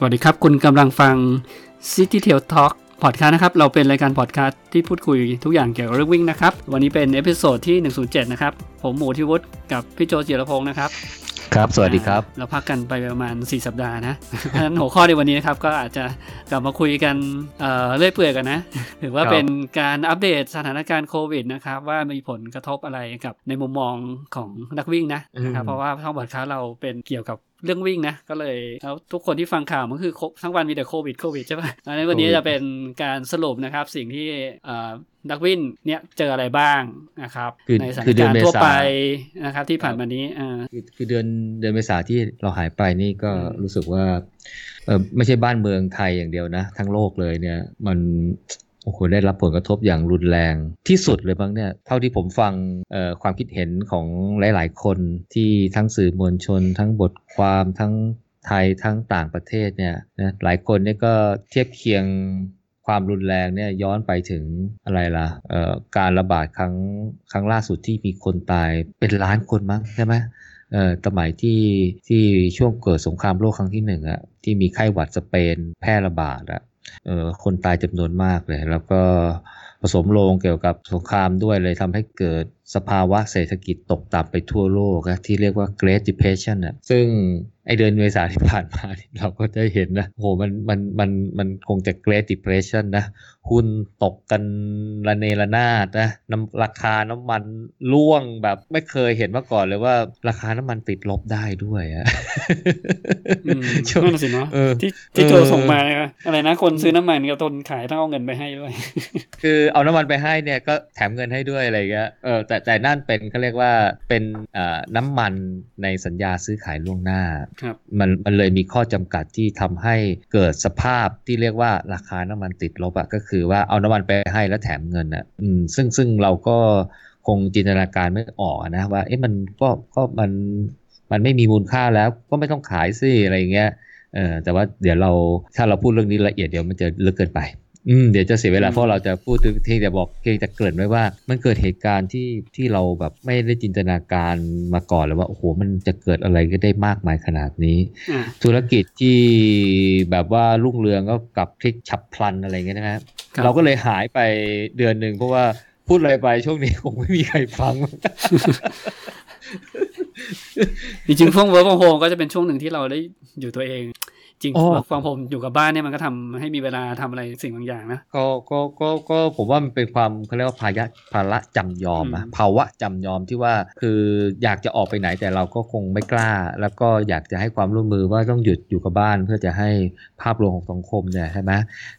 สวัสดีครับ คุณกำลังฟัง City Trail Talk พอดคาสต์นะครับ เราเป็นรายการพอดคาสต์ที่พูดคุยทุกอย่างเกี่ยวกับเรื่องวิ่งนะครับ วันนี้เป็น episode ที่ 107 นะครับ ผมหมูทิวุฒิกับพี่โจจิรพงศ์นะครับ ครับ สวัสดีครับ เราพักกันไปประมาณ 4 สัปดาห์นะเพราะฉะนั้นหัวข้อในวันนี้นะครับ ก็อาจจะกลับมาคุยกันเอ่อเรื่อยเปื่อยกันนะถือว่าครับเป็นการอัปเดตสถานการณ์โควิดนะครับ ว่ามีผลกระทบอะไรกับในมุมมองของนักวิ่งนะนะครับเพราะว่าช่องพอดคาสต์เราเป็นเกี่ยวกับ เรื่องวิ่งนะ ก็เลยแล้วทุกคนที่ฟังข่าวมันคือโคทั้งวันมีแต่โควิดโควิดใช่ปะดังนั้นวันนี้โควิดจะเป็นการสรุปนะครับ สิ่งที่เอ่อนักวิ่งเนี่ยเจออะไรบ้างนะครับคือในสถานคือเดือนการณ์เมทั่วษาไปนะครับ ที่ผ่านมานี้อ่าคือคือเดือนเดือนเมษาที่เราหายไปนี่ก็อืมรู้สึกว่าเออไม่ใช่บ้านเมืองไทยอย่างเดียวนะ ทั้งโลกเลยเนี่ยมัน โอ้โหได้รับผลกระทบอย่างรุนแรงที่สุดเลยบ้างเนี่ยเท่าที่ผมฟังความคิดเห็นของหลาย ๆ คนที่ทั้งสื่อมวลชน ทั้งบทความทั้งไทยทั้งต่างประเทศเนี่ยนะหลายคนเนี่ยก็เทียบเคียงความรุนแรงเนี่ยย้อนไปถึงอะไรล่ะการระบาดครั้งครั้งล่าสุดที่มีคนตายเป็นล้านคนมั้งใช่ไหมเอ่อสมัยที่ที่ช่วงเกิดสงครามโลกครั้งที่หนึ่งอะที่มีไข้หวัดสเปนแพร่ระบาดอะ คนตายจำนวนมากเลย แล้วก็ผสมโลงเกี่ยวกับสงครามด้วยเลยทำให้เกิดสภาวะเศรษฐกิจตกต่ำไปทั่วโลกอะที่เรียกว่า Great Depression นะซึ่งไอเดือนเมษาที่ผ่านมาเราก็ได้เห็นนะโหมันมันมันมันคงจะ Great Depression นะ หุ้นตกกันระเนระนาดนะน้ำราคาน้ำมันร่วงแบบไม่เคยเห็นมาก่อนเลยว่าราคาน้ำมันติดลบได้ด้วยอะอืมช่วงนั่นนะสิเนาะเออที่ที่เออโจส่งมาอะไรนะคนซื้อน้ำมันกับตนขายต้องเอาเงินไปให้ด้วย คือเอาน้ำมันไปให้เนี่ยก็แถมเงินให้ด้วยอะไรเงี้ยเออแต่แต่นั่นเป็นเขาเรียกว่าเป็นเอ่อน้ำมันในสัญญาซื้อขายล่วงหน้าครับมันมันเลยมีข้อจำกัดที่ทำให้เกิดสภาพที่เรียกว่าราคาน้ำมันติดลบอะก็คือว่าเอาน้ำมันไปให้แล้วแถมเงินอะอืมซึ่งซึ่งเราก็คงจินตนาการไม่ออกนะว่าเอ๊ะมันก็ก็มันมันไม่มีมูลค่าแล้วก็ไม่ต้องขายสิอะไรเงี้ยเออแต่ว่าเดี๋ยวเราถ้าเราพูดเรื่องนี้ละเอียดเดี๋ยวมันจะลึกเกินไป อืมเดี๋ยวจะเสียเวลาอืมเพราะเราจะพูดถึงที่จะบอกเพียงจะเกริ่นไว้ว่า มันเกิดเหตุการณ์ที่ที่เราแบบไม่ได้จินตนาการมาก่อนเลยว่าโอ้โหมันจะเกิดอะไรก็ได้มากมายขนาดนี้อ่าธุรกิจที่แบบว่ารุ่งเรืองก็กลับพลิกฉับพลันอะไรเงี้ยนะครับครับเราก็เลยหายไปเดือนหนึ่งเพราะว่าพูดอะไรไปช่วงนี้คงไม่มีใครฟังจริงๆช่วง work from home ก็จะเป็นช่วงหนึ่งที่เราได้อยู่ตัวเอง จริงอ๋อ work from home อยู่กับบ้านเนี่ยมันก็ทำให้มีเวลาทำอะไรสิ่งบางอย่างนะก็ก็ก็ก็ผมว่ามันเป็นความเขาเรียกว่าภายะภาระจำยอมอะอืมภาวะจำยอมที่ว่าคืออยากจะออกไปไหนแต่เราก็คงไม่กล้า แล้วก็อยากจะให้ความร่วมมือว่าต้องหยุดอยู่กับบ้าน เพื่อจะให้ภาพรวมของสังคมเนี่ยใช่ไหม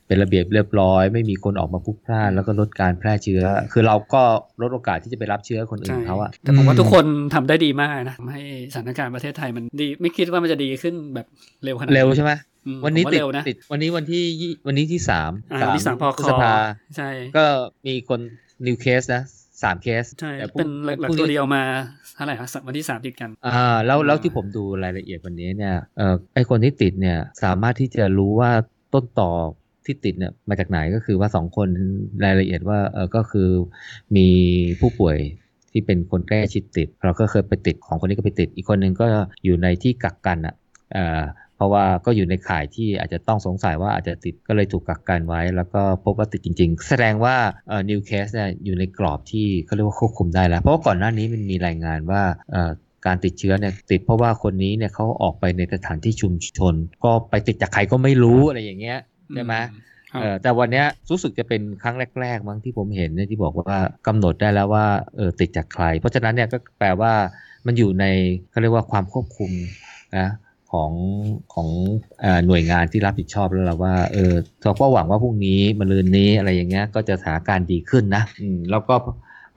เป็นระเบียบเรียบร้อย ไม่มีคนออกมาพลุกพล่านแล้วก็ลดการแพร่เชื้อ คือเราก็ลดโอกาสที่จะไปรับเชื้อคนอื่นเขาอะแต่ผมว่าอืทุกคนทำได้ดีมากนะทำให้สถานการณ์ประเทศไทยมันดี ไม่คิดว่ามันจะดีขึ้นแบบเร็วขนาดเร็วใช่ไหมอืม วันนี้ผมติดเร็วนะติดวันนี้วันที่ยี่วันนี้ที่สามอ่าวันที่สามพอพฤคษอภาใช่ก็มีคนนิวเคสนะสามเคสใช่แต่พรุ่งเป็นหลักพรุ่งๆตัวนี้เดียวมาเท่าไหร่ครับวันที่สามติดกันอ่าแล้วแล้วอ่าที่ผมดูรายละเอียดวันนี้เนี่ยเอ่อไอคนที่ติดเนี่ยสามารถที่จะรู้ว่าต้นต่อที่ติดเนี่ยมาจากไหนก็คือว่าสองคนรายละเอียดว่าเออก็คือมีผู้ป่วยที่เป็นคนใกล้ชิดติด เราก็เคยไปติดของคนนี้ก็ไปติด อีกคนหนึ่งก็อยู่ในที่กักกันอะ เอ่อเพราะว่าก็อยู่ในข่ายที่อาจจะต้องสงสัยว่าอาจจะติดก็เลยถูกกักกันไว้ แล้วก็พบว่าติดจริง ๆ แสดงว่าเอ่อ new case เนี่ยอยู่ในกรอบที่เขาเรียกว่าควบคุมได้แล้ว เพราะว่าก่อนหน้านี้มันมีรายงานว่าเอ่อการติดเชื้อเนี่ยติดเพราะว่าคนนี้เนี่ยเขาออกไปในสถานที่ชุมชน ก็ไปติดจากใครก็ไม่รู้อะไรอย่างเงี้ยใช่ไหมครับเออแต่วันเนี้ยรู้สึกจะเป็นครั้งแรก ๆ มั้งที่ผมเห็นเนี่ยที่บอกว่ากำหนดได้แล้วว่าเออติดจากใคร เพราะฉะนั้นเนี่ยก็แปลว่ามันอยู่ในเขาเรียกว่าความควบคุมนะ ของของเอ่อหน่วยงานที่รับผิดชอบแล้วล่ะว่าเออเราก็หวังว่าพรุ่งนี้มะรืนนี้อะไรอย่างเงี้ยก็จะสถานการณ์ดีขึ้นนะอืมแล้วก็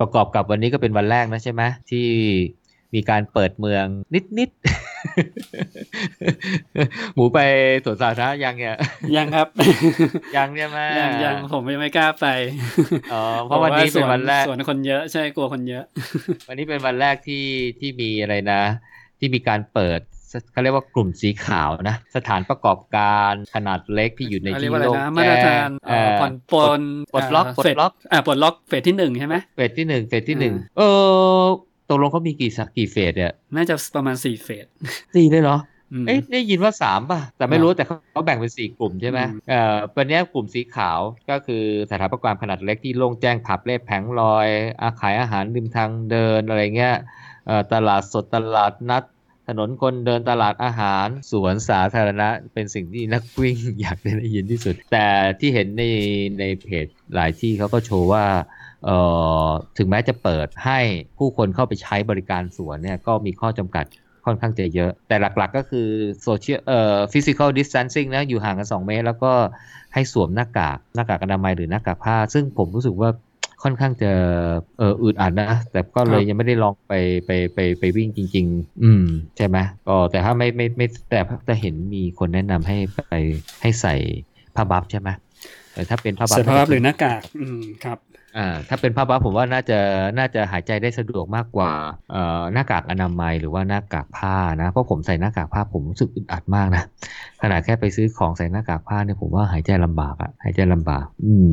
ประกอบกับวันนี้ก็เป็นวันแรกนะใช่ไหมที่มีการเปิดเมืองนิดๆ หมูไปสวนสาธารณะยังเนี่ยยังครับ ยังใช่ไหมยังยังผมยังไม่กล้าไปอ๋อเพราะวันนี้เป็นวันแรกส่วนคนเยอะใช่กลัวคนเยอะ วันนี้เป็นวันแรกที่ที่มีอะไรนะ ที่มีการเปิด เขาเรียกว่ากลุ่มสีขาวนะ สถานประกอบการขนาดเล็กที่อยู่ในเรียที่กว่าอะไรโล่งนะมาตรแจ้ฐางนเอ่อผ่อนปลนปลดล็อกาปลดเฟสล็อกอ่าปลดล็อกเฟสที่หนึ่งใช่ไหมเฟสที่หนึ่งเฟสที่หนึ่งอ่าเออตกลงเขามีกี่สักกี่เฟสเนี่ยน่าจะประมาณสี่เฟสสี่เลยเหรอเอ๊ะได้ยินว่าสามป่ะ แต่ไม่รู้แต่เขาแบ่งเป็นสี่กลุ่มใช่ไหมเอ่อวันนี้กลุ่มสีขาวก็คือสถานประกอบการขนาดเล็กที่โล่งแจ้งผับเล่แผงลอยอาขายอาหารริมทางเดินอะไรเงี้ยตลาดสดตลาดนัด ถนนคนเดินตลาดอาหารสวนสาธารณะ เป็นสิ่งที่นักวิ่งอยากได้ยินที่สุด แต่ที่เห็นในในเพจหลายที่เขาก็โชว์ว่าเอ่อถึงแม้จะเปิดให้ผู้คนเข้าไปใช้บริการสวนเนี่ยก็มีข้อจำกัดค่อนข้างจะเยอะ แต่หลักๆก็คือโซเชียลเอ่อ physical distancing นะอยู่ห่างกัน 2 เมตร แล้วก็ให้สวมหน้ากากหน้ากากอนามัยหรือหน้ากากผ้า ซึ่งผมรู้สึกว่า ค่อนข้างจะเอออึดอัดนะ แต่ก็เลยยังไม่ได้ลองไปไปไปไปวิ่งจริง ๆ อืม ใช่ไหมก็แต่ถ้าไม่ไม่ไม่แต่จะเห็นมีคนแนะนำให้ไปให้ใส่ผ้าบัฟใช่ไหมแต่ถ้าเป็นผ้าบัฟใส่ผ้าบัฟหรือหน้ากากอืมครับอ่าถ้าเป็นผ้าบัฟผมว่าน่าจะน่าจะหายใจได้สะดวกมากกว่าเอ่อหน้ากากอนามัยหรือว่าหน้ากากผ้านะเพราะผมใส่หน้ากากผ้าผมรู้สึกอึดอัดมากนะขนาดแค่ไปซื้อของใส่หน้ากากผ้าเนี่ยผมว่าหายใจลำบากอะหายใจลำบาก อืม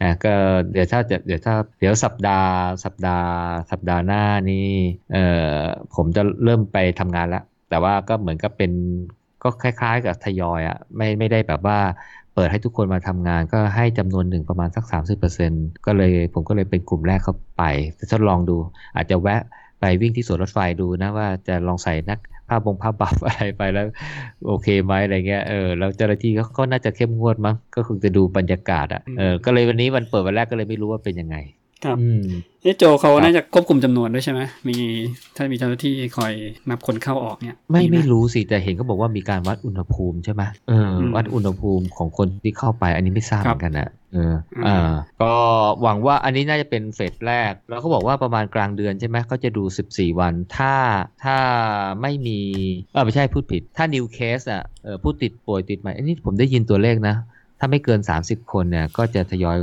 อ่าก็เดี๋ยวถ้าเดี๋ยวถ้าเดี๋ยวสัปดาห์สัปดาห์ สัปดาห์หน้านี่เอ่อผมจะเริ่มไปทำงานแล้ว แต่ว่าก็เหมือนกับเป็นก็คล้าย ๆ กับทยอยอะ่ะไม่ไม่ได้แบบว่าเปิดให้ทุกคนมาทำงานก็ให้จำนวนหนึ่งประมาณสัก 30%ก็เลยผมก็เลยเป็นกลุ่มแรกเข้าไปจะทดลองดู อาจจะแวะไปวิ่งที่สวนรถไฟดูนะว่าจะลองใส่นัก ผ้าบงผ้าบัฟอะไรไปแล้ว โอเคไหมอะไรเงี้ยเออแล้วเจ้าหน้าที่ก็น่าจะเข้มงวดมั้งก็คงจะดูบรรยากาศอะเออก็เลยวันนี้วันเปิดวันแรกก็เลยไม่รู้ว่าเป็นยังไง ครับเอ๊โจเขาน่าจะควบคุมจำนวนด้วยใช่ไหมมีถ้ามีเจ้าหน้าที่คอยนับคนเข้าออกเนี่ย ไม่ไม่รู้สิ แต่เห็นเขาบอกว่ามีการวัดอุณหภูมิใช่ไหมเออวัดอุณหภูมิของคนที่เข้าไป อันนี้ไม่ทราบเหมือนกันนะเอออ่าก็หวังว่าอันนี้น่าจะเป็นเฟสแรก แล้วเขาบอกว่าประมาณกลางเดือนใช่ไหมเขาจะดู 14 วัน ถ้าถ้าไม่มีเออไม่ใช่พูดผิด ถ้านิวเคสอะเออผู้ติดป่วยติดใหม่อันนี้ผมได้ยินตัวเลขนะ ถ้าไม่เกิน 30 คนเนี่ยก็จะทยอย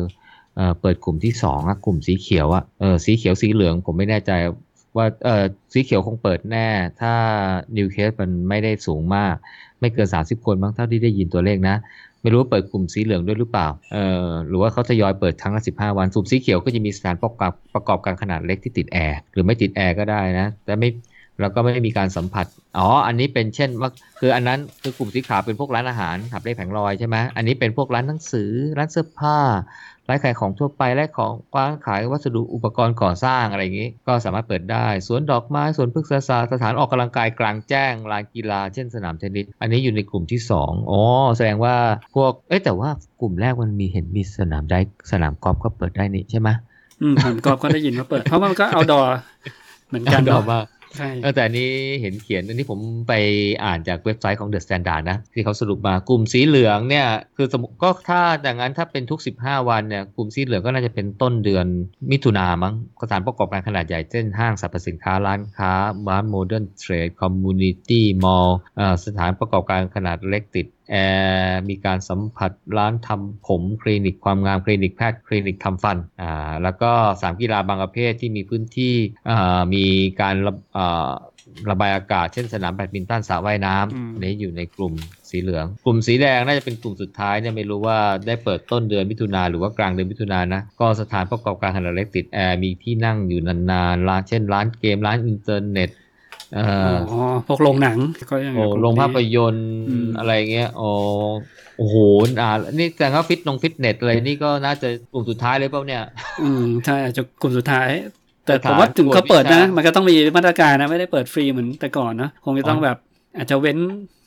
เปิดกลุ่มที่สองกลุ่มสีเขียวอะเออสีเขียวสีเหลืองผมไม่แน่ใจว่าเออสีเขียวคงเปิดแน่ ถ้า new case มันไม่ได้สูงมาก ไม่เกิน 30 คนบ้างเท่าที่ได้ยินตัวเลขนะ ไม่รู้ว่าเปิดกลุ่มสีเหลืองด้วยหรือเปล่าเออหรือว่าเขาทยอยเปิดครั้งละ15วันกลุ่มสีเขียวก็จะมีสถานประกอบประกอบการขนาดเล็กที่ติดแอร์หรือไม่ติดแอร์ก็ได้นะ แต่ไม่แล้วก็ไม่มีการสัมผัส อ๋อ อันนี้เป็นเช่นว่า คืออันนั้นคือกลุ่มสีขาวเป็นพวกร้านอาหารหาบเร่แผงลอยใช่ไหม อันนี้เป็นพวกร้านหนังสือ ร้านเสื้อผ้า ร้านขายของทั่วไปร้านของร้านขายวัสดุอุปกรณ์ก่อสร้างอะไรอย่างนี้ ก็สามารถเปิดได้สวนดอกไม้สวนพฤกษศาสตร์สถานออกกำลังกายกลางแจ้งลานกีฬาเช่นสนามเทนนิสอันนี้อยู่ในกลุ่มที่ 2อ๋อแสดงว่าพวกเอ๊แต่ว่ากลุ่มแรกมันมีเห็นมีสนามได้สนามกอล์ฟก็เปิดได้นี่ใช่ไหมอืมสนามกอล์ฟก็ได้ยินว่าเปิด เพราะมันก็เอาดอเหมือนกันเนาะ ใช่แต่อันนี้เห็นเขียนอันนี้ผมไปอ่านจากเว็บไซต์ของ The Standard นะที่เขาสรุปมากลุ่มสีเหลืองเนี่ยคือสมมติก็ถ้าอย่างนั้นถ้าเป็นทุก 15 วันเนี่ยกลุ่มสีเหลืองก็น่าจะเป็นต้นเดือนมิถุนามั้งสถานประกอบการขนาดใหญ่เช่นห้างสรรพสินค้าร้านค้าร้าน modern trade community mall สถานประกอบการขนาดเล็กติด แอร์มีการสัมผัสร้านทำผมคลินิกความงามคลินิกแพทย์คลินิกทำฟันอ่าแล้วก็สามกีฬาบางประเภทที่มีพื้นที่อ่ามีการระอ่าระบายอากาศเช่นสนามแบดมินตันสระว่ายน้ำนี้อยู่ในกลุ่มสีเหลือง กลุ่มสีแดงน่าจะเป็นกลุ่มสุดท้ายเนี่ยไม่รู้ว่าได้เปิดต้นเดือนมิถุนาหรือว่ากลางเดือนมิถุนานะ ก็สถานประกอบการขนาดเล็กติดแอร์มีที่นั่งอยู่นานๆร้านเช่นร้านเกมร้านอินเทอร์เน็ต อ๋อพวกโรงหนังก็ยังโอ้โรงภาพยนตร์อะไรเงี้ยอ๋อโอ้โหอ่านี่แต่ว่าฟิตนงฟิตเนสอะไรนี่ก็น่าจะกลุ่มสุดท้ายเลยเปล่าเนี่ย อืมใช่อาจจะกลุ่มสุดท้าย แต่ผมว่าถึงเขาเปิดนะ มันก็ต้องมีมาตรการนะไม่ได้เปิดฟรีเหมือนแต่ก่อนนะคงจะต้องแบบอาจจะเว้น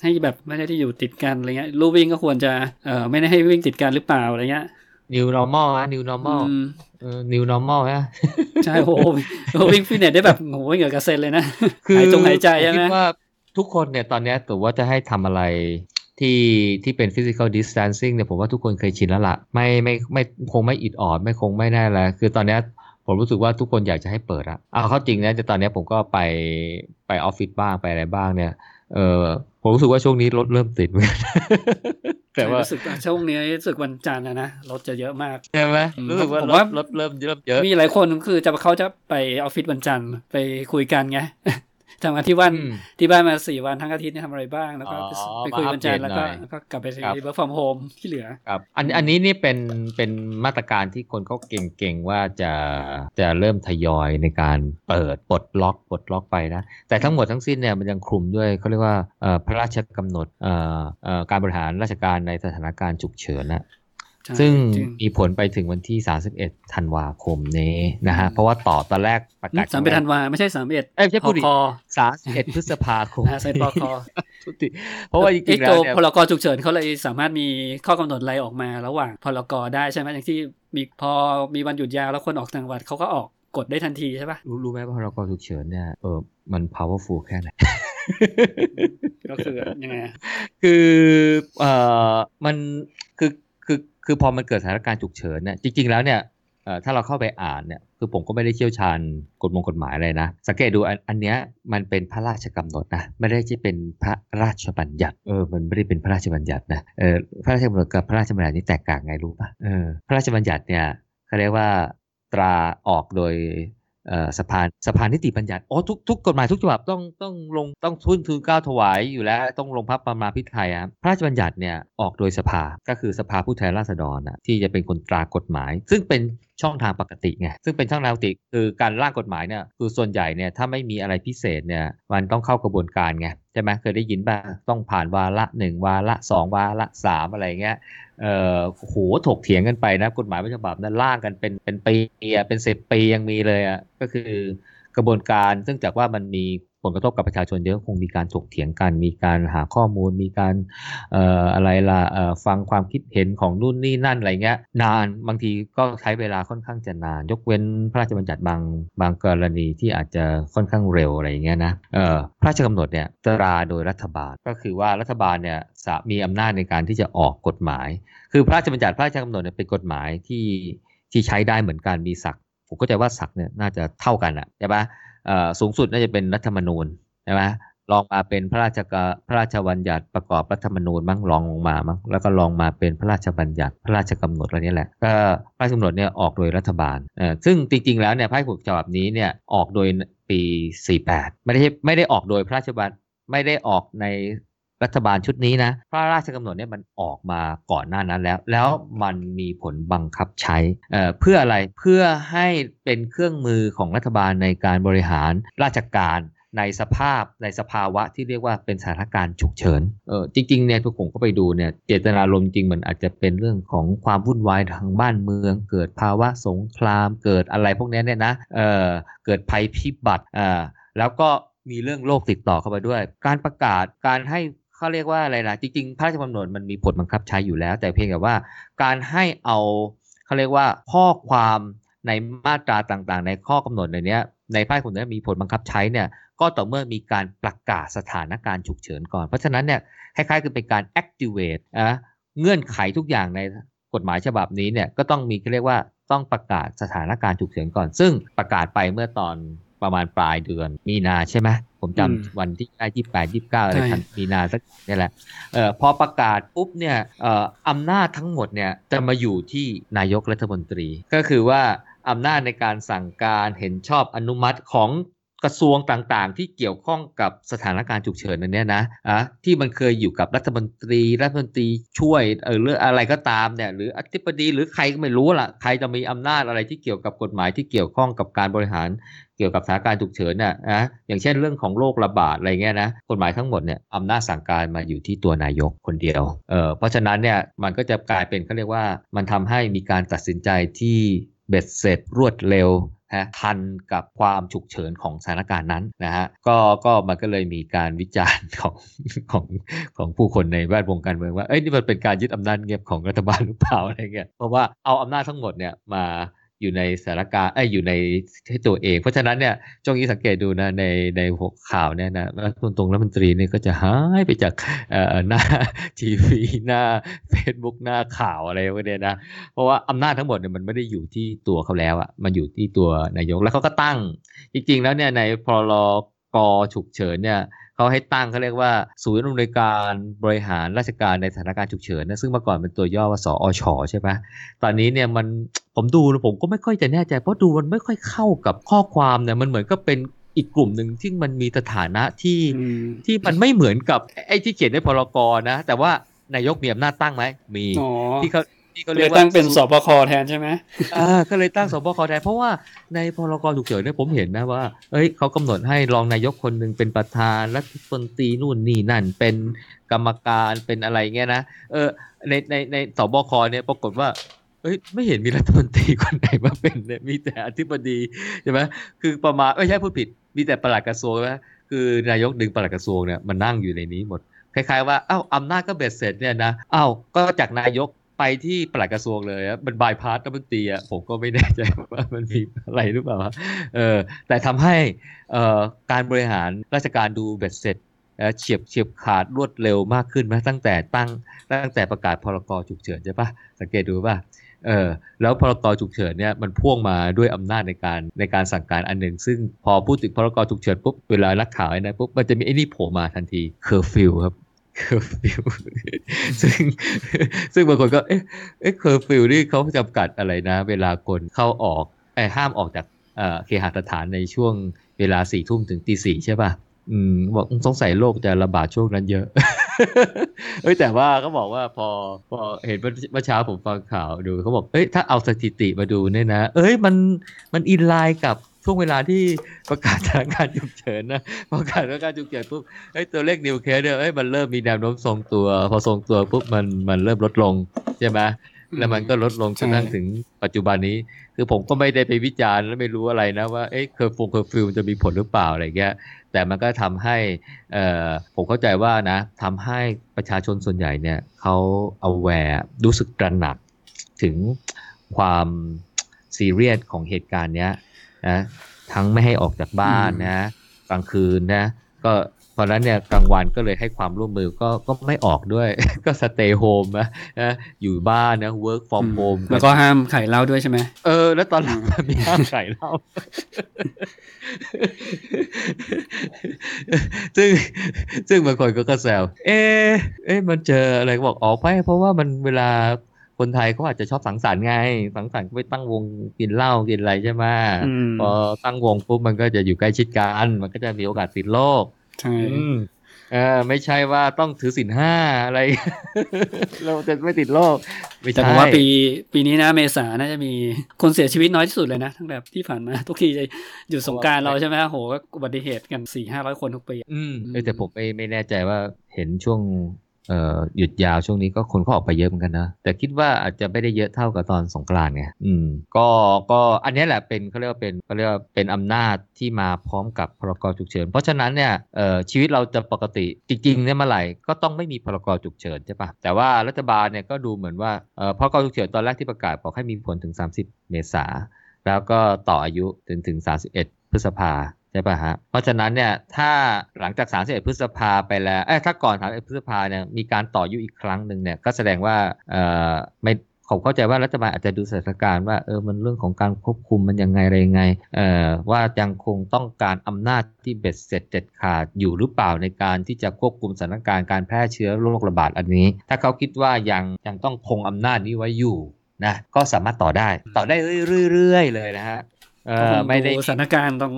ให้แบบไม่ได้ที่อยู่ติดกันอะไรเงี้ยลู่วิ่งก็ควรจะเออไม่ได้ให้วิ่งติดกันหรือเปล่าอะไรเงี้ย new normal ฮะ new normal เออ new normal ฮะใช่โหวิ่งฟิตเนสได้แบบโหเหงื่อกระเซ็นเลยนะคือหายจงหายใจใช่ไหมคิดว่าทุกคนเนี่ยตอนนี้ถือว่าจะให้ทำอะไรที่ที่เป็น physical distancing เนี่ยผมว่าทุกคนเคยชินแล้วละ่ะ ไม่ไม่ไม่คงไม่อิดออด ไม่คงไม่แน่แล้ว คือตอนนี้ผมรู้สึกว่าทุกคนอยากจะให้เปิดอะเอาเข้าจริงนะแต่ตอนนี้ผมก็ไปไปออฟฟิศบ้างไปอะไรบ้างเนี่ยเออ ผมรู้สึกว่าช่วงนี้รถเริ่มติดเหมือนกันแต่ว่ารู้สึกช่วงนี้รู้สึกวันจันทร์นะนะรถจะเยอะมากใช่ไหมรู้สึกว่ารถรถเริ่มเยอะเยอะมีหลายคนคือจะเขาจะไปออฟฟิศวันจันทร์ไปคุยกันไง ทำงานที่บ้านที่บ้านมาสี่วันทั้งอาทิตย์นี่ทำอะไรบ้าง แล้วก็ไปคุยวันจันทร์แล้วก็ก็กลับไปที่ work for์ม home ที่เหลือครับอันอันนี้นี่เป็นเป็นมาตรการที่คนเขาเก่งๆว่าจะจะเริ่มทยอยในการเปิดปลดล็อกปลดล็อกไปนะแต่ทั้งหมดทั้งสิ้นเนี่ยมันยังคลุมด้วยเขาเรียกว่าพระราชกำหนดการบริหารราชการในสถานการณ์ฉุกเฉินนะ ซึ่งมีผลไปถึงวันที่ 31 ธันวาคมนี้นะฮะ เพราะว่าต่อตอนแรกประกาศสามเอ็ดธันวาไม่ใช่สามเอ็ดเอ้ไม่ใช่พูดดิสามเอ็ดพฤษภาคมใช่ปคเพราะว่าจริงๆแล้วเนี่ยพลกฉุกเฉินเขาเลยสามารถมีข้อกำหนดอะไรออกมาระหว่างพลกได้ใช่ไหมอย่างที่มีพอมีวันหยุดยาวแล้วคนออกต่างจังหวัดเขาก็ออกกดได้ทันทีใช่ปะรู้รู้ไหมว่าพลกฉุกเฉินเนี่ยเออมัน powerful แค่ไหนก็คือยังไงคือเอ่อมันคือ คือพอมันเกิดสถานการณ์ฉุกเฉินเนี่ยจริง ๆ แล้วเนี่ยถ้าเราเข้าไปอ่านเนี่ยคือผมก็ไม่ได้เชี่ยวชาญกฎมงกฎหมายอะไรนะ สังเกตดูอันเนี้ยมันเป็นพระราชกำหนดนะไม่ได้ที่เป็นพระราชบัญญัติเออมันไม่ได้เป็นพระราชบัญญัตินะเออพระราชกำหนดกับพระราชบัญญัตินี่แตกต่างไงรู้ป่ะเออพระราชบัญญัติเนี่ยเขาเรียกว่าตราออกโดย สภาสภานิติบัญญัติโอ้ทุกทุกกฎหมายทุกฉบับต้องต้องลงต้องทุนทุนก้าวถวายอยู่แล้วต้องลงพระประมาพิไทยครับพระราชบัญญัติเนี่ยออกโดยสภาก็คือสภาผู้แทนราษฎรนะที่จะเป็นคนตรากฎหมาย ซึ่งเป็นช่องทางปกติไงซึ่งเป็นช่องทางปกติคือการร่างกฎหมายเนี่ยคือส่วนใหญ่เนี่ยถ้าไม่มีอะไรพิเศษเนี่ยมันต้องเข้ากระบวนการไง ช่ไหมเคยได้ยินบ้างต้องผ่านวาระหนึ่งวาระสองวาระสามอะไรเงี้ยเอ่อโหถกเถียงกันไปนะกฎหมายไม่ฉบับนั้นร่างกันเป็นเป็นปีเป็นสิบปียังมีเลยอะก็คือกระบวนการซึ่งจากว่ามันมี ผลกระทบกับประชาชนเยอะคงมีการถกเถียงกัน มีการหาข้อมูล มีการอะไรล่ะฟังความคิดเห็นของนู่นนี่นั่นอะไรเงี้ยนานบางทีก็ใช้เวลาค่อนข้างจะนาน ยกเว้นพระราชบัญญัติบางบางกรณีที่อาจจะค่อนข้างเร็วอะไรเงี้ยนะพระราชกำหนดเนี่ยตราโดยรัฐบาลก็คือว่ารัฐบาลเนี่ยมีอำนาจในการที่จะออกกฎหมาย คือพระราชบัญญัติพระราชกำหนดเนี่ยเป็นกฎหมายที่ที่ใช้ได้เหมือนกันมีศักผมก็ใจว่าศักเนี่ยน่าจะเท่ากันอะใช่ปะ สูงสุดน่าจะเป็นรัฐธรรมนูญใช่ไหมลองมาเป็นพระราชกพระราชบัญญัติประกอบรัฐธรรมนูญมั้งลองลงมามั้งแล้วก็ลองมาเป็นพระราชบัญญัติพระราชกำหนดอะไรนี้แหละก็พระราชกำหนดเนี่ยออกโดยรัฐบาลเออซึ่งจริงๆแล้วเนี่ยพระราชกำหนดฉบับนี้เนี่ยออกโดยปี 48 ไม่ได้ไม่ได้ออกโดยพระราชบัญไม่ได้ออกใน รัฐบาลชุดนี้นะพระราชกำหนดเนี่ยมันออกมาก่อนหน้านั้นแล้ว แล้วมันมีผลบังคับใช้เเพื่ออะไรเพื่อให้เป็นเครื่องมือของรัฐบาลในการบริหารราชการในสภาพในสภาวะที่เรียกว่าเป็นสถานการณ์ฉุกเฉินเออจริงๆเนี่ยทุกผมก็ไปดูเนี่ยเจตนารมณ์จริงมันอาจจะเป็นเรื่องของความวุ่นวายทางบ้านเมือง เกิดภาวะสงครามเกิดอะไรพวกนี้เนี่ยนะเออเกิดภัยพิบัติอ่าแล้วก็มีเรื่องโรคติดต่อเข้าไปด้วย การประกาศการให้ เขาเรียกว่าอะไรนะจริงๆพระราชกำหนดมันมีผลบังคับใช้อยู่แล้ว แต่เพียงแต่ว่าการให้เอาเขาเรียกว่าข้อความในมาตราต่างๆ ในข้อกำหนดในนี้ในพระราชกำหนดมีผลบังคับใช้เนี่ยก็ต่อเมื่อมีการประกาศสถานการณ์ฉุกเฉินก่อน เพราะฉะนั้นเนี่ยคล้ายๆคือเป็นการ activate อะเงื่อนไขทุกอย่างในกฎหมายฉบับนี้เนี่ยก็ต้องมีเรียกว่าต้องประกาศสถานการณ์ฉุกเฉินก่อน ซึ่งประกาศไปเมื่อตอนประมาณปลายเดือนมีนาใช่ไหม ผมจำวันที่ได้ยี่แปดยี่เก้าอะไรทันมีนาสักนี่แหละเอ่อพอประกาศปุ๊บเนี่ยเอ่ออำนาจทั้งหมดเนี่ยจะมาอยู่ที่นายกรัฐมนตรี ก็คือว่าอำนาจในการสั่งการเห็นชอบอนุมัติของ กระทรวงต่างๆ ที่เกี่ยวข้องกับสถานการณ์ฉุกเฉินนั่นเนี่ยนะอะที่มันเคยอยู่กับรัฐมนตรีรัฐมนตรีช่วยเออเรื่องอะไรก็ตามเนี่ยหรืออธิบดีหรือใครก็ไม่รู้ล่ะใครจะมีอำนาจอะไรที่เกี่ยวกับกฎหมายที่เกี่ยวข้องกับการบริหารเกี่ยวกับสถานการณ์ฉุกเฉินน่ะนะอย่างเช่นเรื่องของโรคระบาดอะไรเงี้ยนะกฎหมายทั้งหมดเนี่ยอำนาจสั่งการมาอยู่ที่ตัวนายกคนเดียวเออเพราะฉะนั้นเนี่ยมันก็จะกลายเป็นเขาเรียกว่ามันทำให้มีการตัดสินใจที่เบ็ดเสร็จรวดเร็ว นะทันกับความฉุกเฉินของสถานการณ์นั้นนะฮะก็ก็มันก็เลยมีการวิจารณ์ของของของผู้คนในแวดวงการเมืองว่าเอ้ยนี่มันเป็นการยึดอำนาจเงียบของรัฐบาลหรือเปล่าอะไรเงี้ยเพราะว่าเอาอำนาจทั้งหมดเนี่ยมา อยู่ในสถานการณ์ไอ้อยู่ในที่ตัวเอง เพราะฉะนั้นเนี่ยจงนี้สังเกตดูนะในในหัวข่าวเนี่ยนะรัฐมนตรีรัฐมนตรีเนี่ยก็จะหายไปจากหน้าทีวีหน้าเฟซบุ๊กหน้าข่าวอะไรพวกนี้นะเพราะว่าอำนาจทั้งหมดเนี่ยมันไม่ได้อยู่ที่ตัวเขาแล้วอะ่ะมันอยู่ที่ตัวนายกแล้วเขาก็ตั้ง จริงๆแล้วเนี่ยในพรกฉุกเฉินเนี่ย เขาให้ตั้งเขาเรียกว่า ศูนย์อำนวยการบริหารราชการในสถานการณ์ฉุกเฉินนะซึ่งเมื่อก่อนเป็นตัวย่อว่าสอชใช่ไหมตอนนี้เนี่ยมันผมดูผมก็ไม่ค่อยจะแน่ใจ เพราะดูมันไม่ค่อยเข้ากับข้อความเนี่ยมันเหมือนก็เป็นอีกกลุ่มหนึ่งที่มันมีสถานะที่ที่มันไม่เหมือนกับไอ้ที่เขียนในพรกรนะ แต่ว่านายกมีอำนาจตั้งไหมมีที่เขา ที่เขาเรียกว่าตั้งเป็นสบคแทนใช่ไหมอ่าก็เลยตั้งสบคแทนเพราะว่าในพรกฉุกเฉินเนี่ยผมเห็นนะว่าเอ้ยเขากำหนดให้รองนายกคนหนึ่งเป็นประธานรัฐมนตรีนู่นนี่นั่น เป็นกรรมการเป็นอะไรเงี้ยนะเออในในในสบคเนี่ยปรากฏว่าเอ้ยไม่เห็นมีรัฐมนตรีคนไหนมาเป็นเนี่ยมีแต่อธิบดีใช่ไหมคือประมาณไม่ใช่พูดผิด มีแต่ประหลัดกระทรวงนะคือนายกดึงประหลัดกระทรวงเนี่ยมันนั่งอยู่ในนี้หมดคล้ายๆว่าเอ้าอำนาจก็เบ็ดเสร็จเนี่ยนะเอ้าก็จากนายก ไปที่ปลัดกระทรวงเลยอะมันบายพาสรัฐมนตรีอะผมก็ไม่แน่ใจว่ามันมีอะไรหรือเปล่าเออแต่ทำให้เอ่อการบริหารราชการดูเบ็ดเสร็จเฉียบเฉียบขาดรวดเร็วมากขึ้นไหมตั้งแต่ตั้งตั้งแต่ประกาศพรกฉุกเฉินใช่ปะสังเกตดูป่ะเออแล้วพรกฉุกเฉินเนี่ยมันพ่วงมาด้วยอำนาจในการในการสั่งการอันหนึ่ง ซึ่งพอพูดถึงพรกฉุกเฉินปุ๊บเวลานักข่าวไอ้นะปุ๊บมันจะมีไอ้นี่โผล่มาทันทีเคอร์ฟิวครับ เคอร์ฟิวซึ่งซึ่งบางคนก็เอ๊ะเอ๊ะเคอร์ฟิวนี่เขาจำกัดอะไรนะ เวลาคนเข้าออกไอ้ห้ามออกจากเอ่อเคหสถานในช่วงเวลาสี่ทุ่มถึงตีสี่ใช่ป่ะอืมบอกสงสัยโรคจะระบาดช่วงนั้นเยอะ เอ้ยแต่ว่าเขาบอกว่าพอพอเห็นเมื่อเช้าผมฟังข่าวดูเขาบอกเอ้ยถ้าเอาสถิติมาดูเนี่ยนะ เอ้ยมันมัน in line กับ ช่วงเวลาที่ประกาศสถานการณ์ฉุกเฉินนะประกาศสถานการณ์ฉุกเฉินปุ๊บเอ้ยตัวเลข new case เนี่ยเอ้ยมันเริ่มมีแนวโน้มทรงตัว พอทรงตัวปุ๊บมันมันเริ่มลดลงใช่ไหมแล้วมันก็ลดลงจนทั้งถึงปัจจุบันนี้ คือผมก็ไม่ได้ไปวิจารณ์และไม่รู้อะไรนะว่าเอ้เคอร์ฟงเคอร์ฟิวจะมีผลหรือเปล่าอะไรเงี้ยแต่มันก็ทำให้ผมเข้าใจว่านะทำให้ประชาชนส่วนใหญ่เนี่ยเขา aware รู้สึกตระหนักถึงความซีเรียสของเหตุการณ์เนี้ย นะทั้งไม่ให้ออกจากบ้านนะกลางคืนนะก็พราะนั้นเนี่ยกลางวันก็เลยให้ความร่วมมือก็ก็ไม่ออกด้วย ก็สเตย์โฮมนะอยู่บ้านนะ work from home แล้วก็ห้ามไข่เหล้าด้วยใช่ไหมเออ แล้วตอนหลังมีห้ามไข่เหล้าซึ่งซึ่งบางคนก็แซวเอ๊เอ๊มันเจออะไรบอกออกไปเพราะว่ามันเวลา คนไทยเขาอาจจะชอบสังสรรค์ไง สังสรรค์ก็ไปตั้งวงกินเหล้ากินอะไรใช่ไหมพอตั้งวงปุ๊บมันก็จะอยู่ใกล้ชิดกัน มันก็จะมีโอกาสติดโรคใช่เออไม่ใช่ว่าต้องถือสินห้าอะไร เราจะไม่ติดโรคไม่ใช่แต่ผมว่าปี ปีนี้นะเมษาน่าจะมีคนเสียชีวิตน้อยที่สุดเลยนะทั้งแบบที่ผ่านมา ทุกทีจะหยุดสงการเราใช่ไหมโหก็อุบัติเหตุกันสี่ห้าร้อยคนทุกปีอืมแต่ผมไม่ไม่แน่ใจว่าเห็นช่วงเอ่อ หยุดยาวช่วงนี้ก็คนก็ออกไปเยอะเหมือนกันนะ แต่คิดว่าอาจจะไม่ได้เยอะเท่ากับตอนสงกรานต์ไงอืมก็ก็อันนี้แหละเป็นเขาเรียกว่าเป็นเขาเรียกว่าเป็นอำนาจที่มาพร้อมกับพรกฉุกเฉิน เพราะฉะนั้นเนี่ยเอ่อชีวิตเราจะปกติจริงๆเนี่ยเมื่อไหร่ก็ต้องไม่มีพรกฉุกเฉินใช่ปะแต่ว่ารัฐบาลเนี่ยก็ดูเหมือนว่าเอ่อพรกฉุกเฉินตอนแรกที่ประกาศบอกให้มีผลถึง 30 เมษาแล้วก็ต่ออายุถึงถึง 31 พฤษภา ใช่ป่ะฮะ เพราะฉะนั้นเนี่ยถ้าหลังจาก 31 พฤษภาไปแล้วเอ้ถ้าก่อน 31 พฤษภาเนี่ยมีการต่อยุอีกครั้งหนึ่งเนี่ยก็แสดงว่าเอ่อไม่ผมเข้าใจว่ารัฐบาลอาจจะดูสถานการณ์ว่าเออมันเรื่องของการควบคุมมันยังไงอะไรยังไงเอ่อว่ายังคงต้องการอำนาจที่เบ็ดเสร็จเด็ดขาดอยู่หรือเปล่าในการที่จะควบคุมสถานการณ์การแพร่เชื้อโรคระบาดอันนี้ ถ้าเขาคิดว่ายังยังต้องคงอำนาจนี้ไว้อยู่นะก็สามารถต่อได้ต่อได้เรื่อยๆเลยนะฮะ เออไม่ได้สถานการณ์ต้อง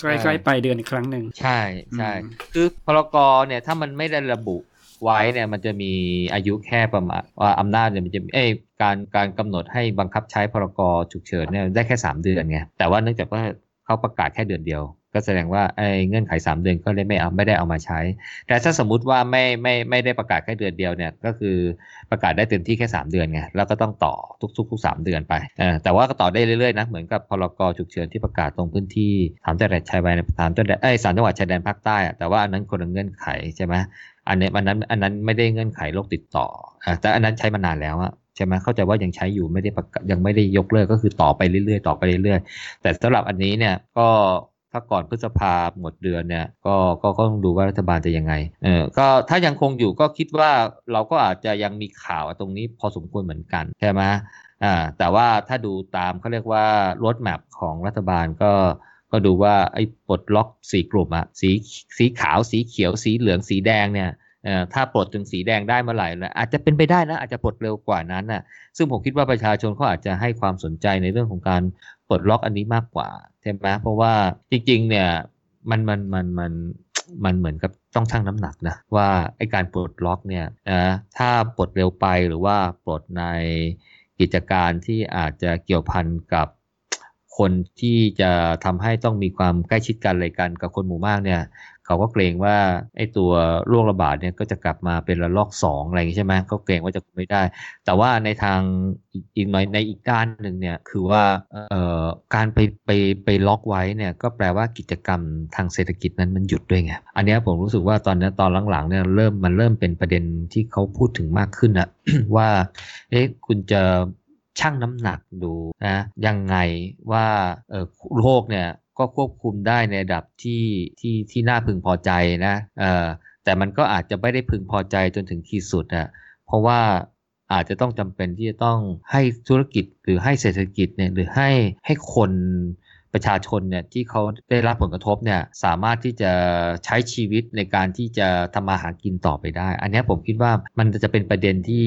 ใกล้ๆไปเดือนอีกครั้งหนึ่งใช่ใช่คือพรกเนี่ยถ้ามันไม่ได้ระบุไว้เนี่ยมันจะมีอายุแค่ประมาณว่าอำนาจเนี่ยมันจะเอ้การการกำหนดให้บังคับใช้พรกฉุกเฉินเนี่ยได้แค่ 3 เดือนไงแต่ว่าเนื่องจากว่าเขาประกาศแค่เดือนเดียว ก็แสดงว่าไอ้เงื่อนไข 3 เดือนก็เลยไม่เอาไม่ได้เอามาใช้ แต่ถ้าสมมุติว่าไม่ไม่ไม่ได้ประกาศแค่เดือนเดียวเนี่ยก็คือประกาศได้เต็มที่แค่ 3 เดือนไงแล้วก็ต้องต่อทุกๆทุกสามเดือนไปแต่ว่าก็ต่อได้เรื่อยๆนะเหมือนกับพรกฉุกเฉินที่ประกาศตรงพื้นที่ถามจังหวัดชายแดนถามจังหวัดไอ้สามจังหวัดชายแดนภาคใต้แต่ว่าอันนั้นคนละเงื่อนไขใช่ไหมอันนี้อันนั้นอันนั้นไม่ได้เงื่อนไขโรคติดต่อแต่อันนั้นใช้มานานแล้วอะใช่ไหมเข้าใจว่ายังใช้อยู่ไม่ได้ยังไม่ได้ยกเลิกก็คือต่อไปเรื่อยๆ ต่อไปเรื่อยๆ แต่สำหรับอันนี้เนี่ยก็ ถ้าก่อนพฤษภาหมดเดือนเนี่ยก็ก็ต้องดูว่ารัฐบาลจะยังไงเออก็ถ้ายังคงอยู่ก็คิดว่าเราก็อาจจะยังมีข่าวตรงนี้พอสมควรเหมือนกันใช่ไหมอ่าแต่ว่าถ้าดูตามเขาเรียกว่ารถแมพของรัฐบาลก็ก็ดูว่าไอ้ปลดล็อกสีกลุ่มอะสีสีขาวสีเขียวสีเหลืองสีแดงเนี่ยถ้าปลดถึงสีแดงได้เมื่อไหร่นะอาจจะเป็นไปได้นะอาจจะปลดเร็วกว่านั้นนะซึ่งผมคิดว่าประชาชนเขาอาจจะให้ความสนใจในเรื่องของการ ปลดล็อกอันนี้มากกว่าใช่ไหมเพราะว่าจริง ๆ เนี่ยมันมันมันมันมันเหมือนกับต้องชั่งน้ำหนักนะว่าไอการปลดล็อกเนี่ยนะถ้าปลดเร็วไปหรือว่าปลดในกิจการที่อาจจะเกี่ยวพันกับคนที่จะทำให้ต้องมีความใกล้ชิดกันอะไรกันกับคนหมู่มากเนี่ย เขาก็เกรงว่าไอ้ตัวโรคระบาดเนี่ยก็จะกลับมาเป็นระลอกสองอะไรอย่างนี้ใช่ไหมเขาเกรงว่าจะไม่ได้ แต่ว่าในทางอีกหน่อยในอีกด้านหนึ่งเนี่ยคือว่าการไปไปไปล็อกไว้เนี่ยก็แปลว่ากิจกรรมทางเศรษฐกิจนั้นมันหยุดด้วยไงอันนี้ผมรู้สึกว่าตอนนี้ตอนหลังๆเนี่ยเริ่มมันเริ่มเป็นประเด็นที่เขาพูดถึงมากขึ้นอะว่าเอ๊ะคุณจะชั่งน้ำหนักดูนะยังไงว่าโรคเนี่ย ก็ควบคุมได้ในระดับที่ที่ที่น่าพึงพอใจนะเออแต่มันก็อาจจะไม่ได้พึงพอใจจนถึงขีดสุดอะเพราะว่าอาจจะต้องจำเป็นที่จะต้องให้ธุรกิจหรือให้เศรษฐกิจเนี่ยหรือให้ให้คน ประชาชนเนี่ยที่เขาได้รับผลกระทบเนี่ยสามารถที่จะใช้ชีวิตในการที่จะทำมาหากินต่อไปได้ อันนี้ผมคิดว่ามันจะเป็นประเด็นที่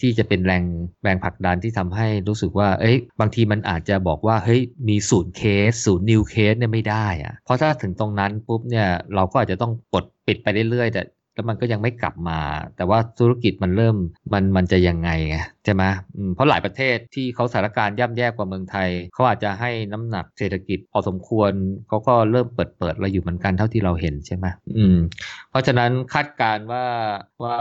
ที่จะเป็นแรงแรงผลักดันที่ทำให้รู้สึกว่า เอ้ย บางทีมันอาจจะบอกว่า เฮ้ย มีศูนย์เคส ศูนย์นิวเคสเนี่ยไม่ได้อะเพราะถ้าถึงตรงนั้นปุ๊บเนี่ยเราก็อาจจะต้องกดปิดไปเรื่อยๆแต่ แล้วมันก็ยังไม่กลับมา แต่ว่าธุรกิจมันเริ่มมันมันจะยังไงไงใช่ไหมเพราะหลายประเทศที่เขาสถานการณ์ย่ำแย่กว่าเมืองไทย เขาอาจจะให้น้ำหนักเศรษฐกิจพอสมควรเขาก็เริ่มเปิดเปิดเราอยู่เหมือนกันเท่าที่เราเห็นใช่ไหมอืม เพราะฉะนั้นคาดการว่าว่า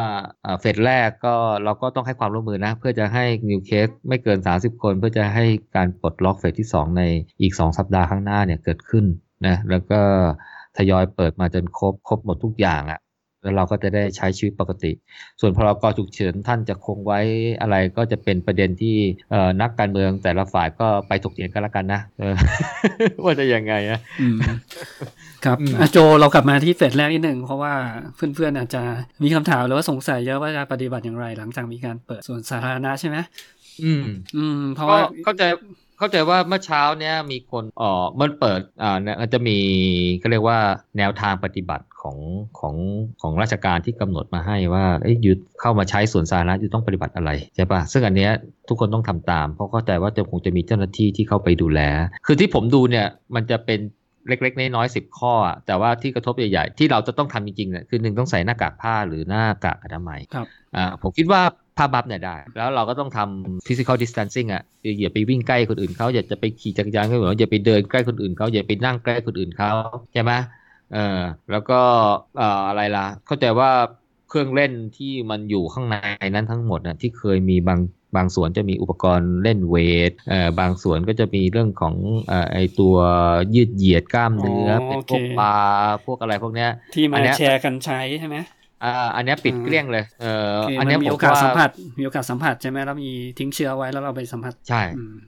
เฟสแรกก็เราก็ต้องให้ความร่วมมือนะ เพื่อจะให้นิวเคสไม่เกิน 30 คน เพื่อจะให้การปลดล็อกเฟสที่ 2 ในอีก 2 สัปดาห์ข้างหน้าเนี่ยเกิดขึ้นนะแล้วก็ทยอยเปิดมาจนครบครบหมดทุกอย่างอะ่ะ แล้วเราก็จะได้ใช้ชีวิตปกติ ส่วนพรกฉุกเฉินท่านจะคงไว้อะไรก็จะเป็นประเด็นที่นักการเมืองแต่ละฝ่ายก็ไปถกเถียงกันละกันนะว่าจะยังไงนะครับโจเรากลับมาที่เฟสแรกนิดหนึ่งเพราะว่าเพื่อนๆอาจจะมีคำถามหรือว่าสงสัยเยอะว่าจะปฏิบัติอย่างไร หลังจากมีการเปิดส่วนสาธารณะใช่ไหมอืม อืม เพราะว่าเข้าใจเข้าใจว่าเมื่อเช้าเนี้ยมีคนอ๋อมันเปิดอ่าเนี่ยจะมีก็เรียกว่าแนวทางปฏิบัติ ของของของราชการที่กำหนดมาให้ว่าเอ้ยยุดเข้ามาใช้ส่วนสาธารณะยุดต้องปฏิบัติอะไรใช่ปะซึ่งอันเนี้ยทุกคนต้องทำตาม เพราะเข้าใจว่าจะคงจะมีเจ้าหน้าที่ที่เข้าไปดูแล คือที่ผมดูเนี่ยมันจะเป็นเล็กๆ น้อยๆสิบข้อ แต่ว่าที่กระทบใหญ่ๆ ที่เราจะต้องทำจริงๆเนี่ยคือหนึ่งต้องใส่หน้ากากผ้าหรือหน้ากากอนามัยครับอ่าผมคิดว่าผ้าบัฟเนี่ยได้ แล้วเราก็ต้องทำ physical distancing อะอย่าไปวิ่งใกล้คนอื่นเขาอย่าจะไปขี่จักรยานเขาอย่าไปเดินใกล้คนอื่นเขาอย่าไปนั่งใกล้คนอื่นเขาใช่ไหม เออแล้วก็เอ่ออะไรล่ะ เข้าใจว่าเครื่องเล่นที่มันอยู่ข้างในนั้นทั้งหมดนะที่เคยมีบางบางส่วนจะมีอุปกรณ์เล่นเวทเอ่อบางส่วนก็จะมีเรื่องของเอ่อไอตัวยืดเหยียดกล้ามเนื้อเป็นพวกปลาพวกอะไรพวกเนี้ยที่มาแชร์กันใช้ใช่ไหมอ่าอันนี้ปิดเกลี้ยงเลยเอออันนี้มีโอกาสสัมผัสมีโอกาสสัมผัสใช่ไหมแล้วมีทิ้งเชื้อไว้แล้วเราไปสัมผัสใช่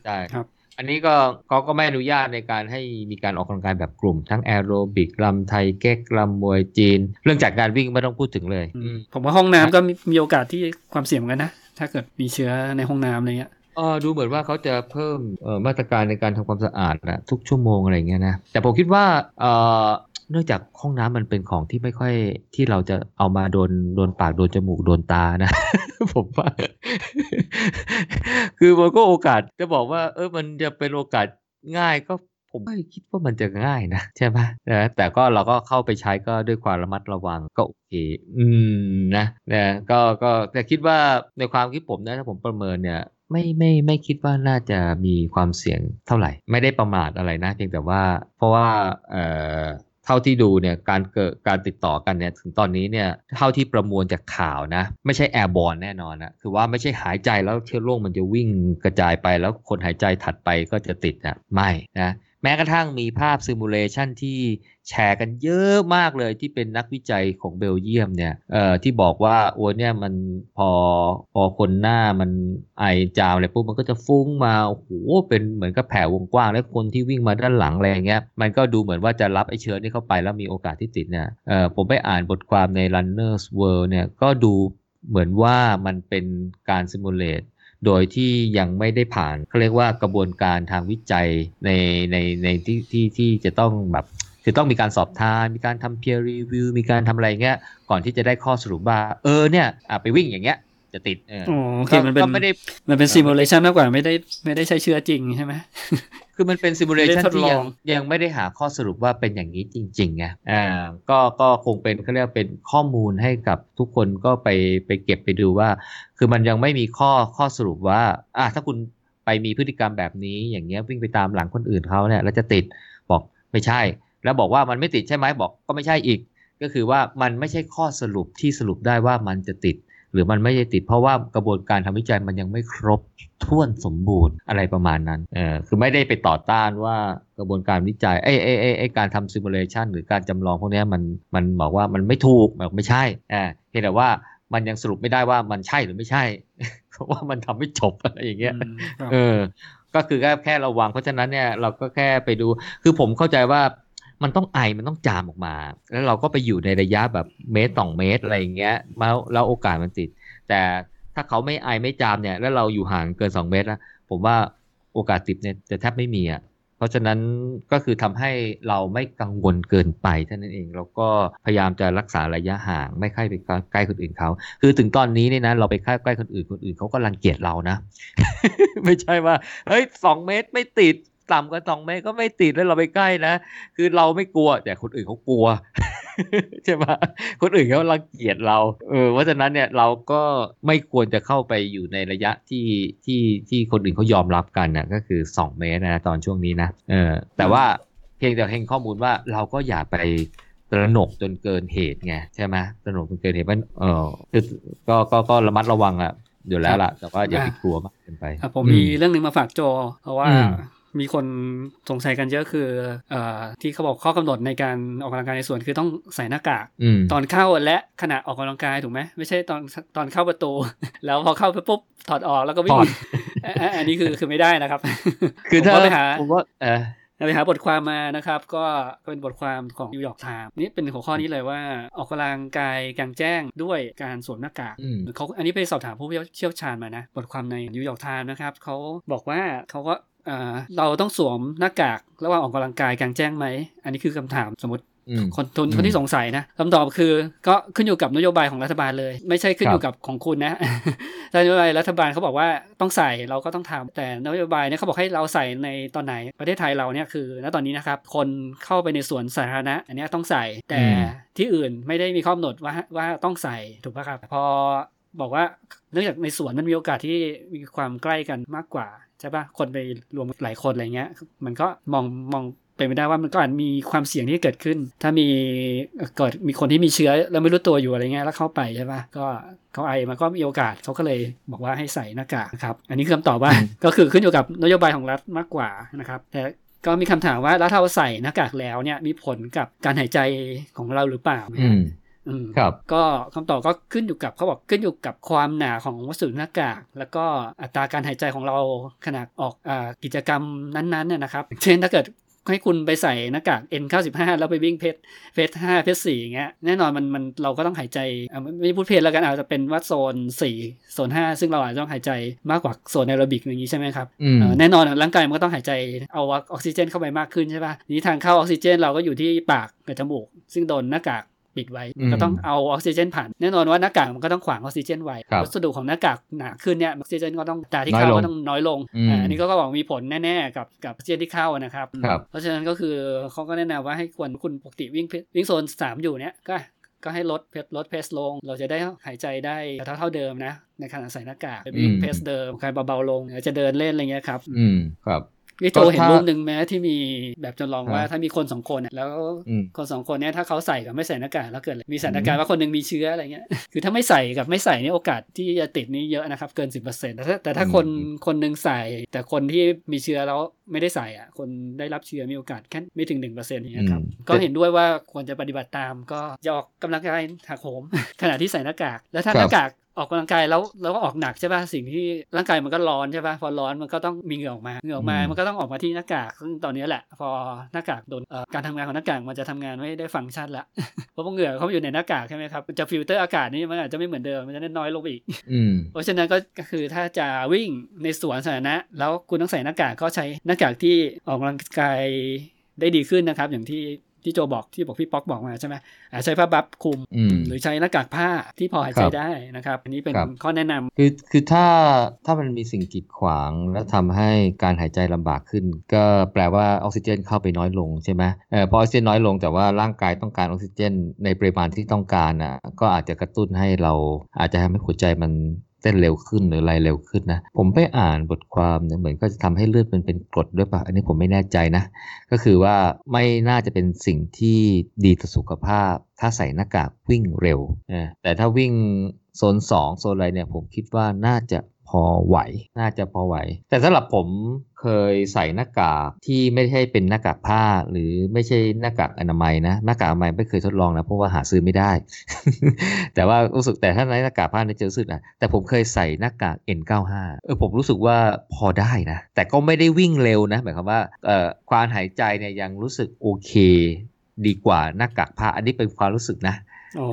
ใช่ครับ อันนี้ก็เขาก็ไม่อนุญาตในการให้มีการออกกำลังกายแบบกลุ่ม ทั้งแอโรบิกลำไทยเก๊กลำมวยจีน เรื่องจากการวิ่งไม่ต้องพูดถึงเลยผมว่าห้องน้ำก็มีโอกาสที่ความเสี่ยงกันนะ ถ้าเกิดมีเชื้อในห้องน้ำอะไรเงี้ยเออดูเหมือนว่าเขาจะเพิ่มมาตรการในการทำความสะอาดนะทุกชั่วโมงอะไรเงี้ยนะแต่ผมคิดว่า เนื่องจากห้องน้ำมันเป็นของที่ไม่ค่อยที่เราจะเอามาโดนโดนปากโดนจมูกโดนตานะ ผมว่า คือมันก็โอกาสจะบอกว่า เออมันจะเป็นโอกาสง่ายก็ผมไม่คิดว่ามันจะง่ายนะ ใช่ไหมนะแต่ก็เราก็เข้าไปใช้ก็ด้วยความระมัดระวังก็โอเค อืมนะนะก็ก็แต่คิดว่าในความคิดผมนะถ้าผมประเมินเนี่ยไม่ไม่ไม่คิดว่าน่าจะมีความเสี่ยงเท่าไหร่ ไม่ได้ประมาทอะไรนะเพียงแต่ว่าเพราะว่าเอ่อ เท่าที่ดูเนี่ยการเกิดการติดต่อกันเนี่ยถึงตอนนี้เนี่ยเท่าที่ประมวลจากข่าวนะ ไม่ใช่แอร์บอลแน่นอนนะคือว่าไม่ใช่หายใจแล้วเชื้อโรคมันจะวิ่งกระจายไปแล้วคนหายใจถัดไปก็จะติดนะไม่นะ แม้กระทั่งมีภาพซิมูเลชันที่แชร์กันเยอะมากเลยที่เป็นนักวิจัยของเบลเยียมเนี่ยเอ่อที่บอกว่าโอ้เนี่ยมันพอพอคนหน้ามันไอจามอะไรปุ๊บมันก็จะฟุ้งมาโอ้โหเป็นเหมือนกับแผ่วงกว้างแล้วคนที่วิ่งมาด้านหลังอะไรเงี้ยมันก็ดูเหมือนว่าจะรับไอเชื้อนี้เข้าไปแล้วมีโอกาสที่ติดเนี่ยเอ่อผมไปอ่านบทความใน Runners World เนี่ยก็ดูเหมือนว่ามันเป็นการซิมูเลต โดยที่ยังไม่ได้ผ่านเขาเรียกว่ากระบวนการทางวิจัยในในในที่ที่ที่จะต้องแบบคือต้องมีการสอบทาน มีการทำ peer review มีการทำอะไรเงี้ยก่อนที่จะได้ข้อสรุปว่า เออเนี่ยไปวิ่งอย่างเงี้ย จะติดเอออ๋อโอเคมันเป็นก็ไม่ได้มันเป็นซิมูเลชันมากกว่าไม่ได้ไม่ได้ใช้เชื้อจริงใช่ไหมคือมันเป็นซิมูเลชันไม่ได้ทดที่ลยัองงยังไม่ได้หาข้อสรุปว่าเป็นอย่างนี้จริงๆไงอ่าก็ก็คงเป็นเขาเรียกว่าเป็นข้อมูลให้กับทุกคนก็ไปไปเก็บไปดูว่า คือมันยังไม่มีข้อข้อสรุปว่าอะถ้าคุณไปมีพฤติกรรมแบบนี้อย่างเงี้ยวิ่งไปตามหลังคนอื่นเขาเนี่ยแล้วจะติดบอกไม่ใช่ แล้วบอกว่ามันไม่ติดใช่ไหมบอกก็ไม่ใช่อีก ก็คือว่ามันไม่ใช่ข้อสรุปที่สรุปได้ว่ามันจะติดห รือมันไม่ได้ติดเพราะว่ากระบวนการทำวิจัยมันยังไม่ครบถ้วนสมบูรณ์อะไรประมาณนั้นเออคือไม่ได้ไปต่อต้านว่ากระบวนการวิจัยไอ้ไอ้ไอ้ไอ้การทำซิมูเลชันหรือการจำลองพวกเนี้ยมันมันบอกว่ามันไม่ถูกแบบไม่ใช่อ่าเพียงแต่ว่ามันยังสรุปไม่ได้ว่ามันใช่หรือไม่ใช่ เพราะว่ามันทำไม่จบอะไรอย่างเงี้ยอืมครับเออ ก็คือแค่แค่ระวังเพราะฉะนั้นเนี่ยเราก็แค่ไปดู คือผมเข้าใจว่า มันต้องไอมันต้องจามออกมา แล้วเราก็ไปอยู่ในระยะแบบเมตรสองเมตรอะไรอย่างเงี้ยแล้วแล้วโอกาสมันติด แต่ถ้าเขาไม่ไอไม่จามเนี่ย แล้วเราอยู่ห่างเกินสองเมตรนะผมว่าโอกาสติดเนี่ยจะแทบไม่มีอะเพราะฉะนั้นก็คือทำให้เราไม่กังวลเกินไปเท่านั้นเอง แล้วก็พยายามจะรักษาระยะห่างไม่ใกล้ไปใกล้คนอื่นเขา คือถึงตอนนี้เนี่ยนะเราไปใกล้ใกล้คนอื่นคนอื่นเขาก็รังเกียจเรานะ ไม่ใช่ว่าเฮ้ยสองเมตรไม่ติด ต่ำกว่าสองเมตรก็ไม่ติดแล้วเราไปใกล้นะ คือเราไม่กลัว แต่คนอื่นเขากลัว ใช่ไหมคนอื่นเขารังเกียจเราเออเพราะฉะนั้นเนี่ยเราก็ไม่ควรจะเข้าไปอยู่ในระยะที่ที่ที่คนอื่นเขายอมรับกันนะก็คือสองเมตรนะตอนช่วงนี้นะเออแต่ว่าเพียงแต่เห็นข้อมูลว่าเราก็อย่าไปตระหนกจนเกินเหตุไงใช่ไหมตระหนกจนเกินเหตุมันเออคือก็ก็ก็ระมัดระวังอะอยู่แล้วล่ะ แต่ว่าอย่าไปกลัวมากเกินไปอะผมมีเรื่องหนึ่งมาฝากโจเพราะว่าอื มมีคนสงสัยกันเยอะคือเอ่อที่เขาบอกข้อกำหนดในการออกกำลังกายในสวนคือต้องใส่หน้ากากอืมตอนเข้าและขณะออกกำลังกายถูกไหมไม่ใช่ตอนตอนเข้าประตู แล้วพอเข้าไปปุ๊บถอดออกแล้วก็วิ่งถอดอะอะอันนี้คือคือไม่ได้นะครับ คือผมถ้าก็ไปหาผมว่าเออไปหาบทความมานะครับก็ก็เป็นบทความของ New York Times นี่เป็นหัวข้อนี้เลยว่าออกกำลังกายกลางแจ้งด้วยการสวมหน้ากากอืมเขาอันนี้ไปสอบถามผู้เชี่ยวชาญมานะ บทความใน New York Times นะครับเขาบอกว่าเขาก็ เอ่อเราต้องสวมหน้ากากระหว่างออกกำลังกายกลางแจ้งไหม อันนี้คือคำถามสมมติอืมคนคนอืมคนที่สงสัยนะคำตอบคือก็ขึ้นอยู่กับนโยบายของรัฐบาลเลย ไม่ใช่ขึ้นครับอยู่กับของคุณนะถ้านโยบายรัฐบาลเขาบอกว่าต้องใส่เราก็ต้องทำแต่นโยบายเนี่ยเขาบอกให้เราใส่ในตอนไหนประเทศไทยเราเนี่ยคือณตอนนี้นะครับคนเข้าไปในสวนสาธารณะ อันเนี้ยต้องใส่แต่อืมที่อื่นไม่ได้มีข้อกำหนดว่าว่าต้องใส่ถูกปะครับ พอ บอกว่าเนื่องจากในสวนมันมีโอกาสที่มีความใกล้กันมากกว่าใช่ปะคนไปรวมหลายคนอะไรเงี้ย มันก็มองมองเป็นไปได้ว่ามันก็อาจมีความเสี่ยงที่เกิดขึ้น ถ้ามีเอ่อเกิดมีคนที่มีเชื้อแล้วไม่รู้ตัวอยู่อะไรเงี้ยแล้วเข้าไปใช่ปะก็เขาไอมันก็มีโอกาสเขาก็เลยบอกว่าให้ใส่หน้ากากนะครับ อันนี้คือคำตอบว่าก็คือขึ้นอยู่กับนโยบายของรัฐมากกว่านะครับ แต่ก็มีคำถามว่าแล้วถ้าเราใส่หน้ากากแล้วเนี่ยมีผลกับการหายใจของเราหรือเปล่าอืมอืม ครับ ก็คำตอบก็ขึ้นอยู่กับเขาบอกขึ้นอยู่กับความหนาของวัสดุหน้ากาก แล้วก็อัตราการหายใจของเราขณะออกอากิจกรรมนั้นๆเนี่ยนะครับ เช่นถ้าเกิดให้คุณไปใส่หน้ากาก N95 แล้วไปวิ่งเพจเพจ5เพจ4อย่างเงี้ยแน่นอนมันมันเราก็ต้องหายใจอะไม่ไม่พูดเพจแล้วกันอาจจะเป็นว่าโซน4โซน5ซึ่งเราอาจจะต้องหายใจมากกว่าโซนแอโรบิกอย่างนี้ใช่ไหมครับอืมเอ่อแน่นอนอะร่างกายมันก็ต้องหายใจเอาออกซิเจนเข้าไปมากขึ้นใช่ป่ะทีนี้ทางเข้าออกซิเจน เราก็อยู่ที่ปากกับจมูก ซึ่งโดนหน้ากาก ปิดไว้อืมก็ต้องเอาออกซิเจนผ่าน แน่นอนว่าหน้ากากมันก็ต้องขวางออกซิเจนไว้ครับวัสดุของหน้ากากหนาขึ้นเนี่ยออกซิเจนก็ต้องอัตราที่น้อยเข้าลงก็ต้องน้อยลงอืมอ่าอันนี้ก็บอกมีผลแน่ ๆ กับกับออกซิเจนที่เข้านะครับครับ เพราะฉะนั้นก็คือเขาก็แนะนำว่าให้ควรคุณปกติวิ่งเพซวิ่งโซนสามอยู่เนี่ยก็ก็ให้ลดเพสลดเพสลง เราจะได้หายใจได้เท่าเท่าเดิมนะ ในขณะใส่หน้ากากไปวิ่งอืมเพสเดิมการเบาๆลงเดี๋ยวจะเดินเล่นอะไรเงี้ยครับ อืมครับ พี่โจก็เห็นถ้ารูปหนึ่งแม้ที่มีแบบจำลองว่าฮะถ้ามีคนสองคนเนี่ยแล้วอืมคนสองคนเนี้ยถ้าเขาใส่กับไม่ใส่หน้ากากแล้วเกิดอะไรมีสถานการณ์ว่าคนหนึงมีเชื้ออะไรเงี้ยคือถ้าไม่ใส่กับไม่ใส่นี่โอกาสที่จะติดนี่เยอะนะครับเกิน10%แต่ถ้าแต่ถ้าคนอืมคนหนึงใส่ แต่คนที่มีเชื้อแล้วไม่ได้ใส่อะ คนได้รับเชื้อมีโอกาสแค่ไม่ถึง1%อย่างเงี้ยครับอืมก็เห็นด้วยว่าควรจะปฏิบัติตามก็จะออกกำลังกายหักโหมขณะที่ใส่หน้ากาก แล้วถ้าครับหน้ากาก ออกกำลังกายแล้วแล้วก็ออกหนักใช่ป่ะสิ่งที่ร่างกายมันก็ร้อนใช่ป่ะพอร้อนมันก็ต้องมีเหงื่อออกมาเหงื่อออกมาอืมมันก็ต้องออกมาที่หน้ากากซึ่งตอนนี้แหละ พอหน้ากากโดนเอ่อการทำงานของหน้ากากมันจะทำงานไม่ได้ฟังก์ชันละเพราะว่าเหงื่อเขาอยู่ในหน้ากากใช่ไหมครับจะฟิลเตอร์อากาศนี่มันอาจจะไม่เหมือนเดิมมันจะได้น้อยลงไปอีกอืมเพราะฉะนั้นก็ก็คือถ้าจะวิ่งในสวนสาธารณะแล้วคุณต้องใส่หน้ากากก็ใช้หน้ากากที่ออกกำลังกายได้ดีขึ้นนะครับ อย่างที่ ที่โจบอกที่บอกพี่ป๊อกบอกมาใช่ไหมอาจใช้ผ้าบัฟคลุมอืมหรือใช้หน้ากากผ้าที่พอหายใจครับได้นะครับ อันนี้เป็นครับข้อแนะนำคือคือถ้าถ้ามันมีสิ่งกีดขวาง แล้วทำให้การหายใจลำบากขึ้น ก็แปลว่าออกซิเจนเข้าไปน้อยลงใช่ไหมเออพอออกซิเจนน้อยลงแต่ว่าร่างกายต้องการออกซิเจน ในปริมาณที่ต้องการอะก็อาจจะกระตุ้นให้เราอาจจะทำให้หัวใจมัน เต้นเร็วขึ้นหรืออะไรเร็วขึ้นนะ ผมไปอ่านบทความเนี่ยเหมือนก็จะทำให้เลือดมันเป็นกรดด้วยปะอันนี้ผมไม่แน่ใจนะ ก็คือว่าไม่น่าจะเป็นสิ่งที่ดีต่อสุขภาพ ถ้าใส่หน้ากากวิ่งเร็ว แต่ถ้าวิ่งโซน2โซนอะไรเนี่ยผมคิดว่าน่าจะ พอไหว น่าจะพอไหว แต่สำหรับผมเคยใส่หน้ากากที่ไม่ใช่เป็นหน้ากากผ้าหรือไม่ใช่หน้ากากอนามัยนะหน้ากากอนามัยไม่เคยทดลองนะเพราะว่าหาซื้อไม่ได้ แต่ว่ารู้สึกแต่ถ้าในหน้ากากผ้าเนี่ยจะรู้สึกนะแต่ผมเคยใส่หน้ากาก N95 เออผมรู้สึกว่าพอได้นะ แต่ก็ไม่ได้วิ่งเร็วนะหมายความว่าเอ่อความหายใจเนี่ยยังรู้สึกโอเค ดีกว่าหน้ากากผ้าอันนี้เป็นความรู้สึกนะ หรอ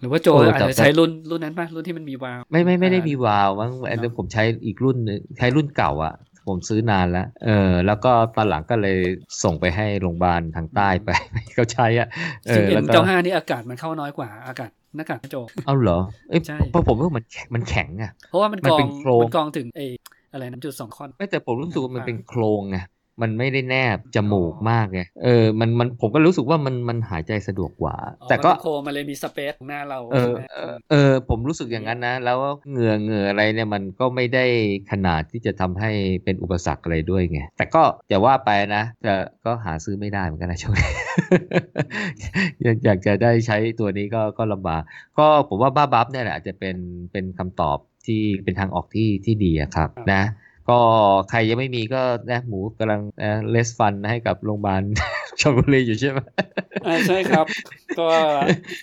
หรือว่าโจเอออาจแต่จะใช้รุ่นรุ่นนั้นป่ะรุ่นที่มันมีวาล์วไม่ไม่ไม่ได้อ่ามีมีวาล์วมั้งอันนี้ผมใช้อีกรุ่นหนึ่งใช้รุ่นเก่าอะ่ะผมซื้อนานแล้ว เออ แล้วก็ตอนหลังก็เลยส่งไปให้โรงพยาบาลทางใต้ไปเขาใช้อะ่ะเอจริงอเอ็แล้วนก็เก้าห้านี่อากาศมันเข้าน้อยกว่าอากาศหน้ากากโจเอาเหรอเอ้ยใช่เพราะผมว่ามันแข็งมันแข็งอะ่ะเพราะว่ามันมันกรอเป็งนโครงมันกรองถึงเอออะไรน้ำจุดสองคอนไม่แต่ผมรู้สึกว่ามันอ่าเป็นโครงไง มันไม่ได้แนบจมูกมากไงเออมันมันผมก็รู้สึกว่ามันมันหายใจสะดวกกว่าอ๋อแต่ก็มันเป็นโครงมันเลยมีสเปซหน้าเราเออใช่ไหมเออเออผมรู้สึกอย่างนั้นนะ แล้วเหงื่อเหงื่ออะไรเนี่ยมันก็ไม่ได้ขนาดที่จะทำให้เป็นอุปสรรคอะไรด้วยไงแต่ก็จะว่าไปนะจะก็หาซื้อไม่ได้เหมือนกันนะช่วงนี้อยากอยากจะได้ใช้ตัวนี้ก็ก็ลำบากก็ผมว่าบ้าบัฟเนี่ยแหละอาจจะเป็นเป็นคำตอบที่เป็นทางออกที่ที่ดีอะครับนะ ก็ใครยังไม่มีก็นะหมูกำลังเลสฟันให้กับโรงพยาบาล ชลบุรีอยู่ใช่ไหมอ่าใช่ครับ ก็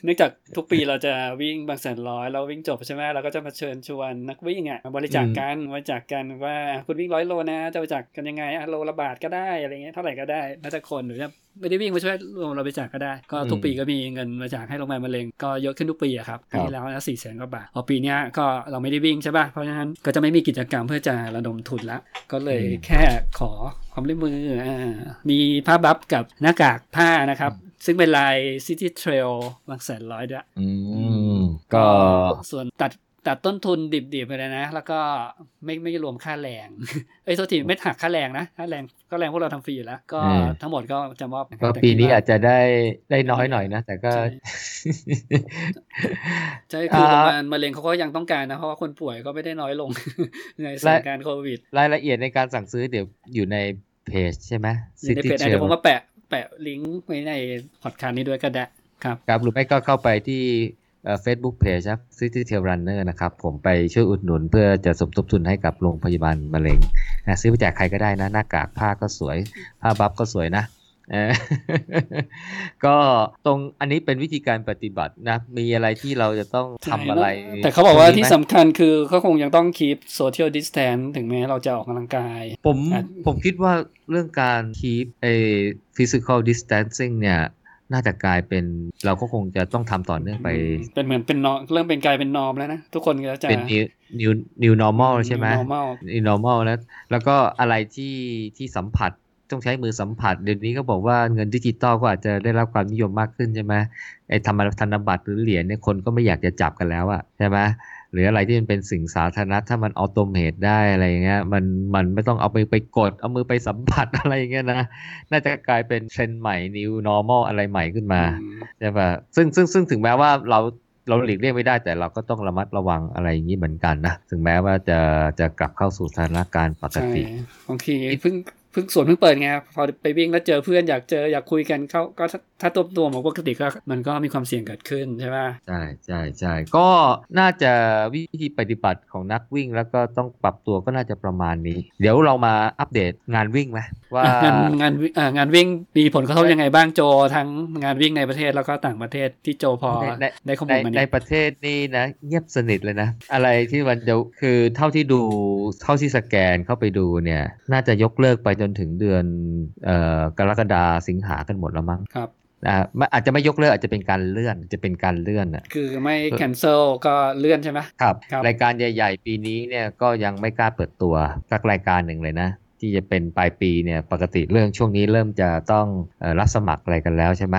เนื่องจากทุกปีเราจะวิ่งบางแสนร้อยเราวิ่งจบใช่ไหมเราก็จะมาเชิญชวนนักวิ่งอะมาบริจาคกันบริจาคกันว่าคุณวิ่งร้อยโลนะจะบริจาคกันยังไงอะโลละบาทก็ได้อะไรเงี้ยเท่าไหร่ก็ได้แล้วแต่คนหรือจะไม่ได้วิ่งมาช่วยรวมเราบริจาคก็ได้ ก็ทุกปีก็มีเงินบริจาคให้โรงพยาบาลมะเร็งก็เยอะขึ้นทุกปีอะครับปีที่แล้วนะสี่แสนกว่าบาทพอปีเนี้ยก็เราไม่ได้วิ่งใช่ป่ะเพราะฉะนั้นก็จะไม่มีกิจกรรมเพื่อจะระดมทุนละ ก็เลยแค่ขอ ความร่วมมืออ่ามีผ้าบัฟกับหน้ากากผ้านะครับ ซึ่งเป็นลาย City Trail บางแสนร้อยด้วยอืมก็ส่วนตัดตัดต้นทุนดิบๆไปเลยนะ แล้วก็ไม่ไม่รวมค่าแรง เอ้ยโทษทีไม่หักค่าแรงนะค่าแรงก็แรงพวกเราทำฟรีอยู่แล้ว ก็ทั้งหมดก็จะมอบก็ปีนี้อาจจะได้ได้น้อยหน่อยนะ แต่ก็ใช่คือโรงพยาบาลมะเร็งเขาก็ยังต้องการนะ เพราะว่าคนป่วยก็ไม่ได้น้อยลงในสถานการณ์โควิด รายละเอียดในการสั่งซื้อเดี๋ยวอยู่ใน เพจใช่ไหมอยู่ในเพจเดี๋ยวผมมาแปะแปะลิงก์ไว้ในพอดคาสต์นี้ด้วยก็ได้ครับครับหรือไม่ก็เข้าไปที่เฟซบุ๊กเพจครับ City Tail Runner นะครับ ผมไปช่วยอุดหนุนเพื่อจะสมทบทุนให้กับโรงพยาบาลมะเร็งนะซื้อไปแจกใครก็ได้นะ หน้ากากผ้าก็สวย ผ้าบัฟก็สวยนะเออ ก็ตรงอันนี้เป็นวิธีการปฏิบัตินะ มีอะไรที่เราจะต้องทำอะไร แต่เขาบอกว่าที่ตรงนี้ไหมสำคัญคือเขาคงยังต้อง keep social distance ถึงแม้เราจะออกกำลังกาย ผมอะผมคิดว่าเรื่องการ keep เอ physical distancing เนี่ยน่าจะกลายเป็นเราก็คงจะต้องทำต่อเนื่องไป เป็นเหมือนเป็นนอเริ่มเป็นกลายเป็นนอมแล้วนะ ทุกคนก็จะเป็น new new new normal ใช่ไหม new normal new normal แล้วแล้วก็อะไรที่ที่สัมผัส ต้องใช้มือสัมผัส เดี๋ยวนี้ก็บอกว่าเงินดิจิตอลก็อาจจะได้รับความนิยมมากขึ้นใช่ไหมไอ้ธรรมธนบัตรหรือเหรียญเนี่ยคนก็ไม่อยากจะจับกันแล้วอะใช่ไหมหรืออะไรที่มันเป็นสิ่งสาธารณะถ้ามันออโตเมตได้อะไรอย่างเงี้ยมันมันไม่ต้องเอาไปไปกดเอามือไปสัมผัสอะไรอย่างเงี้ยนะน่าจะกลายเป็นเทรนด์ใหม่ new normal อะไรใหม่ขึ้นมาอืมใช่ปะซึ่งซึ่งซึ่งถึงแม้ว่าเราเราหลีกเลี่ยงไม่ได้แต่เราก็ต้องระมัดระวังอะไรอย่างนี้เหมือนกันนะ ถึงแม้ว่าจะจะกลับเข้าสู่สถานการณ์ปกใช่ติบางทีเพิ่ง เพิ่งสวนเพิ่งเปิดไงพอไปวิ่งแล้วเจอเพื่อนอยากเจออยากคุยกันเขาก็ถ้าถ้าตัวตัวของปกติก็มันก็มีความเสี่ยงเกิดขึ้นใช่ไหมใช่ใช่ใช่ก็น่าจะวิธีปฏิบัติของนักวิ่งแล้วก็ต้องปรับตัวก็น่าจะประมาณนี้ เดี๋ยวเรามาอัปเดตงานวิ่งไหมว่างานงานวิ่งอ่างานวิ่งมีผลกระทบยังไงบ้างโจทั้งงานวิ่งในประเทศแล้วก็ต่างประเทศที่โจพอในได้ข้อในมูลมาในเนี่ยประเทศนี่นะเงียบสนิทเลยนะ อะไรที่มันจะคือเท่าที่ดูเท่าที่สแกนเข้าไปดูเนี่ยน่าจะยกเลิกไปจนถึงเดือนเอ่อกรกฎาสิงหากันหมดแล้วมั้งครับอ่าไม่อาจจะไม่ยกเลิกอาจจะเป็นการเลื่อนจะเป็นการเลื่อนอะคือไม่ cancel ก็เลื่อนใช่ไหมครับครับรายการใหญ่ ๆ ปีนี้เนี่ยก็ยังไม่กล้าเปิดตัวสักรายการหนึ่งเลยนะ ที่จะเป็นปลายปีเนี่ยปกติเรื่องช่วงนี้เริ่มจะต้องรับสมัครอะไรกันแล้วใช่ไหม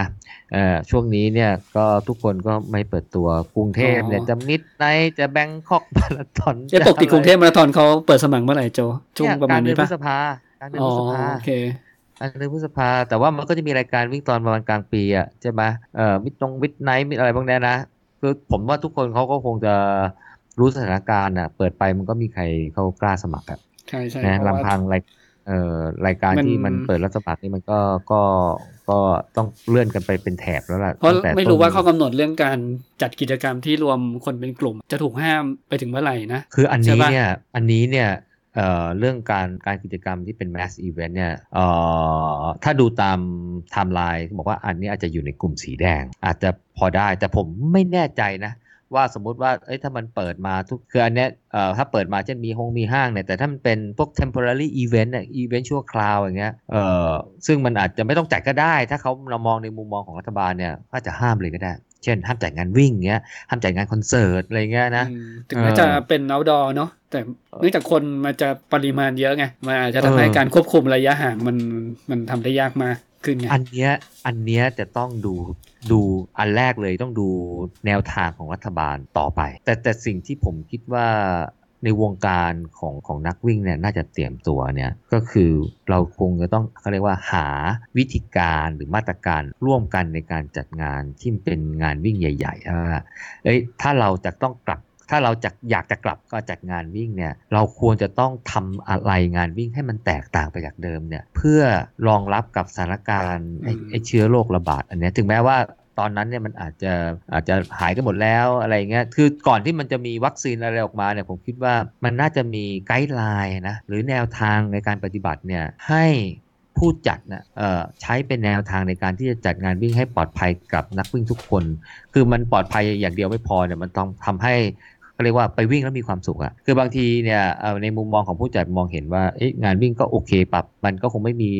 ช่วงนี้เนี่ยก็ทุกคนก็ไม่เปิดตัวกรุงเทพเนี่ยจะ Midnight จะ Bangkok Marathon จะปกติกรุงเทพมาราธอนเขาเปิดสมัครเมื่อไหร่โจช่วงประมาณนี้ปะการเดือนพฤษภา การเดือนพฤษภาโอเคอันเดือนพฤษภาแต่ว่ามันก็จะมีรายการวิ่งตอนประมาณกลางปีอะใช่ไหมเอ่อ mid ตรง midnight mid อะไรพวกนี้นะคือผมว่าทุกคนเขาก็คงจะรู้สถานการณ์อะ เปิดไปมันก็มีใครเขากล้าสมัครอะใช่ใช่นะลำพังรายเอ่อรายการที่มันเปิดรับสมัครนี่มันก็ก็ก็ต้องเลื่อนกันไปเป็นแถบแล้วล่ะเพราะไม่รู้ว่าข้อกำหนดเรื่องการจัดกิจกรรมที่รวมคนเป็นกลุ่ม จะถูกห้ามไปถึงเมื่อไหร่นะคืออันนี้เนี่ยอันนี้เนี่ย เเรื่องการการกิจกรรมที่เป็น mass event เนี่ยถ้าดูตามไทม์ไลน์บอกว่าอันนี้อาจจะอยู่ในกลุ่มสีแดง อาจจะพอได้แต่ผมไม่แน่ใจนะว่าสมมุติว่าเอ้ยถ้ามันเปิดมาทุกคืออันเนี้ยเอ่อถ้าเปิดมาเช่นมีห้องมีห้างเนี่ยแต่ถ้ามันเป็นพวก temporary event เนี่ย event ชั่วคราวอย่างเงี้ยเอ่อซึ่งมันอาจจะไม่ต้องจัดก็ได้ ถ้าเขาเรามองในมุมมองของรัฐบาลเนี่ยก็จะห้ามเลยก็ได้ เช่นห้ามจัดงานวิ่งเงี้ยห้ามจัดงานคอนเสิร์ตอะไรเงี้ยนะถึงแม้จะเป็น outdoor เนาะแต่เนื่องจากคนมันจะปริมาณเยอะไงมันอาจจะทำให้การควบคุมระยะห่างมันมันทำได้ยากมากขึ้นไงอันเนี้ยอันเนี้ยจะต้องดูดูอันแรกเลยต้องดูแนวทางของรัฐบาลต่อไป แต่แต่สิ่งที่ผมคิดว่า ในวงการของของนักวิ่งเนี่ยน่าจะเตรียมตัวเนี่ยก็คือเราคงจะต้องเขาเรียกว่าหาวิธีการหรือมาตรการร่วมกันในการจัดงานที่เป็นงานวิ่งใหญ่ๆว่าเอ้ยถ้าเราจะต้องกลับถ้าเราจะอยากจะกลับก็จัดงานวิ่งเนี่ยเราควรจะต้องทำอะไรงานวิ่งให้มันแตกต่างไปจากเดิมเนี่ยเพื่อรองรับกับสถานการณ์ไอ้เชื้อโรคระบาดอันนี้ถึงแม้ว่า ตอนนั้นเนี่ยมันอาจจะอาจจะหายกันหมดแล้วอะไรเงี้ยคือก่อนที่มันจะมีวัคซีนอะไรออกมาเนี่ยผมคิดว่ามันน่าจะมีไกด์ไลน์นะหรือแนวทางในการปฏิบัติเนี่ยให้ผู้จัดนะใช้เป็นแนวทางในการที่จะจัดงานวิ่งให้ปลอดภัยกับนักวิ่งทุกคน คือมันปลอดภัยอย่างเดียวไม่พอเนี่ยมันต้องทำให้ เรียกว่าไปวิ่งแล้วมีความสุขอะคือบางทีเนี่ยในมุมมองของผู้จัดมองเห็นว่า งานวิ่งก็โอเคปรับ มันก็คงไม่มี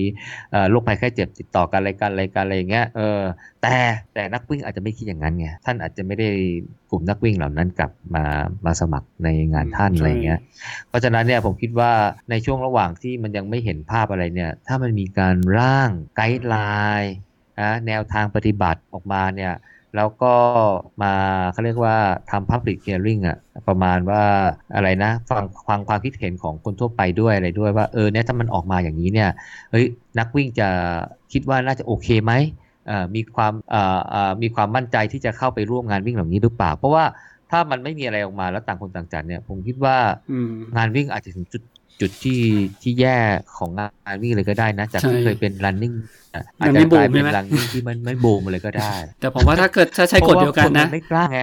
โรคภัยแค่เจ็บติดต่อกันอะไรกันอะไรกันอะไรเงี้ย เออ แต่แต่นักวิ่งอาจจะไม่คิดอย่างนั้นไง ท่านอาจจะไม่ได้กลุ่มนักวิ่งเหล่านั้นกลับมามาสมัครในงานท่านอะไรเงี้ย เพราะฉะนั้นเนี่ยผมคิดว่าในช่วงระหว่างที่มันยังไม่เห็นภาพอะไรเนี่ย ถ้ามันมีการร่างไกด์ไลน์นะแนวทางปฏิบัติออกมาเนี่ย แล้วก็มาเขาเรียกว่าทำ public hearing อะประมาณว่าอะไรนะฟังฟังความคิดเห็นของคนทั่วไปด้วยอะไรด้วยว่าเออเนี่ยถ้ามันออกมาอย่างนี้เนี่ยเฮ้ยนักวิ่งจะคิดว่าน่าจะโอเคไหมมีความมีความมั่นใจที่จะเข้าไปร่วมงานวิ่งเหล่านี้หรือเปล่า เพราะว่าถ้ามันไม่มีอะไรออกมาแล้วต่างคนต่างจัดเนี่ยผมคิดว่างานวิ่งอาจจะถึงจุด จุดที่ที่แย่ของงานวิ่งเลยก็ได้นะ จากที่เคยเป็น running อาจจะกลายเป็น running ที่มันไม่บูมเลยก็ได้ แต่ผมว่าถ้าเกิดถ้าใช้กฎเดียวกันนะไม่กล้าไง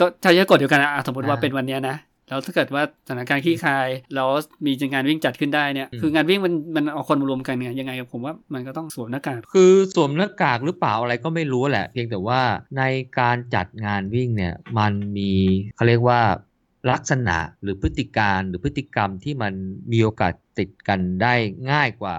ก็ใช้กฎเดียวกันนะสมมติว่าเป็นวันนี้นะแล้วถ้าเกิดว่าสถานการณ์ขี้คายแล้วมีงานวิ่งจัดขึ้นได้เนี่ย คืองานวิ่งมันมันเอาคนมารวมกันเนี่ยยังไงผมว่ามันก็ต้องสวมหน้ากาก คือสวมหน้ากากหรือเปล่าอะไรก็ไม่รู้แหละ เพียงแต่ว่าในการจัดงานวิ่งเนี่ยมันมีเขาเรียกว่า ลักษณะหรือพฤติการหรือพฤติกรรมที่มันมีโอกาสติดกันได้ง่ายกว่า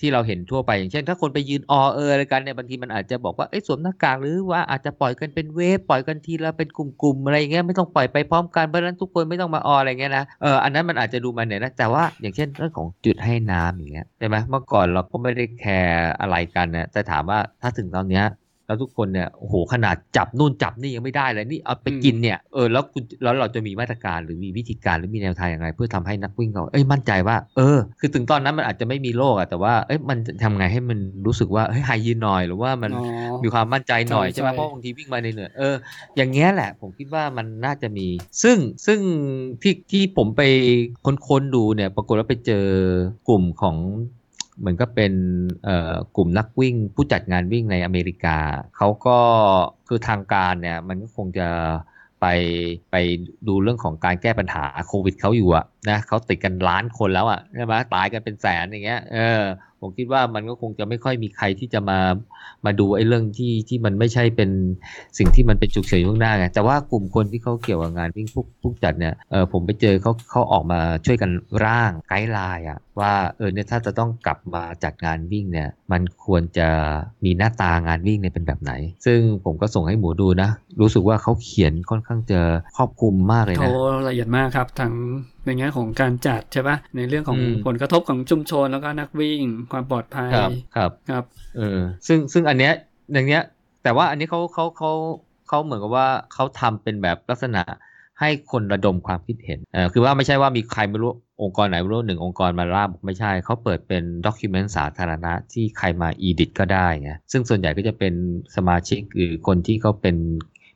ที่เราเห็นทั่วไปอย่างเช่น ถ้าคนไปยืนออเอออะไรกันเนี่ยบางทีมันอาจจะบอกว่าไอ้สวมหน้ากากหรือว่าอาจจะปล่อยกันเป็นเวฟปล่อยกันทีละเป็นกลุ่มๆอะไรอย่างเงี้ยไม่ต้องปล่อยไปพร้อมกันเพราะฉะนั้นทุกคนไม่ต้องมาอออะไรเงี้ยนะเอออันนั้นมันอาจจะดูมาเนี่ยนะแต่ว่าอย่างเช่นเรื่องของจุดให้น้ำอย่างเงี้ยใช่ไหมเมื่อก่อนเราก็ไม่ได้แคร์อะไรกันนะแต่ถามว่าถ้าถึงตอนเนี้ย แล้วทุกคนเนี่ยโอ้โหขนาดจับนู่นจับนี่ยังไม่ได้เลยนี่เอาไปกินเนี่ยเออแล้วคุณแล้วเราจะมีมาตรการหรือมีวิธีการหรือมีแนวทางอย่างไรเพื่อทำให้นักวิ่งเราเอ้ยมั่นใจว่า เออ คือถึงตอนนั้นมันอาจจะไม่มีโรคอะแต่ว่าเอ้ยมันทำไงให้มันรู้สึกว่าเฮ้ยหายยืนหน่อยหรือว่ามันมีความมั่นใจหน่อยใช่ไหมเพราะบางทีวิ่งมาในเหนื่อยเอออย่างเงี้ยแหละ ผมคิดว่ามันน่าจะมี ซึ่งซึ่งที่ที่ผมไปค้นๆดูเนี่ยปรากฏว่าไปเจอกลุ่มของ เหมือนก็เป็นกลุ่มนักวิ่งผู้จัดงานวิ่งในอเมริกา เขาก็คือทางการเนี่ยมันก็คงจะไปไปดูเรื่องของการแก้ปัญหาโควิดเขาอยู่อะ นะเขาติดกันล้านคนแล้วอะใช่ไหมตายกันเป็นแสนอย่างเงี้ยเออผมคิดว่ามันก็คงจะไม่ค่อยมีใครที่จะมามาดูไอ้เรื่องที่ที่มันไม่ใช่เป็นสิ่งที่มันเป็นจุกเฉินข้างหน้าไงแต่ว่ากลุ่มคนที่เขาเกี่ยวกับงานวิ่งพวกพวกจัดเนี่ยเออผมไปเจอเขาเขาออกมาช่วยกันร่างไกด์ไลน์อะว่าเออเนี่ยถ้าจะต้องกลับมาจัดงานวิ่งเนี่ยมันควรจะมีหน้าตางานวิ่งเนี่ยเป็นแบบไหน ซึ่งผมก็ส่งให้หมูดูนะ รู้สึกว่าเขาเขียนค่อนข้างจะครอบคลุมมากเลยนะโอ้ละเอียดมากครับทั้ง ในแง่ของการจัดใช่ปะในเรื่องของผลกระทบของชุมชนแล้วก็นักวิ่งความปลอดภัยครับครับครับเออซึ่งซึ่งอันเนี้ยอย่างเนี้ย แต่ว่าอันนี้เขาเขาเขาเขาเหมือนกับว่าเขาทำเป็นแบบลักษณะให้คนระดมความคิดเห็นเออคือว่าไม่ใช่ว่ามีใครไม่รู้องค์กรไหนไม่รู้หนึ่งองค์กรมาล่าไม่ใช่ เขาเปิดเป็นด็อกิเมนต์สาธารณะที่ใครมาอีดิทก็ได้ไงซึ่งส่วนใหญ่ก็จะเป็นสมาชิกหรือคนที่เขาเป็น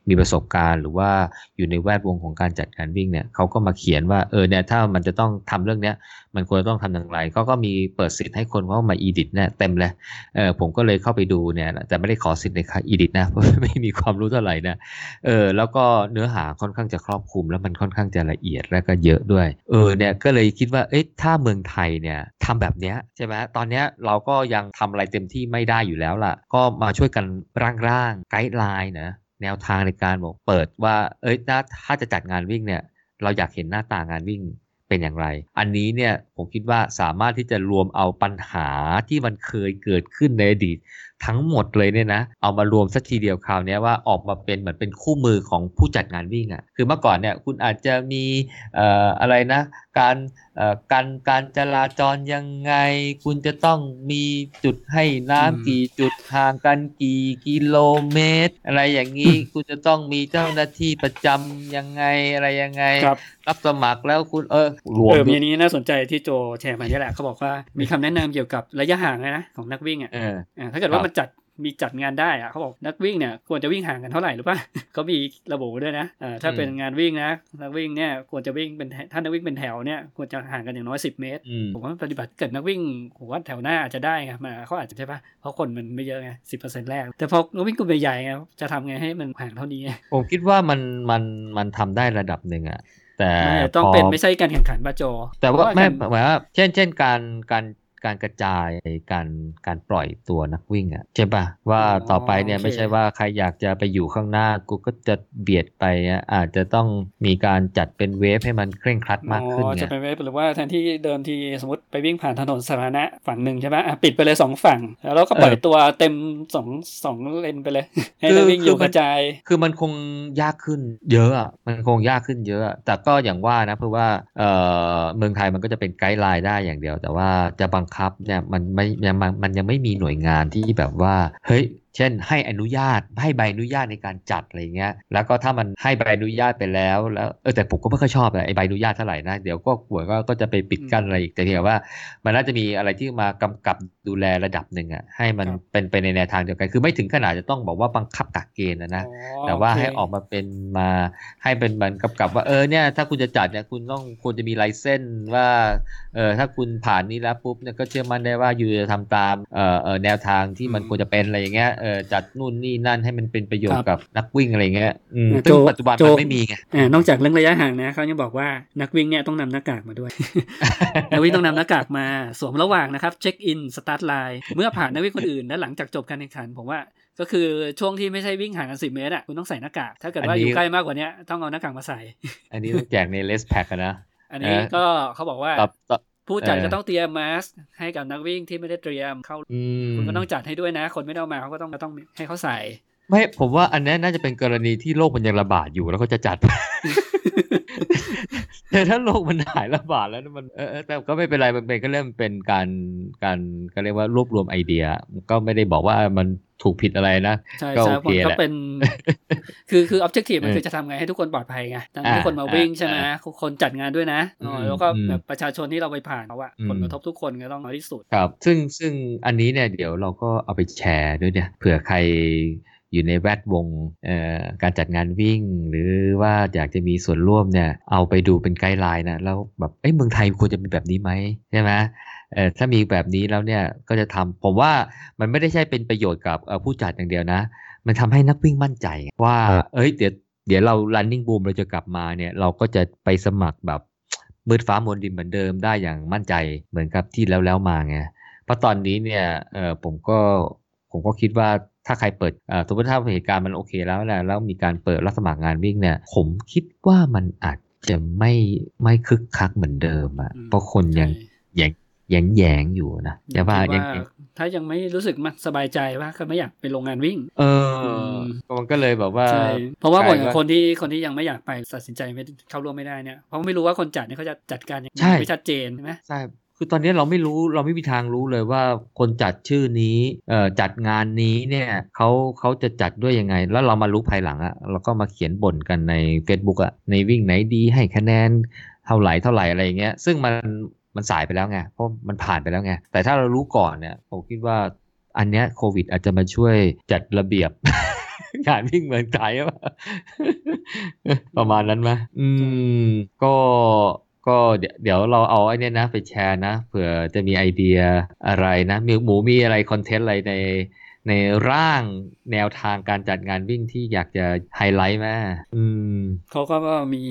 มีประสบการณ์ หรือว่าอยู่ในแวดวงของการจัดการวิ่งเนี่ยเขาก็มาเขียนว่าเออเนี่ยถ้ามันจะต้องทำเรื่องเนี้ยมันควรต้องทำอย่างไรเขาก็มีเปิดสิทธิ์ให้คนเขามา edit เนี่ยเต็มเลยเออผมก็เลยเข้าไปดูเนี่ยแต่ไม่ได้ขอสิทธิ์ในการ edit นะเพราะไม่มีความรู้เท่าไหร่นะเออแล้วก็เนื้อหาค่อนข้างจะครอบคลุม แล้วมันค่อนข้างจะละเอียดแล้วก็เยอะด้วยเออเนี่ยก็เลยคิดว่าเอ๊ะถ้าเมืองไทยเนี่ยทำแบบเนี้ยใช่ไหมตอนเนี้ยเราก็ยังทำอะไรเต็มที่ไม่ได้อยู่แล้วล่ะ ก็มาช่วยกันร่างๆไกด์ไลน์นะ แนวทางในการบอกเปิดว่า เอ้ยถ้าถ้าจะจัดงานวิ่งเนี่ยเราอยากเห็นหน้าตางานวิ่งเป็นอย่างไร อันนี้เนี่ยผมคิดว่าสามารถที่จะรวมเอาปัญหาที่มันเคยเกิดขึ้นในอดีต ทั้งหมดเลยเนี่ยนะเอามารวมสักทีเดียวคราวนี้ว่าออกมาเป็นเหมือนเป็นคู่มือของผู้จัดงานวิ่งอะ่ะคือเมื่อก่อนเนี่ยคุณอาจจะมีอออะไรนะการเอ่อการการจราจรยังไง คุณจะต้องมีจุดให้น้ำกี่จุดห่างกันกี่กิโลเมตร อะไรอย่างนี้คุณจะต้องมีเจ้าหน้าที่ประจำยังไงอะไรยังไง รับรับสมัครแล้วคุณเออรวมเออมีนี้น่าสนใจที่โจแชร์มานี่แหละเขาบอกว่ามีคำแนะนำเกี่ยวกับระยะห่างนะของนักวิ่งอะถ้าเกิดว่ามันจัด มีจัดงานได้อะเขาบอกนักวิ่งเนี่ยควรจะวิ่งห่างกันเท่าไหร่หรือป่ะเขามีระบุด้วยนะถ้าเป็นงานวิ่งนะนักวิ่งเนี่ยควรจะวิ่งเป็นถ้านักวิ่งเป็นแถวเนี่ยควรจะห่างกันอย่างน้อย10 เมตรผมว่าปฏิบัติเกิดนักวิ่งผมว่าแถวหน้าอาจจะได้ไงมาเขาอาจจะใช่ป่ะเพราะคนมันไม่เยอะไงสิบเปอร์เซ็นต์แรก แต่พอนักวิ่งกลุ่มใหญ่ๆไงจะทำไงให้มันห่างเท่านี้ผมคิดว่ามันมันมันทำได้ระดับหนึ่งอะแต่ต้องเป็นไม่ใช่การแข่งขันป่ะโจ แต่ว่าไม่หมายว่าเช่นเช่นการการ การกระจายการการปล่อยตัวนักวิ่งอะใช่ปะว่าต่อไปเนี่ยไม่ใช่ว่าใครอยากจะไปอยู่ข้างหน้ากูก็จะเบียดไปอาจจะต้องมีการจัดเป็นเวฟให้มันเคร่งครัดมากขึ้นเนี่ยจะเป็นเวฟหรือว่าแทนที่เดิมทีสมมติไปวิ่งผ่านถนนสาธารณะฝั่งหนึ่งใช่ไหมปิดไปเลยสองฝั่ง แล้วเราก็ปล่อยตัวเต็มสองสองเลนไปเลย ให้นักวิ่งอยู่กระจาย คือมันคงยากขึ้นเยอะอะมันคงยากขึ้นเยอะ แต่ก็อย่างว่านะเพราะว่าเออเมืองไทยมันก็จะเป็นไกด์ไลน์ได้อย่างเดียว แต่ว่าจะบังคับเนี่ยมันไม่ยังมันยังไม่มีหน่วยงานที่แบบว่า เฮ้ย เช่นให้อนุญาตให้ใบอนุญาตในการจัดอะไรเงี้ยแล้วก็ถ้ามันให้ใบอนุญาตไปแล้วแล้วเออแต่ผมก็ไม่ค่อยชอบไอ้ใบอนุญาตเท่าไหร่นะเดี๋ยวก็กลัวก็ก็จะไปปิดกั้นอะไรอีกแต่เพียงว่า มันน่าจะมีอะไรที่มากำกับดูแลระดับหนึ่งอะให้มันเป็นไปในแนวทางเดียวกัน คือไม่ถึงขนาดจะต้องบอกว่าบังคับกักเกณฑ์นะนะแต่ว่าให้ออกมาเป็นมาให้เป็นมันกำกับว่าเออเนี่ยถ้าคุณจะจัดเนี่ยคุณต้องควรจะมีไลเซนว่าเออถ้าคุณผ่านนี้แล้วปุ๊บเนี่ยก็เชื่อมั่นได้ว่าอยู่จะทำตามเออแนวทางที่มันควรจะเป็นอะไรอย่างเงี้ยเออจัดนู่นนี่นั่นให้มันเป็นประโยชน์กับนักวิ่งอะไรเงี้ยซึ่งปัจจุบันมันไม่มีไงนอกจากเรื่ของระยะห่างนะเขายังบอกว่านักวิ่งเนี่ยต้องนำหน้ากากมาด้วย นักวิ่งต้องนำหน้ากากมาสวมระหว่างนะครับ check in start line เมื่อผ่านนักวิ่งคนอื่นและหลังจากจบการแข่งขันผมว่าก็คือช่วงที่ไม่ใช่วิ่งห่างกันสิบเมตรอะคุณต้องใส่หน้ากากถ้าเกิดว่าอยู่ใกล้มากกว่านี้ต้องเอาหน้ากากมาใส่ อันนี้ต้องแจกใน race pack นะอันนี้ก็เขาบอกว่า ผู้จัดก็ต้องเตรียมมาสให้กับนักวิ่งที่ไม่ได้เตรียมเข้าคุณก็ต้องจัดให้ด้วยนะ คนไม่ได้มาเขาก็ต้องต้องให้เขาใส่ ไม่ผมว่าอันนี้น่าจะเป็นกรณีที่โรคมันยังระบาดอยู่แล้วเขาจะจัด แต่ถ้าโรคมันหายระบาดแล้วมันเออแต่ก็ไม่เป็นไรมันเป็นก็เริ่มเป็นการการก็เรียกว่ารวบรวมไอเดีย ก็ไม่ได้บอกว่ามันถูกผิดอะไรนะใช่ใช่ผมก็เป็น คือคือออบเจกตีฟมันคือจะทำไงให้ทุกคนปลอดภัยไงทั้งทุกคนมาวิ่งใช่ไหมคนจัดงานด้วยนะแล้วก็แบบประชาชนที่เราไปผ่านเขาอะผลกระทบทุกคนก็ต้องน้อยที่สุดครับ ซึ่งซึ่งอันนี้เนี่ยเดี๋ยวเราก็เอาไปแชร์ด้วยเนี่ยเผื่อใคร อยู่ในแวดวงการจัดงานวิ่ง หรือว่าอยากจะมีส่วนร่วมเนี่ยเอาไปดูเป็นไกด์ไลน์นะแล้วแบบเอ้ยเมืองไทยควรจะมีแบบนี้ไหมใช่ไหมเออถ้ามีแบบนี้แล้วเนี่ยก็จะทำผมว่ามันไม่ได้ใช่เป็นประโยชน์กับผู้จัดอย่างเดียวนะ มันทำให้นักวิ่งมั่นใจว่า เอ้ย เดี๋ยวเดี๋ยวเรา running boom เราจะกลับมาเนี่ยเราก็จะไปสมัครแบบมืดฟ้ามนดินเหมือนเดิมได้อย่างมั่นใจเหมือนกับที่แล้วแล้วมาไงเพราะตอนนี้เนี่ยเออผมก็ ผมก็คิดว่าถ้าใครเปิดสมมติถ้าเหตุการณ์มันโอเคแล้วแหละแล้วมีการเปิดรับสมัครงานวิ่งเนี่ย ผมคิดว่ามันอาจจะไม่ไม่คึกคักเหมือนเดิมอะเพราะคนยังยังแยงแยงอยู่นะแต่ว่ายังถ้ายังไม่รู้สึกมันสบายใจว่าก็ไม่อยากไปโรงงานวิ่ง เออมันก็เลยแบบว่าใช่เพราะว่าคนคนที่คนที่ยังไม่อยากไปตัดสินใจไม่เข้าร่วมไม่ได้เนี่ยเพราะไม่รู้ว่าคนจัดเนี่ยเขาจะจัดการยังไงไม่ชัดเจนใช่ไหมใช่ คือตอนนี้เราไม่รู้เราไม่มีทางรู้เลยว่าคนจัดชื่อนี้เอ่อจัดงานนี้เนี่ยเขาเขาจะจัดด้วยยังไง แล้วเรามารู้ภายหลังอะเราก็มาเขียนบ่นกันใน Facebook อะในวิ่งไหนดีให้คะแนนเท่าไหร่เท่าไหร่อะไรเงี้ยซึ่งมันมันสายไปแล้วไงเพราะมันผ่านไปแล้วไงแต่ถ้าเรารู้ก่อนเนี่ยผมคิดว่าอันเนี้ยโควิดอาจจะมาช่วยจัดระเบียบงานวิ่งเมืองไทยประมาณนั้นไหมอืมก็ ก็เดี๋ยวเราเอาไอ้นี่นะไปแชร์นะเผื่อจะมีไอเดียอะไรนะมีหมูมีอะไรคอนเทนต์อะไรใน ในร่างแนวทางการจัดงานวิ่งที่อยากจะไฮไลท์แม่อืมเขาก็มี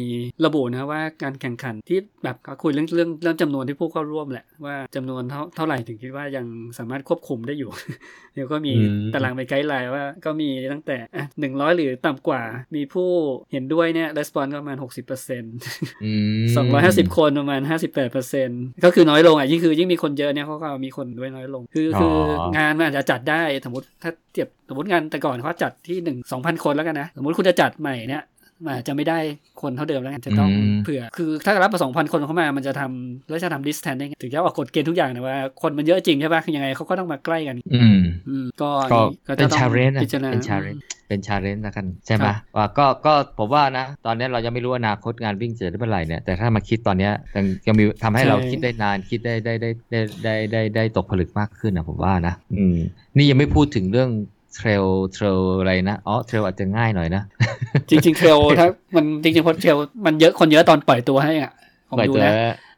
ระบุนะว่าการแข่งขันที่แบบคุยเรื่องเรื่องเรื่องจำนวนที่ผู้เข้าร่วมแหละ ว่าจำนวนเท่าเท่าไหร่ถึงคิดว่ายังสามารถควบคุมได้อยู่เดี๋ยวก็มีตารางไป guideline ว่าก็มีตั้งแต่หนึ่งร้อยหรือต่ำกว่า มีผู้เห็นด้วยเนี่ย response ประมาณหกสิบเปอร์เซ็นต์สองร้อยห้าสิบคนประมาณห้าสิบแปดเปอร์เซ็นต์ก็คือน้อยลงอะยิ่งคือยิ่งมีคนเยอะเนี่ยเขาก็มีคนด้วยน้อยลง คือคืองานมันอาจจะจัดได้สมมติถ้าเทียบสมมติงานแต่ก่อนเขาจัดที่หนึ่งสองพันคนแล้วกันนะ สมมติคุณจะจัดใหม่เนี่ย อาจจะไม่ได้คนเท่าเดิมแล้วกันจะต้องเผื่อ คือถ้ารับมาสองพันคนเข้ามา มันจะทำแล้วจะทำ distance ได้ถึงจะออกกฎเกณฑ์ทุกอย่างนะว่า คนมันเยอะจริงใช่ปะยังไงเขาก็ต้องมาใกล้กัน อืมก็เป็น challenge เป็น challenge เป็น challenge นะกันใช่ไหมว่าก็ก็ผมว่านะ ตอนนี้เรายังไม่รู้อนาคตงานวิ่งจะได้เมื่อไหร่เนี่ยแต่ถ้ามาคิดตอนนี้ยังยังมีทำให้เราคิดได้นานคิดได้ได้ได้ได้ได้ได้ได้ตกผลึกมากขึ้นนะผมว่านะ อืมนี่ยังไม่พูดถึงเรื่อง trail trail อะไรนะอ๋อ trail อาจจะง่ายหน่อยนะ จริง ๆ trail ถ้ามันจริงๆพอ trail มันเยอะคนเยอะตอนปล่อยตัวให้อะผมดูนะ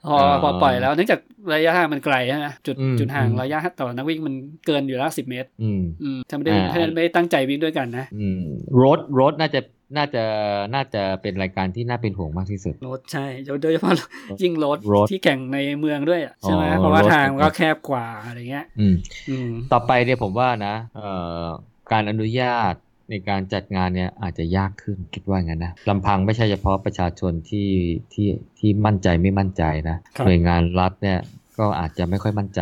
พอพอปล่อยแล้วเนื่องจากระยะห่างมันไกลใช่ไหมจุดจุดห่างระยะต่อนักวิ่งมันเกินอยู่แล้วสิบเมตร อืมอืมถ้าไม่ได้ถ้าไม่ได้ตั้งใจวิ่งด้วยกันนะอืมรถรถน่าจะ น่าจะน่าจะเป็นรายการที่น่าเป็นห่วงมากที่สุดรถใช่โดยเฉพาะยิ่งรถที่แข่งในเมืองด้วยใช่ไหมเพราะว่าทางก็แคบกว่าอะไรเงี้ย อืมต่อไปเนี่ยผมว่านะเอ่อการอนุญาตในการจัดงานเนี่ยอาจจะยากขึ้นคิดว่างั้นนะลำพังไม่ใช่เฉพาะประชาชนที่ที่ที่มั่นใจไม่มั่นใจนะหน่วยงานรัฐเนี่ยก็อาจจะไม่ค่อยมั่นใจ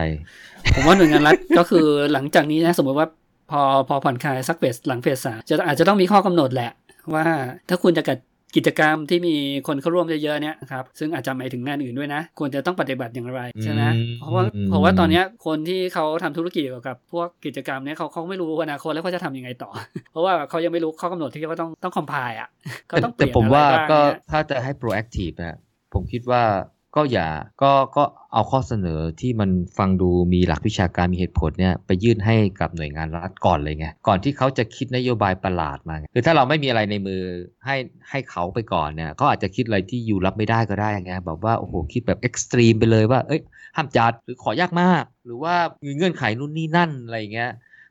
ผมว่าหน่วยงานรัฐก็คือหลังจากนี้นะสมมติว่าพอพอผ่อนคลายสักเฟสหลังเฟสสามจะอาจจะต้องมีข้อกำหนดแหละ ว่าถ้าคุณจะกัดกิจกรรมที่มีคนเข้าร่วมเยอะๆเนี่ยครับซึ่งอาจจะหมายถึงงานอื่นด้วยนะ ควรจะต้องปฏิบัติอย่างไรใช่ไหมเพราะว่าเพราะว่าตอนนี้คนที่เขาทำธุรกิจเกี่ยวกับ พวกกิจกรรมเนี่ยเขาเขาไม่รู้อนาคตแล้วเขาจะทำยังไงต่อ เพราะว่าเขายังไม่รู้ข้อกำหนดที่เขาต้องต้องคอมพายอะเขาต้องเปลี่ยนแต่ผมว่าก็ถ้าจะให้ proactive นะผมคิดว่า ก็อย่าก็ก็เอาข้อเสนอที่มันฟังดูมีหลักวิชาการมีเหตุผลเนี่ยไปยื่นให้กับหน่วยงานรัฐก่อนเลยไงก่อนที่เขาจะคิดนโยบายประหลาดมาคือถ้าเราไม่มีอะไรในมือให้ให้เขาไปก่อนเนี่ยเขาอาจจะคิดอะไรที่อยู่รับไม่ได้ก็ได้ไงแบบว่าโอ้โหคิดแบบเอ็กซ์ตรีมไปเลยว่าเอ้ยห้ามจัดหรือขอยากมาก หรือว่ามีเงื่อนไขนู่นนี่นั่นอะไรเงี้ย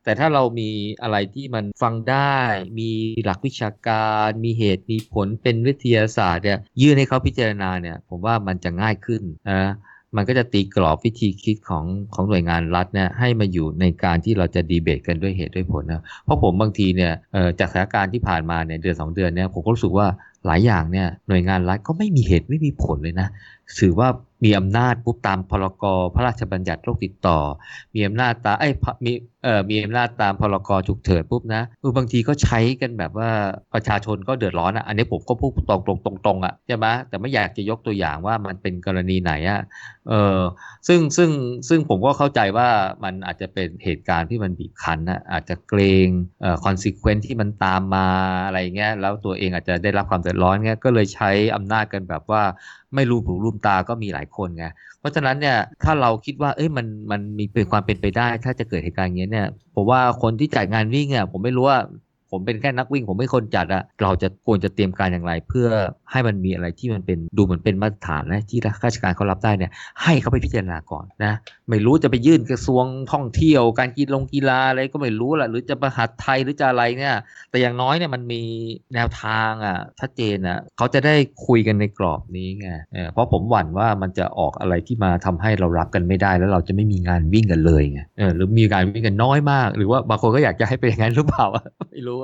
แต่ถ้าเรามีอะไรที่มันฟังได้ มีหลักวิชาการ มีเหตุมีผลเป็นวิทยาศาสตร์เนี่ยยื่นให้เขาพิจารณาเนี่ย ผมว่ามันจะง่ายขึ้นนะมันก็จะตีกรอบวิธีคิดของของหน่วยงานรัฐเนี่ยให้มาอยู่ในการที่เราจะดีเบตกันด้วยเหตุด้วยผลนะเพราะผมบางทีเนี่ยจากสถานการณ์ที่ผ่านมาเนี่ยเดือนสองเดือนเนี่ยผมก็รู้สึกว่าหลายอย่างเนี่ยหน่วยงานรัฐก็ไม่มีเหตุไม่มีผลเลยนะถือว่ามีอำนาจปุ๊บตามพรกพระราชบัญญัติโรคติดต่อ มีอำนาจตาไอ้มีเอ่อมีอำนาจตามพรกฉุกเฉินปุ๊บนะคือบางทีก็ใช้กันแบบว่าประชาชนก็เดือดร้อนอะอันนี้ผมก็พูดตรงตรงตรงตรงอะใช่ไหมแต่ไม่อยากจะยกตัวอย่างว่ามันเป็นกรณีไหนอะเออซึ่งซึ่งซึ่งผมก็เข้าใจว่ามันอาจจะเป็นเหตุการณ์ที่มันบีบคั้นนะอาจจะเกรงเอ่อคอนซิเควนที่มันตามมาอะไรเงี้ยแล้วตัวเองอาจจะได้รับความเดือดร้อนเงี้ยก็เลยใช้อำนาจกันแบบว่าไม่รู้หูรูมตาก็มีหลายคนไง เพราะฉะนั้นเนี่ยถ้าเราคิดว่าเอ้ยมันมันมีเป็นความเป็นไปได้ ถ้าจะเกิดเหตุการณ์อย่างนี้ยเนี่ยผมว่าคนที่จัดงานวิ่งอะผมไม่รู้ว่า ผมเป็นแค่นักวิ่ง ผมไม่คนจัดอะเราจะควรจะเตรียมการอย่างไร เพื่อให้มันมีอะไรที่มันเป็นดูเหมือนเป็นมาตรฐานนะที่ราชการเขารับได้เนี่ย ให้เขาไปพิจารณาก่อนนะ ไม่รู้จะไปยื่นกระทรวงท่องเที่ยว การกีฬากีฬาอะไรก็ไม่รู้แหละหรือจะประหัดไทยหรือจะอะไรเนี่ย แต่อย่างน้อยเนี่ยมันมีแนวทางอะชัดเจนอะเขาจะได้คุยกันในกรอบนี้ไงเพราะผมหวั่นว่ามันจะออกอะไรที่มาทำให้เรารับกันไม่ได้ แล้วเราจะไม่มีงานวิ่งกันเลยไงหรือมีการวิ่งกันน้อยมาก หรือว่าบางคนก็อยากจะให้เป็นอย่างนั้นหรือเปล่าไม่รู้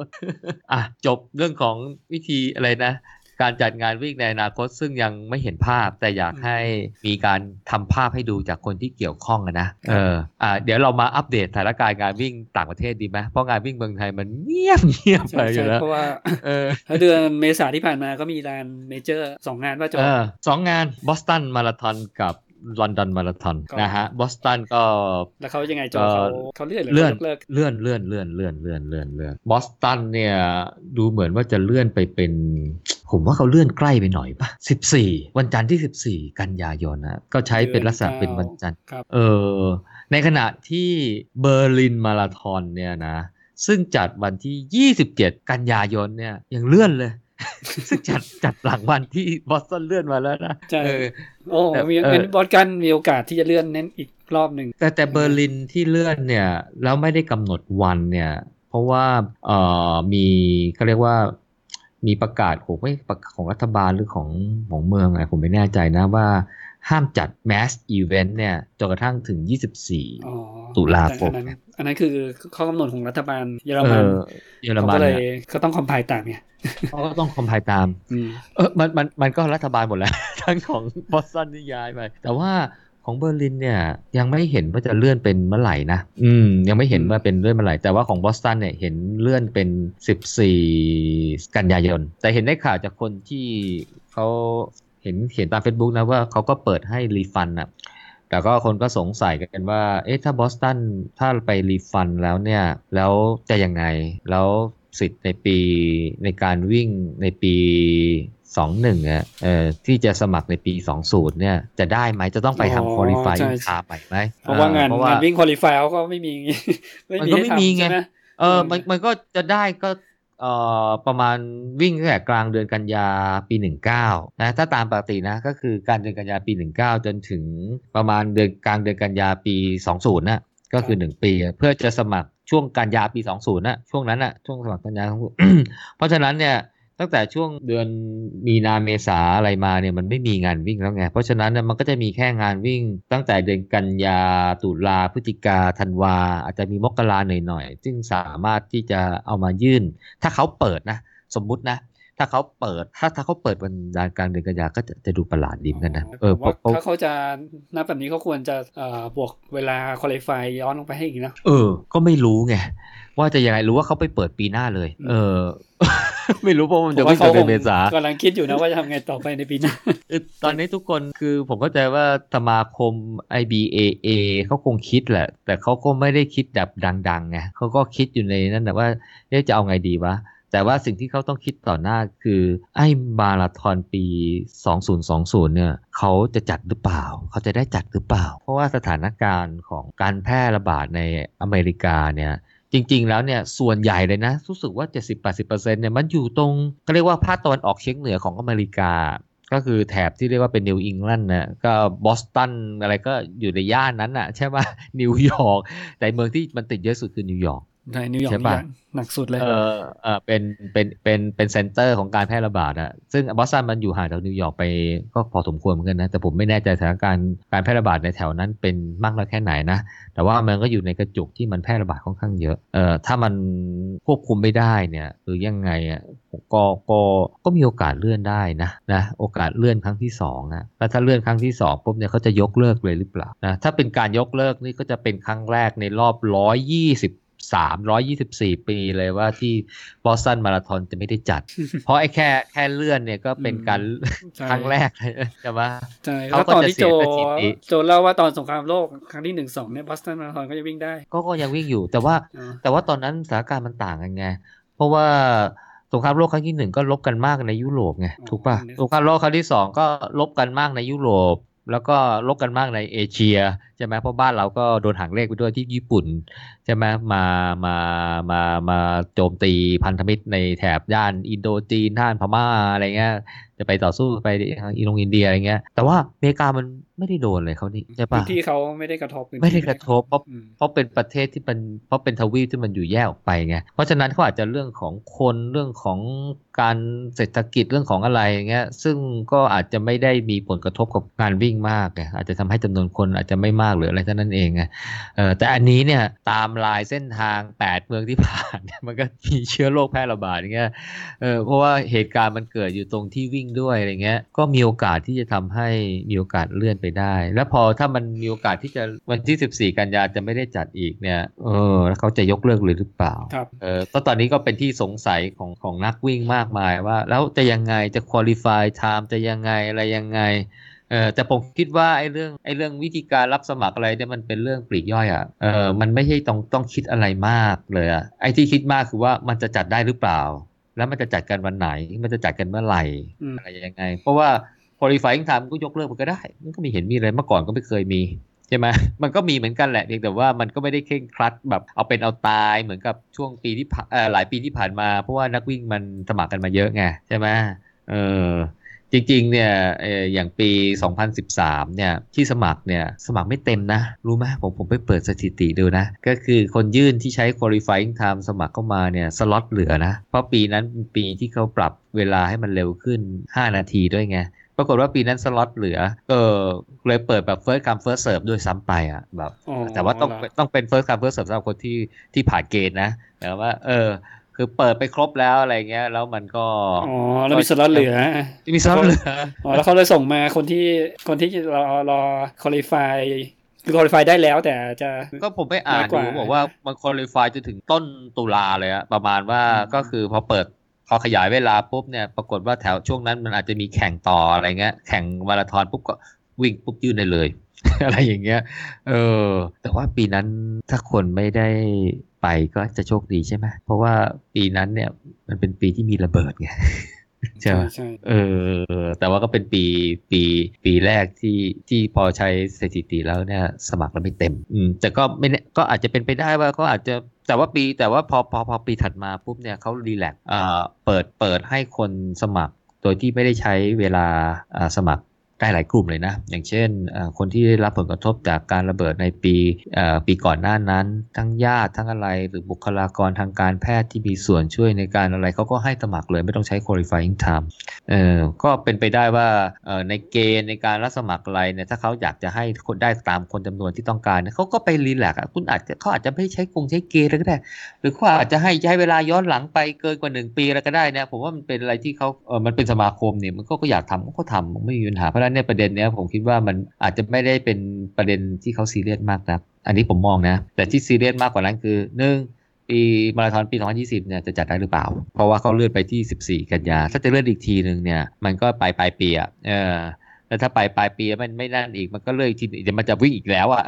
อะจบเรื่องของวิธีอะไรนะ การจัดงานวิ่งในอนาคตซึ่งยังไม่เห็นภาพ แต่อยากให้มีการทำภาพให้ดูจากคนที่เกี่ยวข้องนะเอออ่าเดี๋ยวเรามาอัปเดตสถานการณ์งานวิ่งต่างประเทศดีไหมเพราะงานวิ่งเมืองไทยมันเงียบเงียบไปอยู่แล้วเพราะว่าเออเดือนเมษาที่ผ่านมาก็มี world major สองงานว่าจบเออสองงานบอสตันมาราธอนกับ ลอนดอนมาราธอนก็นะฮะบอสตันก็ แล้วเขายังไงจบก็เขาเขาเลื่อนหรือเลื่อนเขายกเลิกเลื่อนเลื่อนเลื่อนเลื่อนเลื่อนเลื่อนเลื่อนบอสตันเนี่ยดูเหมือนว่าจะเลื่อนไปเป็น ผมว่าเขาเลื่อนใกล้ไปหน่อยปะ14 วันจันทร์ที่ 14 กันยายนนะก็ใช้เป็นลักษณะเป็นวันจันทร์ครับเออในขณะที่เบอร์ลินมาราธอนเนี่ยนะซึ่งจัดวันที่ 27 กันยายนเนี่ยยังเลื่อนเลย ซึ่งจัดจัดหลังวันที่บอสตันเลื่อนมาแล้วนะใช่เออโอ้แต่มีเออเป็นบอสตันมีโอกาสที่จะเลื่อนเน้นอีกรอบหนึ่งแต่แต่เบอร์ลินที่เลื่อนเนี่ยแล้วไม่ได้กำหนดวันเนี่ย เพราะว่าเอ่อมีเขาเรียกว่ามีประกาศผมไม่ประกาศของรัฐบาลหรือของของเมืองอะไรผมไม่แน่ใจนะว่า ห้ามจัด mass event เนี่ยจนกระทั่งถึง 24อ๋อตุลาคมอันนั้นอันนั้นคือข้อกำหนดของรัฐบาลเยอรเอมันอเยอรเขามันก็เลยเนี่ยก็ต้อง comply ตามไงเขาก็ต้อง comply ตามอืมเออมันมันมันก็รัฐบาลหมดแล้ว ทั้งของบอสตันที่ย้ายไปแต่ว่าของเบอร์ลินเนี่ยยังไม่เห็นว่าจะเลื่อนเป็นเมื่อไหร่นะ อืม ยังไม่เห็นว่าเป็นเลื่อนเมื่อไหร่ แต่ว่าของบอสตันเนี่ยเห็นเลื่อนเป็น 14 กันยายน แต่เห็นได้ข่าวจากคนที่เขา เห็นเขียนตาม Facebook นะว่าเขาก็เปิดให้รีฟันอะแต่ก็คนก็สงสัยกันว่า เอ๊ะ ถ้าบอสตัน ถ้าไปรีฟันแล้วเนี่ย แล้วจะยังไง แล้วสิทธิ์ในปีในการวิ่งในปี 21อะเอ่อที่จะสมัครในปี 20 เนี่ย จะได้ไหม จะต้องไปอ๋อทำคุริฟายใช่คาใหม่ไหม เพราะว่างานเพราะงานวิ่งคอลิฟายเขาก็ไม่มีไม่มันมีก็ให้ไม่มีทำไงใช่ไหมเออ มันอืมมันก็จะได้ก็ เอ่อประมาณวิ่งตั้งแต่กลางเดือนกันยาปี 19นะถ้าตามปกตินะก็คือการเดือนกันยาปี 19 จนถึงประมาณเดือนกลางเดือนกันยาปี 20นะก็คือ 1 ปี เพื่อจะสมัครช่วงกันยาปี 20นะช่วงนั้นน่ะช่วงสมัครกันยาเพราะฉะนั้นเนี่ย ตั้งแต่ช่วงเดือนมีนาเมษาอะไรมาเนี่ยมันไม่มีงานวิ่งแล้วไง เพราะฉะนั้นเนี่ยมันก็จะมีแค่งานวิ่ง ตั้งแต่เดือนกันยาตุลาพฤศจิกาธันวา อาจจะมีมกราหน่อยๆ ซึ่งสามารถที่จะเอามายื่น ถ้าเขาเปิดนะ สมมุตินะ ถ้าเขาเปิดถ้าถ้าเขาเปิดวันกลางเดือนกันยาก็จะจะดูประหลาดดีเหมือนกันนะเออผมว่าเพราะถ้าเขาจะนับแบบนี้เขาควรจะเอ่อบวกเวลาคอลิฟายย้อนลงไปให้อีกนะเออ ก็ไม่รู้ไงว่าจะยังไงรู้ว่าเขาไปเปิดปีหน้าเลย เออ ไม่รู้เพราะมันจะวิ่งผมว่าเดือนเมษากำลังคิดอยู่นะว่าจะทำไงต่อไปในปีหน้าคือตอนนี้ทุกคนคือผมเข้าใจว่าสมาคม IBAA เขาคงคิดแหละ แต่เขาก็ไม่ได้คิดแบบดังๆไงเขาก็คิดอยู่ในนั้นแหละว่าเอ๊ะจะเอาไงดีวะแต่ว่าสิ่งที่เขาต้องคิดต่อหน้าคือ ไอ้มาราธอนปี 2020 เนี่ยเขาจะจัดหรือเปล่า เขาจะได้จัดหรือเปล่า เพราะว่าสถานการณ์ของการแพร่ระบาดในอเมริกาเนี่ย จริง ๆ แล้วเนี่ยส่วนใหญ่เลยนะรู้สึกว่า 70-80%เนี่ยมันอยู่ตรงก็เรียกว่าภาคตะวันออกเฉียงเหนือของอเมริกา ก็คือแถบที่เรียกว่าเป็นนิวอิงแลนด์นะก็บอสตันอะไรก็อยู่ในย่านนั้นน่ะใช่ป่ะนิวยอร์กแต่เมืองที่มันติดเยอะสุดคือนิวยอร์ก ในนิวยอร์ใช่ปะนี่หนักสุดเลย เออเออเป็นเป็นเป็นเป็น center ของการแพร่ระบาดอะซึ่งบอสตันมันอยู่ห่างจากนิวยอร์กไปก็พอสมควรเหมือนกันนะ แต่ผมไม่แน่ใจสถานการณ์การแพร่ระบาดในแถวนั้นเป็นมากน้อยแค่ไหนนะ แต่ว่ามันก็อยู่ในกระจุกที่มันแพร่ระบาดค่อนข้างเยอะ เอ่อถ้ามันควบคุมไม่ได้เนี่ยหรือยังไงอะก็ก็ก็มีโอกาสเลื่อนได้นะนะโอกาสเลื่อนครั้งที่สองอะแล้วถ้าเลื่อนครั้งที่สองปุ๊บเนี่ยเขาจะยกเลิกเลยหรือเปล่านะถ้าเป็นการยกเลิกนี่ก็จะเป็นครั้งแรกในรอบร้อยยี่ สิบสามร้อยยี่สิบสี่ปีเลยว่าที่บอสตันมาราธอนจะไม่ได้จัด เพราะไอ้แค่แค่เลื่อนเนี่ยก็เป็นการใช่ครั้งแรกเลยใช่ไหมใช่เขาแล้วก็ตอนจะที่โจเสียสถิติโจเล่าว่าตอนสงครามโลกครั้งที่หนึ่งสองเนี่ยบอสตันมาราธอนก็จะวิ่งได้ ก็ก็ยังวิ่งอยู่ แต่ว่าอ่าแต่ว่าตอนนั้นสถานการณ์มันต่างกันไง เพราะว่าสงครามโลกครั้งที่หนึ่งก็ลบกันมากในยุโรปไงถูกป่ะสงครามโลกครั้งที่สองก็ลบกันมากในยุโรป แล้วก็ลบกันมากในเอเชียใช่ไหมเพราะบ้านเราก็โดนหักเลขไปด้วยที่ญี่ปุ่นใช่ไหมมามามามาโจมตีพันธมิตรในแถบย่านอินโดจีนท่านพม่าอะไรเงี้ย จะไปต่อสู้ไปทางอินโดอินเดียอะไรเงี้ย แต่ว่าอเมริกามันไม่ได้โดนเลยเขานี่ใช่ปะที่เขาไม่ได้กระทบไม่ได้กระทบเพราะเพราะเป็นประเทศที่เป็นเพราะเป็นทวีปที่มันอยู่แยกออกไปไงเพราะฉะนั้นเขาอาจจะเรื่องของคนเรื่องของการเศรษฐกิจเรื่องของอะไรเงี้ยซึ่งก็อาจจะไม่ได้มีผลกระทบกับการวิ่งมากไงอาจจะทำให้จำนวนคนอาจจะไม่มากหรืออะไรเท่านั้นเองไงเออแต่อันนี้เนี่ยตามลายเส้นทาง 8 เมืองที่ผ่านมันก็มีเชื้อโรคแพร่ระบาดอย่างเงี้ยเออเพราะว่าเหตุการณ์มันเกิดอยู่ตรงที่วิ่งด้วยอะไรเงี้ยก็มีโอกาสที่จะทำให้มีโอกาสเลื่อนไปได้ แล้วพอถ้ามันมีโอกาสที่จะวันที่ 14 กันยาจะไม่ได้จัดอีกเนี่ยเออแล้วเขาจะยกเลิกเลยหรือเปล่าครับเออก็ตอนนี้ก็เป็นที่สงสัยของของนักวิ่งมากมายว่า แล้วจะยังไงจะคุริฟายไทม์จะยังไงอะไรยังไง เออแต่ผมคิดว่าไอ้เรื่องไอ้เรื่องวิธีการรับสมัครอะไรเนี่ยมันเป็นเรื่องปลีกย่อยอะ่ะเออมันไม่ใช่ต้องต้องคิดอะไรมากเลยอะ่ะไอ้ที่คิดมากคือว่ามันจะจัดได้หรือเปล่า แล้วมันจะจัดกันวันไหน มันจะจัดกันเมื่อไหร่อะไรยังไง เพราะว่า qualifying time ก็ยกเลิกมันก็ได้ มันก็มีเห็นมีอะไรเมื่อก่อนก็ไม่เคยมีใช่ไหมมันก็มีเหมือนกันแหละเพียงแต่ว่ามันก็ไม่ได้เคร่งครัดแบบเอาเป็นเอาตายเหมือนกับช่วงปีที่หลายปีที่ผ่านมา เพราะว่านักวิ่งมันสมัครกันมาเยอะไงใช่ไหมเออ จริงๆ เนี่ยอย่างปี 2013 เนี่ยที่สมัครเนี่ยสมัครไม่เต็มนะ รู้ไหมผมผมไปเปิดสถิติดูนะ ก็คือคนยื่นที่ใช้ qualifying time สมัครเข้ามาเนี่ยสล็อตเหลือนะ เพราะปีนั้นปีที่เขาปรับเวลาให้มันเร็วขึ้น 5 นาทีด้วยไงปรากฏว่าปีนั้นสล็อตเหลือก็เลยเปิดแบบ first come first serve ด้วยซ้ำไปอะแบบ แต่ว่าต้องต้องเป็น first come first serve สำหรับคนที่ที่ผ่านเกณฑ์นะแต่ว่า เออ คือเปิดไปครบแล้วอะไรเงี้ย แล้วมันก็อ๋อแล้วมีสล็อตเหลือมีสล็อตเหลืออ๋อแล้วเขาเลยส่งมาคนที่คนที่รอรอคุริฟายคือคุริฟายได้แล้วแต่จะก็ผมไปอ่านดูบอกว่ามันคุริฟายจะถึงต้นตุลาเลยอะประมาณว่าก็คือพอเปิดพอขยายเวลาปุ๊บเนี่ยปรากฏว่าแถวช่วงนั้นมันอาจจะมีแข่งต่ออะไรเงี้ย แข่งมาราธอนปุ๊บก็วิ่งปุ๊บยืนได้เลย อะไรอย่างเงี้ย เออ แต่ว่าปีนั้นถ้าคนไม่ได้ ไปก็จะโชคดีใช่ไหมเพราะว่าปีนั้นเนี่ยมันเป็นปีที่มีระเบิดไงใช่ไหมเออ แต่ว่าก็เป็นปีปีปีแรกที่ที่พอใช้สถิติแล้วเนี่ย สมัครแล้วไม่เต็ม อืม แต่ก็ไม่ก็อาจจะเป็นไปได้ว่าก็อาจจะแต่ว่าปีแต่ว่าพอพอพอปีถัดมาปุ๊บเนี่ยเขารีแลกอ่าเปิดเปิดให้คนสมัคร โดยที่ไม่ได้ใช้เวลาอ่าสมัคร ได้หลายกลุ่มเลยนะ อย่างเช่นคนที่ได้รับผลกระทบจากการระเบิดในปีปีก่อนหน้านั้น ทั้งญาติทั้งอะไรหรือบุคลากรทางการแพทย์ที่มีส่วนช่วยในการอะไรเขาก็ให้สมัครเลยไม่ต้องใช้ qualifying time เออก็เป็นไปได้ว่าในเกณฑ์ในการรับสมัครอะไรเนี่ยถ้าเขาอยากจะให้คนได้ตามคนจำนวนที่ต้องการเขาก็ไปรีแลกอะคุณอาจจะเขาอาจจะไม่ใช้กงใช้เกณฑ์อะไรก็ได้ หรือเขาอาจจะให้ใช้เวลาย้อนหลังไปเกินกว่า 1 ปีแล้วก็ได้นะผมว่ามันเป็นอะไรที่เขาเออมันเป็นสมาคมเนี่ยมันก็อยากทำก็ทำไม่มีปัญหาเพราะฉะนั้นเนี่ยประเด็นเนี้ยผมคิดว่ามันอาจจะไม่ได้เป็นประเด็นที่เขาซีเรียสมากนะอันนี้ผมมองนะ แต่ที่ซีเรียสมากกว่านั้นคือหนึ่งปีมาราธอนปี 2020 เนี่ยจะจัดได้หรือเปล่า เพราะว่าเขาเลื่อนไปที่ 14 กันยา ถ้าจะเลื่อนอีกทีหนึ่งเนี่ย มันก็ปลายปลายปีอะเออ แล้วถ้าไปปลายปีมันไม่นั่นอีกมันก็เลยทีเดี๋ยวมันจะวิ่งอีกแล้วอะ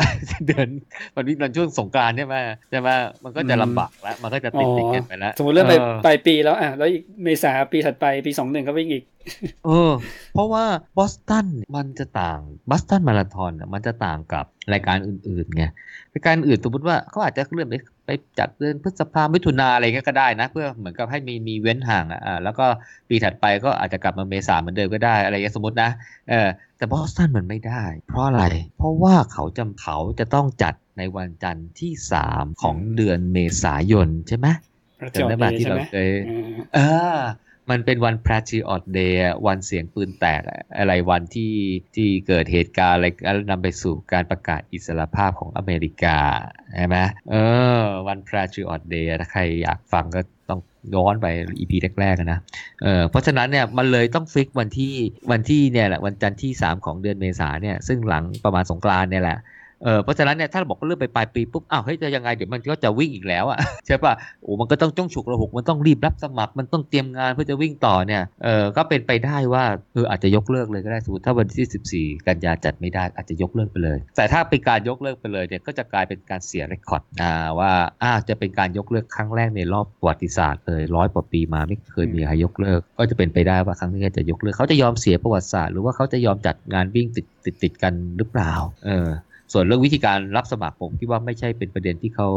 เดินมันวิ่งตอนช่วงสงการใช่ไหมใช่ไหมมันก็จะลำบากแล้วมันก็จะติดติดกันไปแล้วสมมติเริ่มไปปลายปีแล้วอะแล้วอีกเมษาปีถัดไปปีสองหนึ่งก็วิ่งอีกเออ เพราะว่าบอสตันมันจะต่างบอสตันมาราธอนมันจะต่างกับรายการอื่นๆไงรายการอื่นสมมติว่าเขาอาจจะเลื่อนไป ไปจัดเดือนพฤษภามิถุนาอะไรเงี้ยก็ได้นะ เพื่อเหมือนกับให้มีมีเว้นห่างอะแล้วก็ปีถัดไปก็อาจจะกลับมาเมษาเหมือนเดิมก็ได้อะไรเงี้ยสมมตินะเออแต่บอสตันมันไม่ได้ เพราะอะไร เพราะว่าเขาจำเขาจะต้องจัดในวันจันทร์ที่สามของเดือนเมษายนใช่ไหมจำได้ไหมที่เราเคยเออ มันเป็นวัน p r a t r i o t Day วันเสียงปืนแตกอะไรวันที่ที่เกิดเหตุการณ์อะไรนำไปสู่การประกาศอิสรภาพของอเมริกาใช่ไหมเออ วัน p r a t r i o t Day ถ้าใครอยากฟังก็ต้องย้อนไป EP แรกๆนะเออเพราะฉะนั้นเนี่ยมันเลยต้องฟิกวันที่วันที่เนี่ยแหละวันจันทร์ที่ 3 ของเดือนเมษาเนี่ยซึ่งหลังประมาณสงกรานเนี่ยแหละ เออเพราะฉะนั้นเนี่ยถ้าเราบอกว่าเลื่อนไปปลายปีปุ๊บอ้าวเฮ้ยจะยังไงเดี๋ยวมันก็จะวิ่งอีกแล้วอะใช่ป่ะโอ้มันก็ต้องจ้องฉุกระหุกมันต้องรีบรับสมัคร มันต้องเตรียมงานเพื่อจะวิ่งต่อเนี่ยเออก็เป็นไปได้ว่าเอออาจจะยกเลิกเลยก็ได้สมมติถ้าวันที่ 14 กันยาจัดไม่ได้อาจจะยกเลิกไปเลย แต่ถ้าเป็นการยกเลิกไปเลยเนี่ยก็จะกลายเป็นการเสีย record อ่าว่าอ้าวจะเป็นการยกเลิกครั้งแรกในรอบประวัติศาสตร์เลยร้อยกว่าปีมาไม่เคยมีใครยกเลิก ก็จะเป็นไปได้ว่าครั้งนี้จะยกเลิกเขาจะยอมเสียประวัติศาสตร์หรือว่าเขาจะยอมจัดงานวิ่งติดติดติดกันหรือเปล่าเออ ส่วนเรื่องวิธีการรับสมัครผมคิดว่าไม่ใช่เป็นประเด็นที่เขา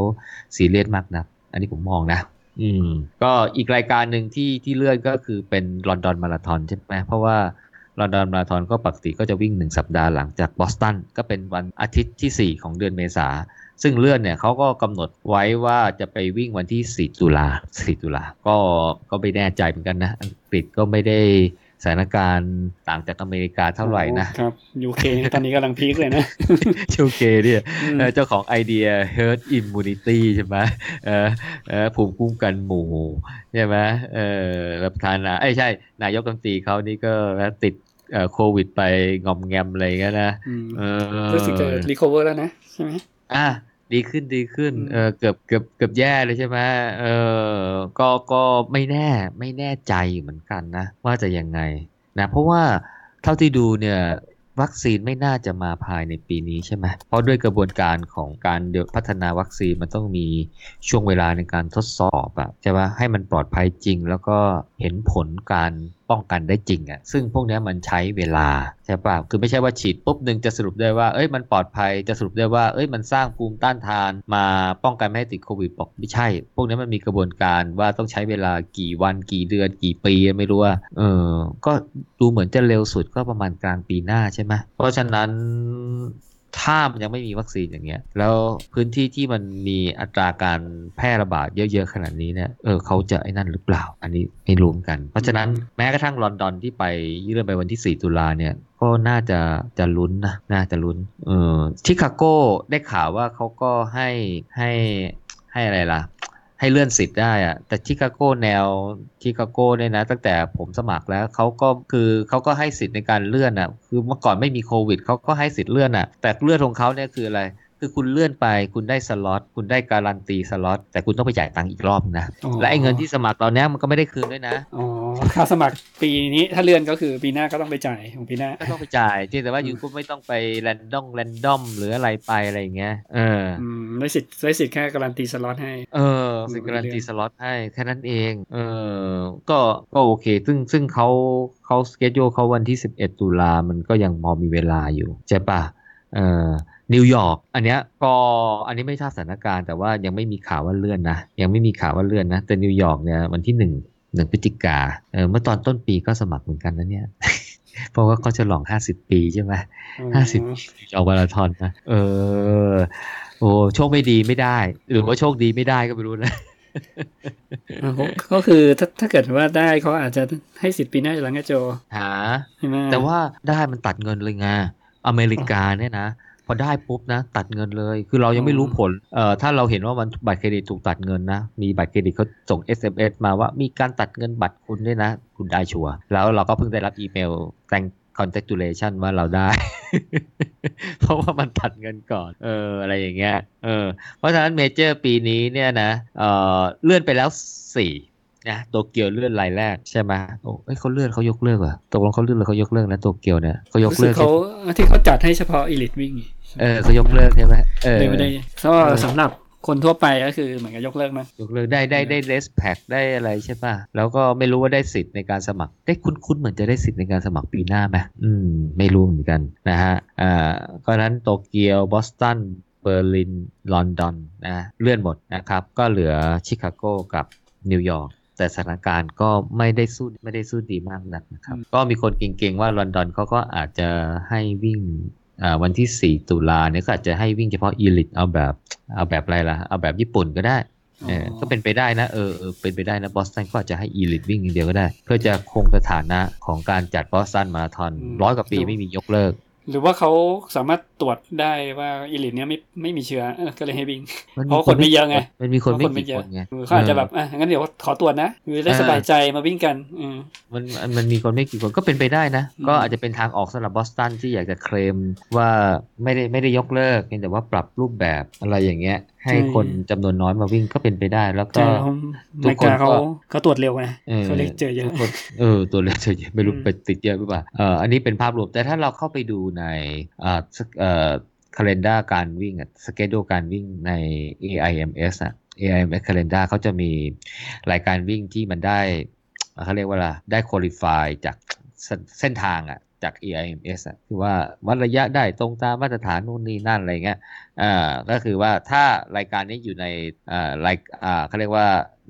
ซีเรียสมากนะอันนี้ผมมองนะออืมก็อีกรายการหนึ่งที่ที่เลื่อนก็คือเป็นลอนดอนมาราธอนใช่ไหมเพราะว่าลอนดอนมาราธอนก็ปกติก็จะวิ่งหนึ่งสัปดาห์หลังจากบอสตันก็เป็นวันอาทิตย์ที่ 4 ของเดือนเมษา ซึ่งเลื่อนเนี่ยเขาก็กำหนดไว้ว่าจะไปวิ่งวันที่ 4 ตุลา4ตุลาก็ก็ไม่แน่ใจเหมือนกันนะ อังกฤษก็ไม่ได้ สถานการณ์ต่างจากอเมริกาเท่าไหร่นะครับยูเคตอนนี้กำลังพีคเลยนะโอเคเนี่ยเจ้าของไอเดีย herd immunity ใช่ไหมเออเออภูมิคุ้มกันหมู่ใช่ไหมเออรับประธานาไอ้ใช่ นายกรัฐมนตรีเขานี่ก็ติดโควิดไปงอมแงมอะไรเงี้ยนะเออรู้สึกจะ re cover แล้วนะ ใช่ไหมอะ ดีขึ้นดีขึ้น เออเกือบเกือบเกือบแย่เลยใช่ไหมเออ ก็ก็ไม่แน่ไม่แน่ใจเหมือนกันนะ ว่าจะยังไงนะ เพราะว่าเท่าที่ดูเนี่ยวัคซีนไม่น่าจะมาภายในปีนี้ใช่ไหม เพราะด้วยกระบวนการของการเดพัฒนาวัคซีนมันต้องมีช่วงเวลาในการทดสอบอะใช่ไหมให้มันปลอดภัยจริงแล้วก็เห็นผลการ ป้องกันได้จริงอะ่ะซึ่งพวกนี้มันใช้เวลาใช่ป่ะคือไม่ใช่ว่าฉีดปุ๊บหนึ่งจะสรุปได้ว่าเอ้ยมันปลอดภัยจะสรุปได้ว่าเอ้ยมันสร้างภูมิต้านทานมาป้องกันไม่ให้ติดโควิดบอกไม่ใช่ พวกนี้มันมีกระบวนการว่าต้องใช้เวลากี่วันกี่เดือนกี่ปีไม่รู้ว่าเออก็ดูเหมือนจะเร็วสุดก็ประมาณกลางปีหน้าใช่ไหมเพราะฉะนั้น ถ้ามันยังไม่มีวัคซีนอย่างเงี้ย แล้วพื้นที่ที่มันมีอัตราการแพร่ระบาดเยอะๆขนาดนี้เนี่ย เออเขาจะไอ้นั่นหรือเปล่า อันนี้ไม่รู้กัน เพราะฉะนั้นแม้กระทั่งลอนดอนที่ไปยื่นไปวันที่ 4 ตุลาเนี่ย ก็น่าจะจะลุ้นนะ น่าจะลุ้น เออชิคาโก้ได้ข่าวว่าเขาก็ให้ให้ให้อะไรล่ะ ให้เลื่อนสิทธิ์ได้อะแต่ชิคาโกแนวชิคาโกเนี่ยนะ ตั้งแต่ผมสมัครแล้วเขาก็คือเขาก็ให้สิทธิ์ในการเลื่อนอะคือเมื่อก่อนไม่มีโควิดเขาก็ให้สิทธิ์เลื่อนอะแต่เลื่อนของเขาเนี่ยคืออะไร คือคุณเลื่อนไปคุณได้สล็อตคุณได้การันตีสล็อตแต่คุณต้องไปจ่ายตังค์อีกรอบนะ และไอ้เงินที่สมัครตอนนี้มันก็ไม่ได้คืนด้วยนะอ๋อค่าสมัครปีนี้ถ้าเลื่อนก็คือปีหน้าก็ต้องไปจ่ายของปีหน้าก็ต้องไปจ่ายที่แต่ว่าอยู่ก็ไม่ต้องไปrandom randomหรืออะไรไปอะไรอย่างเงี้ยเออได้สิทธิ์ได้สิทธิ์แค่การันตีสล็อตให้เออสิทธิ์การันตีสล็อตให้แค่นั้นเองเออก็ก็โอเค ซึ่งซึ่งเขาเขา schedule เขาวันที่ 11 ตุลามันก็ยังพอมีเวลาอยู่ใช่ปะเออ นิวยอร์กอันเนี้ยก็อันนี้ไม่ทราบสถานการณ์แต่ว่ายังไม่มีข่าวว่าเลื่อนนะยังไม่มีข่าวว่าเลื่อนนะแต่นิวยอร์กเนี่ยวันที่หนึ่งหนึ่งพฤศจิกาเออเมื่อตอนต้นปีก็สมัครเหมือนกันนะเนี่ยเพราะว่าเขาจะลองห้าสิบปีใช่ไหมห้าสิบออกมาราธอนนะเออ โอ้โชคไม่ดีไม่ได้ หรือว่าโชคดีไม่ได้ก็ไม่รู้นะก็คือถ้าถ้าเกิดว่าได้เขาอาจจะให้สิทธิ์ปีหน้าจะหลังโจหาแต่ว่าได้มันตัดเงินเลยไงอเมริกาเนี่ยนะพ อได้ปุ๊บนะตัดเงินเลย คือเรายังไม่รู้ผลเอ่อถ้าเราเห็นว่ามันบัตรเครดิตถูกตัดเงินนะ มีบัตรเครดิตเขาส่ง SMS มาว่ามีการตัดเงินบัตรคุณด้วยนะ คุณได้ชัวร์แล้วเราก็เพิ่งได้รับอีเมลแต่ง congratulation ว่าเราได้ เพราะว่ามันตัดเงินก่อน เออ อะไรอย่างเงี้ย เออ เพราะฉะนั้นเมเจอร์ปีนี้เนี่ยนะ เออเลื่อนไปแล้วสี่นะโตเกียวเลื่อนรายแรกใช่ไหมโอ้ยเขาเลื่อนเขายกเลิกเหรอตกลงเขาเลื่อนหรือเขายกเลิกนะโตเกียวเนี่ยเขายกเลิกเขาที่เขาจัดให้เฉพาะอีลิทวิ่ง เออเขายกเลิกใช่ไหมเออไม่ได้เพราะสำหรับคนทั่วไปก็คือเหมือนกับยกเลิกมั้ยยกเลิกได้ได้ได้ race pack ได้อะไรใช่ป่ะ แล้วก็ไม่รู้ว่าได้สิทธิ์ในการสมัคร ได้คุ้นๆเหมือนจะได้สิทธิ์ในการสมัครปีหน้าไหมอืม ไม่รู้เหมือนกันนะฮะอ่าก็นั้นโตเกียวบอสตันเบอร์ลินลอนดอนนะเลื่อนหมดนะครับ ก็เหลือชิคาโกกับนิวยอร์กแต่สถานการณ์ก็ไม่ได้สู้ไม่ได้สู้ดีมากนักนะครับ ก็มีคนเก็งๆว่าลอนดอนเขาก็อาจจะให้วิ่ง วันที่ 4 ตุลาเนี่ยก็อาจจะให้วิ่งเฉพาะ elite เอาแบบเอาแบบอะไรล่ะ เอาแบบญี่ปุ่นก็ได้เออก็เป็นไปได้นะเออเออเป็นไปได้นะบอสตันก็อาจจะให้ elite วิ่งอย่างเดียวก็ได้ เพื่อจะคงสถานะของการจัดบอสตันมาราธอนร้อยกว่าปีไม่มียกเลิก หรือว่าเขาสามารถตรวจได้ว่า elite เนี้ยไม่ไม่มีเชื้อก็เลยให้วิ่งเพราะคนไม่เยอะไงมันมีคนไม่เยอะไงเขาอาจจะแบบอะงั้นเดี๋ยวขอตรวจนะคือได้สบายใจมาวิ่งกันอืมันมันมีคนไม่กี่คนก็เป็นไปได้นะ ก็อาจจะเป็นทางออกสำหรับบอสตันที่อยากจะเคลมว่าไม่ได้ไม่ได้ยกเลิกเพียงแต่ว่าปรับรูปแบบอะไรอย่างเงี้ยให้คนจำนวนน้อยมาวิ่งก็เป็นไปได้ แล้วก็ทุกคนเขาเขาตรวจเร็วไงเขาเล็กเจอเยอะเออตัวเล็กเจอเยอะไม่รู้ไปติดเยอะหรือเปล่าเอออันนี้เป็นภาพรวมแต่ถ้าเราเข้าไปดูในอ่าเอ่อคาล endar การวิ่งอะสเกจดูการวิ่งใน AIMS อะ AIMS calendar เขาจะมีรายการวิ่งที่มันได้เขาเรียกว่าอะไรได้คุริฟายจากเส้นทางอะจาก AIMS อะคือว่าวัดระยะได้ตรงตามมาตรฐานนู่นนี่นั่นอะไรเงี้ยอ่าก็คือว่าถ้ารายการนี้อยู่ในอ่ารายอ่าเขาเรียกว่า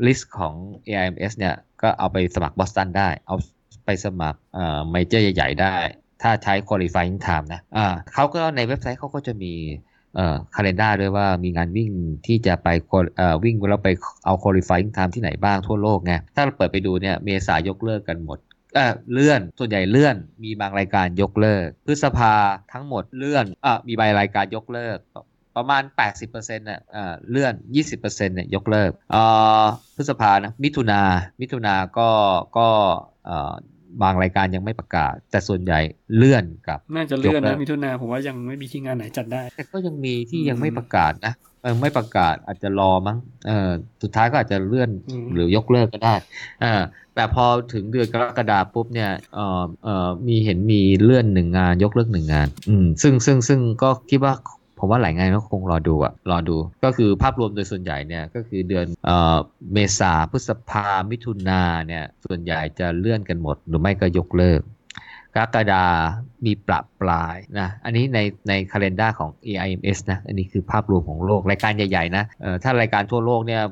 list ของ AIMS เนี่ยก็เอาไปสมัครบอสตันได้ เอาไปสมัครอ่าเมเจอร์ใหญ่ ๆ ได้ ถ้าใช้ qualifying time นะอ่าเขาก็ในเว็บไซต์เขาก็จะมีเอ่อคาล endar ด้วยว่ามีงานวิ่งที่จะไปเอ่อวิ่งแล้วไปเอา qualifying time ที่ไหนบ้างทั่วโลกไงถ้าเราเปิดไปดูเนี่ยเมษายกเลิกกันหมดเออเลื่อนส่วนใหญ่เลื่อนมีบางรายการยกเลิก พฤษภาทั้งหมดเลื่อนอมีใบรายการยกเลิก ประมาณ 80%น่ะอ่าเลื่อน 20%เนี่ยยกเลิกอ่าพฤษภานะมิถุนามิถุนาก็ก็อ่า บางรายการยังไม่ประกาศ แต่ส่วนใหญ่เลื่อนกับ น่าจะเลื่อนยกเลินะกมิถุนาผมว่ายังไม่มีที่งานไหนจัดได้ แต่ก็ยังมีที่อืมยังไม่ประกาศนะเออไม่ประกาศอาจจะรอมั้งเออสุดท้ายก็อาจจะเลื่อนอืมหรือยกเลิกก็ได้เออแต่พอถึงเดือนกรกฎาปุ๊บเนี่ยเออเออมีเห็นมีเลื่อนหนึ่งงานยกเลิกหนึ่งงาน อืมซึ่งซึ่งซึ่งก็คิดว่า ผมว่าหลายงานก็คงรอดูอะรอดู ก็คือภาพรวมโดยส่วนใหญ่เนี่ยก็คือเดือนเอ่อเมษาพฤษภามิถุนาเนี่ยส่วนใหญ่จะเลื่อนกันหมด หรือไม่ก็ยกเลิกกรกฎามีปรับปลายนะ อันนี้ในในคาล endar ของ AIMS นะ อันนี้คือภาพรวมของโลก รายการใหญ่ๆนะเอ่อถ้ารายการทั่วโลกเนี่ย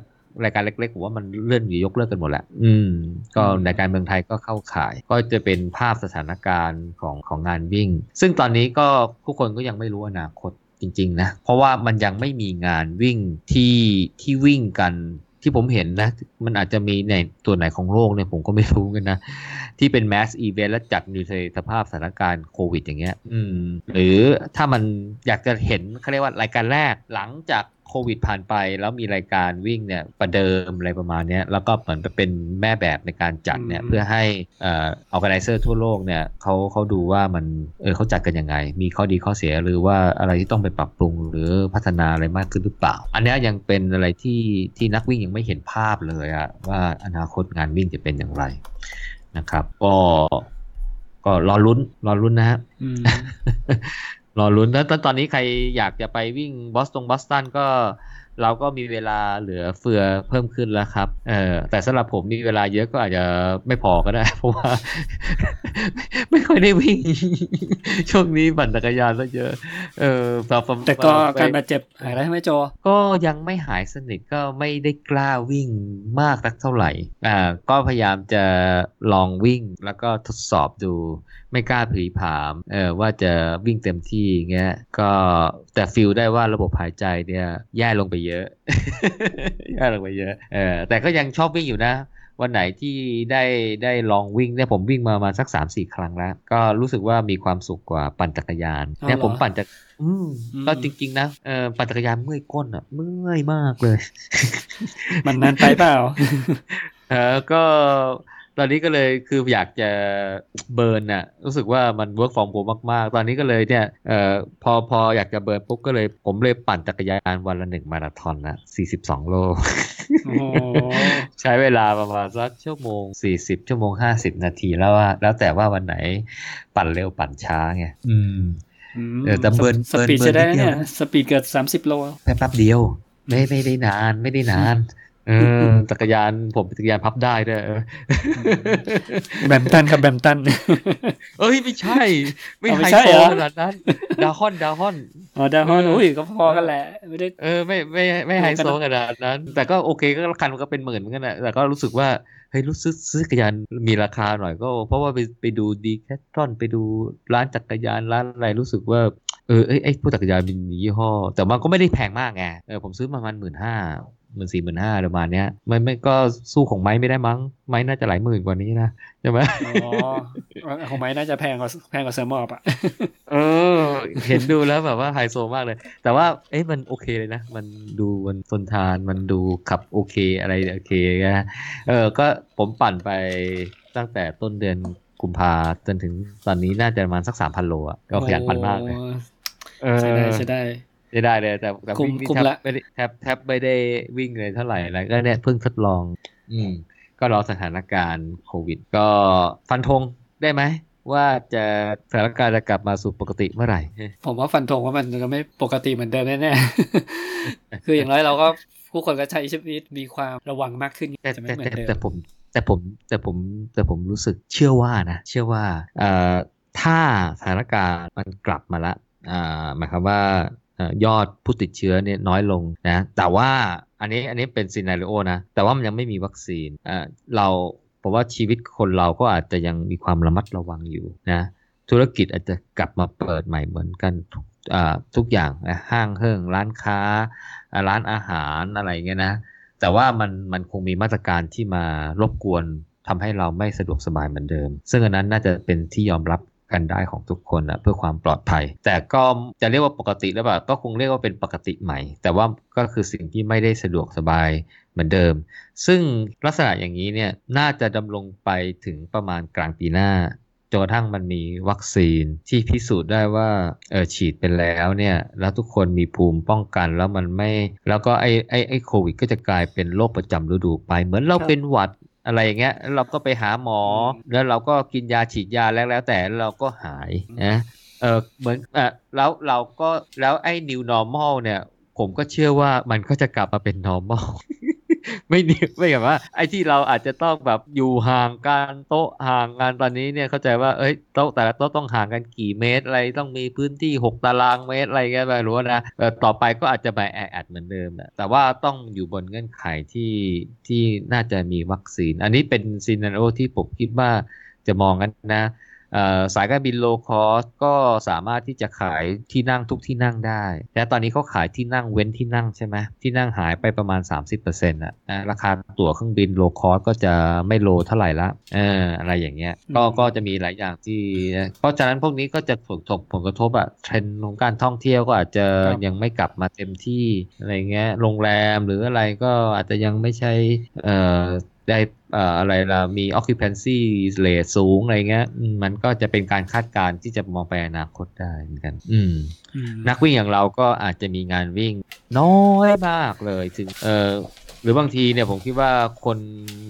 รายการเล็กๆผมว่ามันเลื่อนหรือยกเลิกกันหมดแหละ อืม ก็อืมรายการเมืองไทยก็เข้าข่าย ก็จะเป็นภาพสถานการณ์ของของงานวิ่ง ซึ่งตอนนี้ก็ผู้คนก็ยังไม่รู้อนาคต จริง ๆ นะ เพราะว่ามันยังไม่มีงานวิ่งที่ที่วิ่งกันที่ผมเห็นนะ มันอาจจะมีในตัวไหนของโลกเนี่ยผมก็ไม่รู้กันนะ ที่เป็น mass event และจัดอยู่ในสภาพสถานการณ์โควิดอย่างเงี้ย อืม หรือถ้ามันอยากจะเห็นเขาเรียกว่ารายการแรกหลังจาก โควิดผ่านไปแล้วมีรายการวิ่งเนี่ยประเดิมอะไรประมาณเนี้ยแล้วก็เหมือนเป็นแม่แบบในการจัดเนี่ยอืมเพื่อให้เอ่อ organizer ทั่วโลกเนี่ยเขาเขาดูว่ามันเออเขาจัดกันยังไง มีข้อดีข้อเสียหรือว่าอะไรที่ต้องไปปรับปรุงหรือพัฒนาอะไรมากขึ้นหรือเปล่า อันเนี้ยยังเป็นอะไรที่ที่นักวิ่งยังไม่เห็นภาพเลยอะว่าอนาคตงานวิ่งจะเป็นอย่างไรนะครับ ก็ก็รอลุ้นรอลุ้นนะฮะอืม รอลุ้นแล้วตอนตอนนี้ใครอยากจะไปวิ่งบอสตงบอสตันก็ เราก็มีเวลาเหลือเฟือเพิ่มขึ้นแล้วครับ เออแต่สำหรับผมมีเวลาเยอะก็อาจจะไม่พอก็ได้ เพราะว่า ไม่ค่อยได้วิ่ง ช่วงนี้ปั่นจักรยานซะเยอะ เออพอผมแต่ก็ไปการบาดเจ็บหายแล้วใช่ไหมโจ ก็ยังไม่หายสนิทก็ไม่ได้กล้าวิ่งมากสักเท่าไหร่ อ่า ก็พยายามจะลองวิ่งแล้วก็ทดสอบดูไม่กล้าผลีผาม เออว่าจะวิ่งเต็มที่เงี้ย ก็แต่ฟีลได้ว่าระบบหายใจเนี่ยแย่ลงไปเยอะแย่ลงไปเยอะเออแต่ก็ยังชอบวิ่งอยู่นะ วันไหนที่ได้ได้ลองวิ่งเนี่ยผมวิ่งมาประมาณสักสามสี่ครั้งแล้ว ก็รู้สึกว่ามีความสุขกว่าปั่นจักรยานอ๋อเนี่ยเหรอผมปั่นจักรอืมอืมก็จริง ๆ นะเออปั่นจักรยานเมื่อยก้นอะเมื่อยมากเลย มันนานไปเปล่าเออก็ ตอนนี้ก็เลยคืออยากจะ burn น่ะรู้สึกว่ามัน work from home มาก ๆ ตอนนี้ก็เลยเนี่ยเอ่อพอพออยากจะ burn ปุ๊บก็เลยผมเลยปั่นจักรยานวันละหนึ่งมาราธอนนะ42 โลโอ้โหใช้เวลาประมาณสักชั่วโมง 40 ชั่วโมง 50 นาทีแล้วว่าแล้วแต่ว่าวันไหนปั่นเร็วปั่นช้าไงอืมมเออแต่ burn speed burn จะได้นิดเดียวเนี่ย speed เกิดสามสิบโลแป๊บแป๊บเดียวไม่ไม่ได้นานไม่ได้นาน เออจักรยานผมเป็นจักรยานพับได้ด้วยเออแบมตันครับแบมตัน เอ้ยไม่ใช่ ไม่เอาไม่ไฮใช่โซเหรอขนาดนั้น ดาวฮอนดาวฮอนอ๋อดาวฮอนเอออุ้ยก็พอกันแหละไม่ได้เออไม่ไม่ไม่ไฮโซขนาดนั้น แต่ก็โอเคก็คันมันก็เป็นหมื่นเหมือนกันแหละแต่ก็รู้สึกว่าเฮ้ยรู้สึกซื้อจักรยานมีราคาหน่อยก็ เพราะว่าไปไปดูดีแคทรอนไปดูร้านจักรยานร้านอะไรรู้สึกว่าเออเอ้ยไอ้พวกจักรยานมียี่ห้อ แต่มันก็ไม่ได้แพงมากไงเออผมซื้อมาประมาณหมื่นห้า หมื่นสี่หมื่นห้าประมาณเนี้ยไม่ไม่ก็สู้ของไม้ไม่ได้มั้ง ไม้น่าจะหลายหมื่นกว่านี้นะใช่ไหมอ๋อของไม้น่าจะแพงกว่าแพงกว่าเซอร์มอบอะเออ เห็นดูแล้วแบบว่าไฮโซมากเลย แต่ว่าเอ๊ะมันโอเคเลยนะ มันดูมันทนทานมันดูขับโอเคอะไรโอเคนะเออก็ผมปั่นไปตั้งแต่ต้นเดือนกุมภาจนถึงตอนนี้น่าจะประมาณสักสามพันโลอะก็ขยันปั่นมากเลยโอ้เออใช่ได้ใช่ได้ จะได้เลยแต่แต่คุมวิ่งนี่คุมแทบละไม่ได้แทบแทบไม่ได้วิ่งเลยเท่าไหร่แล้วก็เนี่ยเพิ่งทดลอง อืม ก็รอสถานการณ์โควิด ก็ฟันธงได้ไหมว่าจะสถานการณ์จะกลับมาสู่ปกติเมื่อไหร่ ผมว่าฟันธงว่ามันจะไม่ปกติเหมือนเดิมแน่ๆคืออย่างน้อยเราก็ผู้คนก็ใช้ชีวิตมีความระวังมากขึ้นแต่จะไม่แต่เหมือแต่นเดิแต่มผม แต่ผมแต่ผมแต่ผมรู้สึกเชื่อว่านะ เชื่อว่าเอ่อถ้าสถานการณ์มันกลับมาละหมายความว่า ยอดผู้ติดเชื้อเนี่ยน้อยลงนะแต่ว่าอันนี้อันนี้เป็นซีนารีโอนะแต่ว่ามันยังไม่มีวัคซีนเราผมว่าชีวิตคนเราก็อาจจะยังมีความระมัดระวังอยู่นะธุรกิจอาจจะกลับมาเปิดใหม่เหมือนกันทุกทุกอย่างห้างเฮิงร้านค้า ร้านอาหารอะไรเงี้ยนะแต่ว่ามันมันคงมีมาตรการที่มารบกวนทำให้เราไม่สะดวกสบายเหมือนเดิม ซึ่งอันนั้นน่าจะเป็นที่ยอมรับ กันได้ของทุกคนนะเพื่อความปลอดภัย แต่ก็จะเรียกว่าปกติหรือเปล่าก็คงเรียกว่าเป็นปกติใหม่ แต่ว่าก็คือสิ่งที่ไม่ได้สะดวกสบายเหมือนเดิม ซึ่งลักษณะอย่างนี้เนี่ยน่าจะดำรงไปถึงประมาณกลางปีหน้าจนกระทั่งมันมีวัคซีนที่พิสูจน์ได้ว่าเออฉีดไปแล้วเนี่ยแล้วทุกคนมีภูมิป้องกันแล้วมันไม่ แล้วก็ไอไอไอโควิด ก็จะกลายเป็นโรคประจำฤดูไป เหมือนเราเป็นหวัด อะไรอย่างเงี้ยเราก็ไปหาหมอ แล้วเราก็กินยาฉีดยาแล้วแล้วแต่เราก็หายนะเออเหมือนอะแล้วเราก็แล้วไอ้ new normal เนี่ย ผมก็เชื่อว่ามันก็จะกลับมาเป็น normal ไม่เนีไม่แบบว่า ไอ้ที่เราอาจจะต้องแบบอยู่ห่างกันโต๊ะห่างกันตอนนี้เนี่ยเข้าใจว่าเอ้ยโต๊ะแต่ละโต๊ะต้องห่างกันกี่เมตรอะไรต้องมีพื้นที่ 6 ตารางเมตรอะไรกันไปรู้นะต่อไปก็อาจจะไปแออัดเหมือนเดิมนะแต่ว่าต้องอยู่บนเงื่อนไขที่ที่น่าจะมีวัคซีน อันนี้เป็น scenario ที่ผมคิดว่าจะมองกันนะ สายการบิน low cost ก็สามารถที่จะขายที่นั่งทุกที่นั่งได้ แต่ตอนนี้เขาขายที่นั่งเว้นที่นั่งใช่ไหมที่นั่งหายไปประมาณ 30%นะราคาตั๋วเครื่องบิน low cost ก็จะไม่ low เท่าไหร่ละเอออะไรอย่างเงี้ยก็ก็จะมีหลายอย่างที่ เพราะฉะนั้นพวกนี้ก็จะผลกผลกระทบอะเทรนด์ของการท่องเที่ยวก็อาจจะยังไม่กลับมาเต็มที่อะไรเงี้ยโรงแรมหรืออะไรก็อาจจะยังไม่ใช่เอ่อ ได้อะไรล่ะมี occupancy rate สูงอะไรเงี้ยมันก็จะเป็นการคาดการณ์ที่จะมองไปอนาคตได้เหมือนกัน อืม นักวิ่งอย่างเราก็อาจจะมีงานวิ่ง น้อยมากเลยถึงเออหรือบางทีเนี่ยผมคิดว่าคน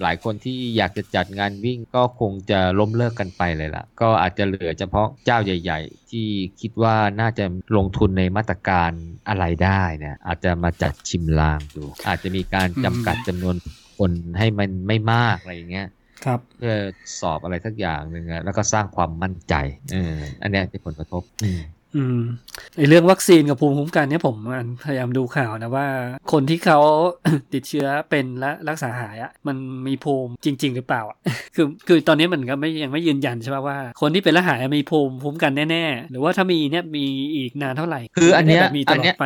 หลายคนที่อยากจะจัดงานวิ่งก็คงจะล้มเลิกกันไปเลยล่ะ ก็อาจจะเหลือเฉพาะเจ้าใหญ่ ๆ ที่คิดว่าน่าจะลงทุนในมาตรการอะไรได้เนี่ยอาจจะมาจัดชิมลางดู อาจจะมีการจำกัดจำนวน คนให้มันไม่มากอะไรอย่างเงี้ยครับเพื่อสอบอะไรสักอย่างหนึ่งแล้วก็สร้างความมั่นใจเอออันนี้เป็นผลกระทบ อืมไอเรื่องวัคซีนกับภูมิคุ้มกันเนี่ยผมพยายามดูข่าวนะว่า คนที่เขาติดเชื้อเป็นและรักษาหายอะมันมีภูมิจริง ๆ หรือเปล่าอะคือคือตอนนี้มันก็ไม่ยังไม่ยืนยันใช่ไหมว่า คนที่เป็นและหายมีภูมิคุ้มกันแน่ๆ หรือว่าถ้ามีเนี่ยมีอีกนานเท่าไหร่ คืออันเนี้ยมีตลอดไป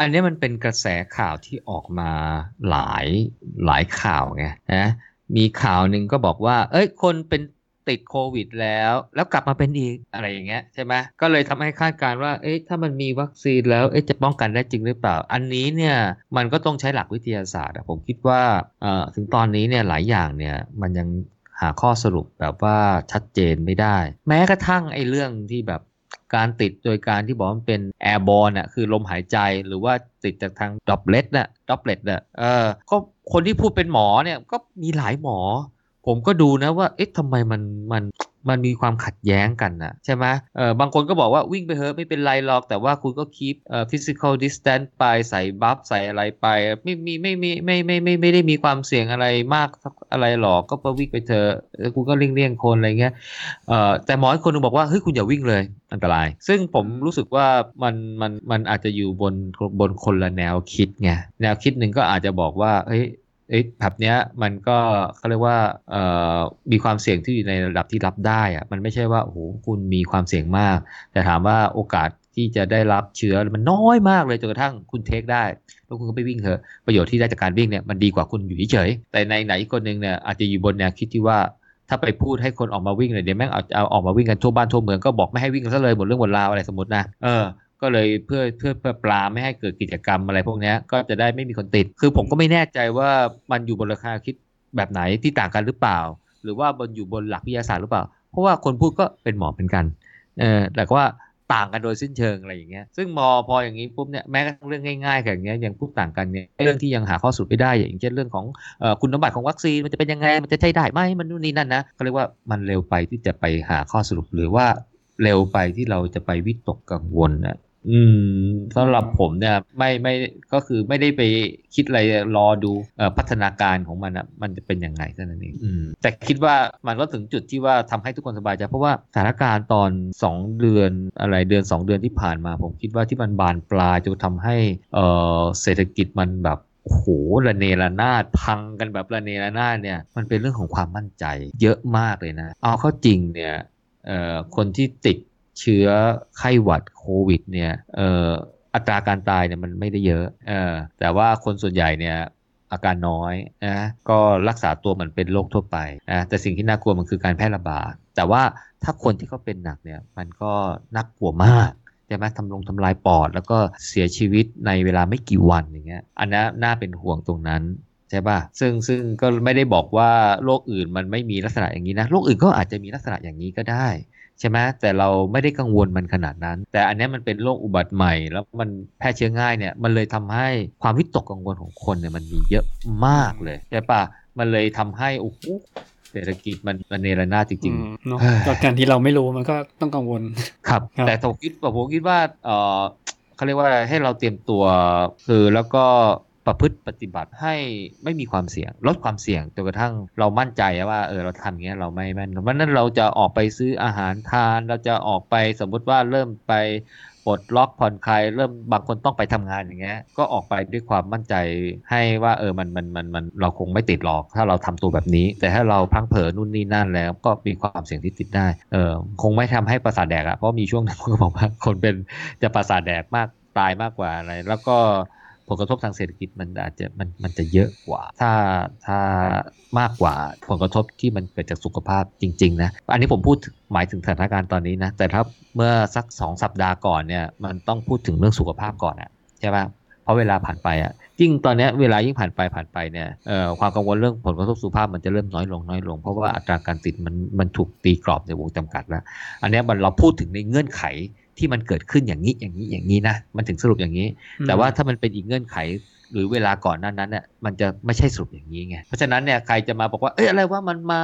อันนี้มันเป็นกระแสข่าวที่ออกมาหลายหลายข่าวไงนะมีข่าวหนึ่งก็บอกว่า เอ้ยคนเป็นติดโควิดแล้ว แล้วกลับมาเป็นอีกอะไรอย่างเงี้ยใช่ไหมก็เลยทำให้คาดการว่า เอ๊ะถ้ามันมีวัคซีนแล้ว เอ๊ะจะป้องกันได้จริงหรือเปล่า อันนี้เนี่ยมันก็ต้องใช้หลักวิทยาศาสตร์ผมคิดว่าถึงตอนนี้เนี่ยหลายอย่างเนี่ยมันยังหาข้อสรุปแบบว่าชัดเจนไม่ได้ แม้กระทั่งไอ้เรื่องที่แบบ การติดโดยการที่บอกมันเป็น airborne น่ะคือลมหายใจหรือว่าติดจากทาง droplet น่ะ droplet น่ะเออก็คนที่พูดเป็นหมอเนี่ยก็มีหลายหมอ ผมก็ดูนะว่าเอ๊ะทำไมมันมัน มันมีความขัดแย้งกันนะใช่ไหมเออบางคนก็บอกว่าวิ่งไปเถอะไม่เป็นไรหรอก แต่ว่าคุณก็ keep เอ่อ physical distance ไปใส่บัฟใส่อะไรไป ไม่มีไม่มีไม่ไม่ไม่ไม่ได้มีความเสี่ยงอะไรมากอะไรหรอกก็ไปวิ่งไปเถอะคุณก็เลี่ยงเลี่ยงคนอะไรเงี้ยเอ่อแต่หมออีกคนนึงบอกว่าเฮ้ยคุณอย่าวิ่งเลยอันตราย ซึ่งผมรู้สึกว่ามันมันมันอาจจะอยู่บนบนคนละแนวคิดไงแนวคิดหนึ่งก็อาจจะบอกว่าเฮ้ย เอ้แบบเนี้ยมันก็เขาเรียกว่าเอ่อมีความเสี่ยงที่อยู่ในระดับที่รับได้อะมันไม่ใช่ว่าโอ้โหคุณมีความเสี่ยงมาก แต่ถามว่าโอกาสที่จะได้รับเชื้อมันน้อยมากเลยจนกระทั่งคุณเทคได้แล้วคุณก็ไปวิ่งเถอะประโยชน์ที่ได้จากการวิ่งเนี่ยมันดีกว่าคุณอยู่เฉยแต่ในไหนคนหนึ่งเนี่ยอาจจะอยู่บนแนวคิดที่ว่าถ้าไปพูดให้คนออกมาวิ่งเลยเดี๋ยวแม่งเอาเอาออกมาวิ่งกันทั่วบ้านทั่วเมืองก็บอกไม่ให้วิ่งกันซะเลยหมดเรื่องหมดราวอะไรสมมตินะเออ ก็เลยเพื่อเพื่อเพื่อปลาไม่ให้เกิดกิจกรรมอะไรพวกนี้ก็จะได้ไม่มีคนติด คือผมก็ไม่แน่ใจว่ามันอยู่บนราคาคิดแบบไหนที่ต่างกันหรือเปล่า หรือว่าบนอยู่บนหลักวิทยาศาสตร์หรือเปล่า เพราะว่าคนพูดก็เป็นหมอเป็นกันเออแต่ว่าต่างกันโดยสิ้นเชิงอะไรอย่างเงี้ย ซึ่งมอพออย่างนี้ปุ๊บเนี่ยแม้กระทั่งเรื่องง่ายๆแบบนี้ยยังพูดต่างกันเนี่ยเรื่องที่ยังหาข้อสรุปไม่ได้ อย่างเช่นเรื่องของคุณสมบัติของวัคซีนมันจะเป็นยังไงมันจะใช้ได้ไหมมันนู่นนี่นั่นนะก็เรียกว่ามันเร็วไปที่จะไปหาข้อสรุปหรือว่าเร็วไปที่เราจะไปวิตกกังวลนะ อืมสำหรับผมเนี่ยไม่ไม่ก็คือไม่ได้ไปคิดอะไรรอดูพัฒนาการของมันอะมันจะเป็นยังไงเท่านั้นเองแต่คิดว่ามันก็ถึงจุดที่ว่าทำให้ทุกคนสบายใจเพราะว่าสถานการณ์ตอน 2 เดือนอะไรเดือน 2 เดือนที่ผ่านมา ผมคิดว่าที่มันบานปลายจนทำให้เออเศรษฐกิจมันแบบโอ้โหระเนระนาดพังกันแบบระเนระนาดเนี่ยมันเป็นเรื่องของความมั่นใจ เยอะมากเลยนะ เอาเข้าจริงเนี่ยคนที่ติด เชื้อไข้หวัดโควิดเนี่ยอัตราการตายเนี่ยมันไม่ได้เยอะเออแต่ว่าคนส่วนใหญ่เนี่ยอาการน้อยนะก็รักษาตัวเหมันเป็นโรคทั่วไปนะแต่สิ่งที่น่ากลัวมันคือการแพร่ระบาด แต่ว่าถ้าคนที่เขาเป็นหนักเนี่ยมันก็น่ากลัวมากใช่ไหมทำลงทำลายปอด แล้วก็เสียชีวิตในเวลาไม่กี่วันอย่างเงี้ยอันนี้น่าเป็นห่วงตรงนั้นใช่ป่ะซึ่งซึ่งก็ไม่ได้บอกว่าโรคอื่นมันไม่มีลักษณะอย่างนี้นะโรคอื่นก็อาจจะมีลักษณะอย่างนี้ก็ได้ ใช่ไหมแต่เราไม่ได้กังวลมันขนาดนั้น แต่อันนี้มันเป็นโรคอุบัติใหม่ แล้วมันแพร่เชื้อง่ายเนี่ยมันเลยทำให้ความวิตกกังวลของคนเนี่ยมันมีเยอะมากเลยใช่ปะมันเลยทำให้โอ้โหเศรษฐกิจมันมันเนรนาจริงๆเนาะก็การที่เราไม่รู้มันก็ต้องกังวลครับ แต่ผมคิดผมคิดว่าเออเขาเรียกว่าให้เราเตรียมตัวคือแล้วก็ ประพฤติปฏิบัติให้ไม่มีความเสี่ยง ลดความเสี่ยงจนกระทั่งเรามั่นใจว่าเออเราทำอย่างเงี้ยเราไม่แม่นเพราะนั้นเราจะออกไปซื้ออาหารทานเราจะออกไปสมมุติว่าเริ่มไปปลดล็อกผ่อนคลายเริ่มบางคนต้องไปทำงานอย่างเงี้ยก็ออกไปด้วยความมั่นใจให้ว่าเออมันมันมันมันเราคงไม่ติดหรอกถ้าเราทำตัวแบบนี้ แต่ถ้าเราพังเผลอนู่นนี่นั่นแล้วก็มีความเสี่ยงที่ติดได้เออคงไม่ทำให้ประสาทแดกอะเพราะมีช่วงนึงเขาบอกว่าคนเป็นจะประสาทแดกมากตายมากกว่าอะไรแล้วก็ ผลกระทบทางเศรษฐกิจมันอาจจะมันมันจะเยอะกว่า ถ้าถ้ามากกว่าผลกระทบที่มันเกิดจากสุขภาพจริง ๆ นะ อันนี้ผมพูดหมายถึงสถานการณ์ตอนนี้นะ แต่ถ้าเมื่อสักสองสัปดาห์ก่อนเนี่ยมันต้องพูดถึงเรื่องสุขภาพก่อนอะใช่ไหมเพราะเวลาผ่านไปอะยิ่งตอนนี้เวลายิ่งผ่านไปผ่านไปเนี่ยความกังวลเรื่องผลกระทบสุขภาพมันจะเริ่มน้อยลงน้อยลง เพราะว่าอัตราการติดมันมันถูกตีกรอบในวงจำกัดแล้ว อันนี้มันเราพูดถึงในเงื่อนไข ที่มันเกิดขึ้นอย่างนี้อย่างนี้อย่างนี้นะมันถึงสรุปอย่างนี้ แต่ว่าถ้ามันเป็นอีกเงื่อนไขหรือเวลาก่อนนั้นนั้นเนี่ยมันจะไม่ใช่สรุปอย่างนี้ไงเพราะฉะนั้นเนี่ยใครจะมาบอกว่าเอ้ยอะไรว่ามันมา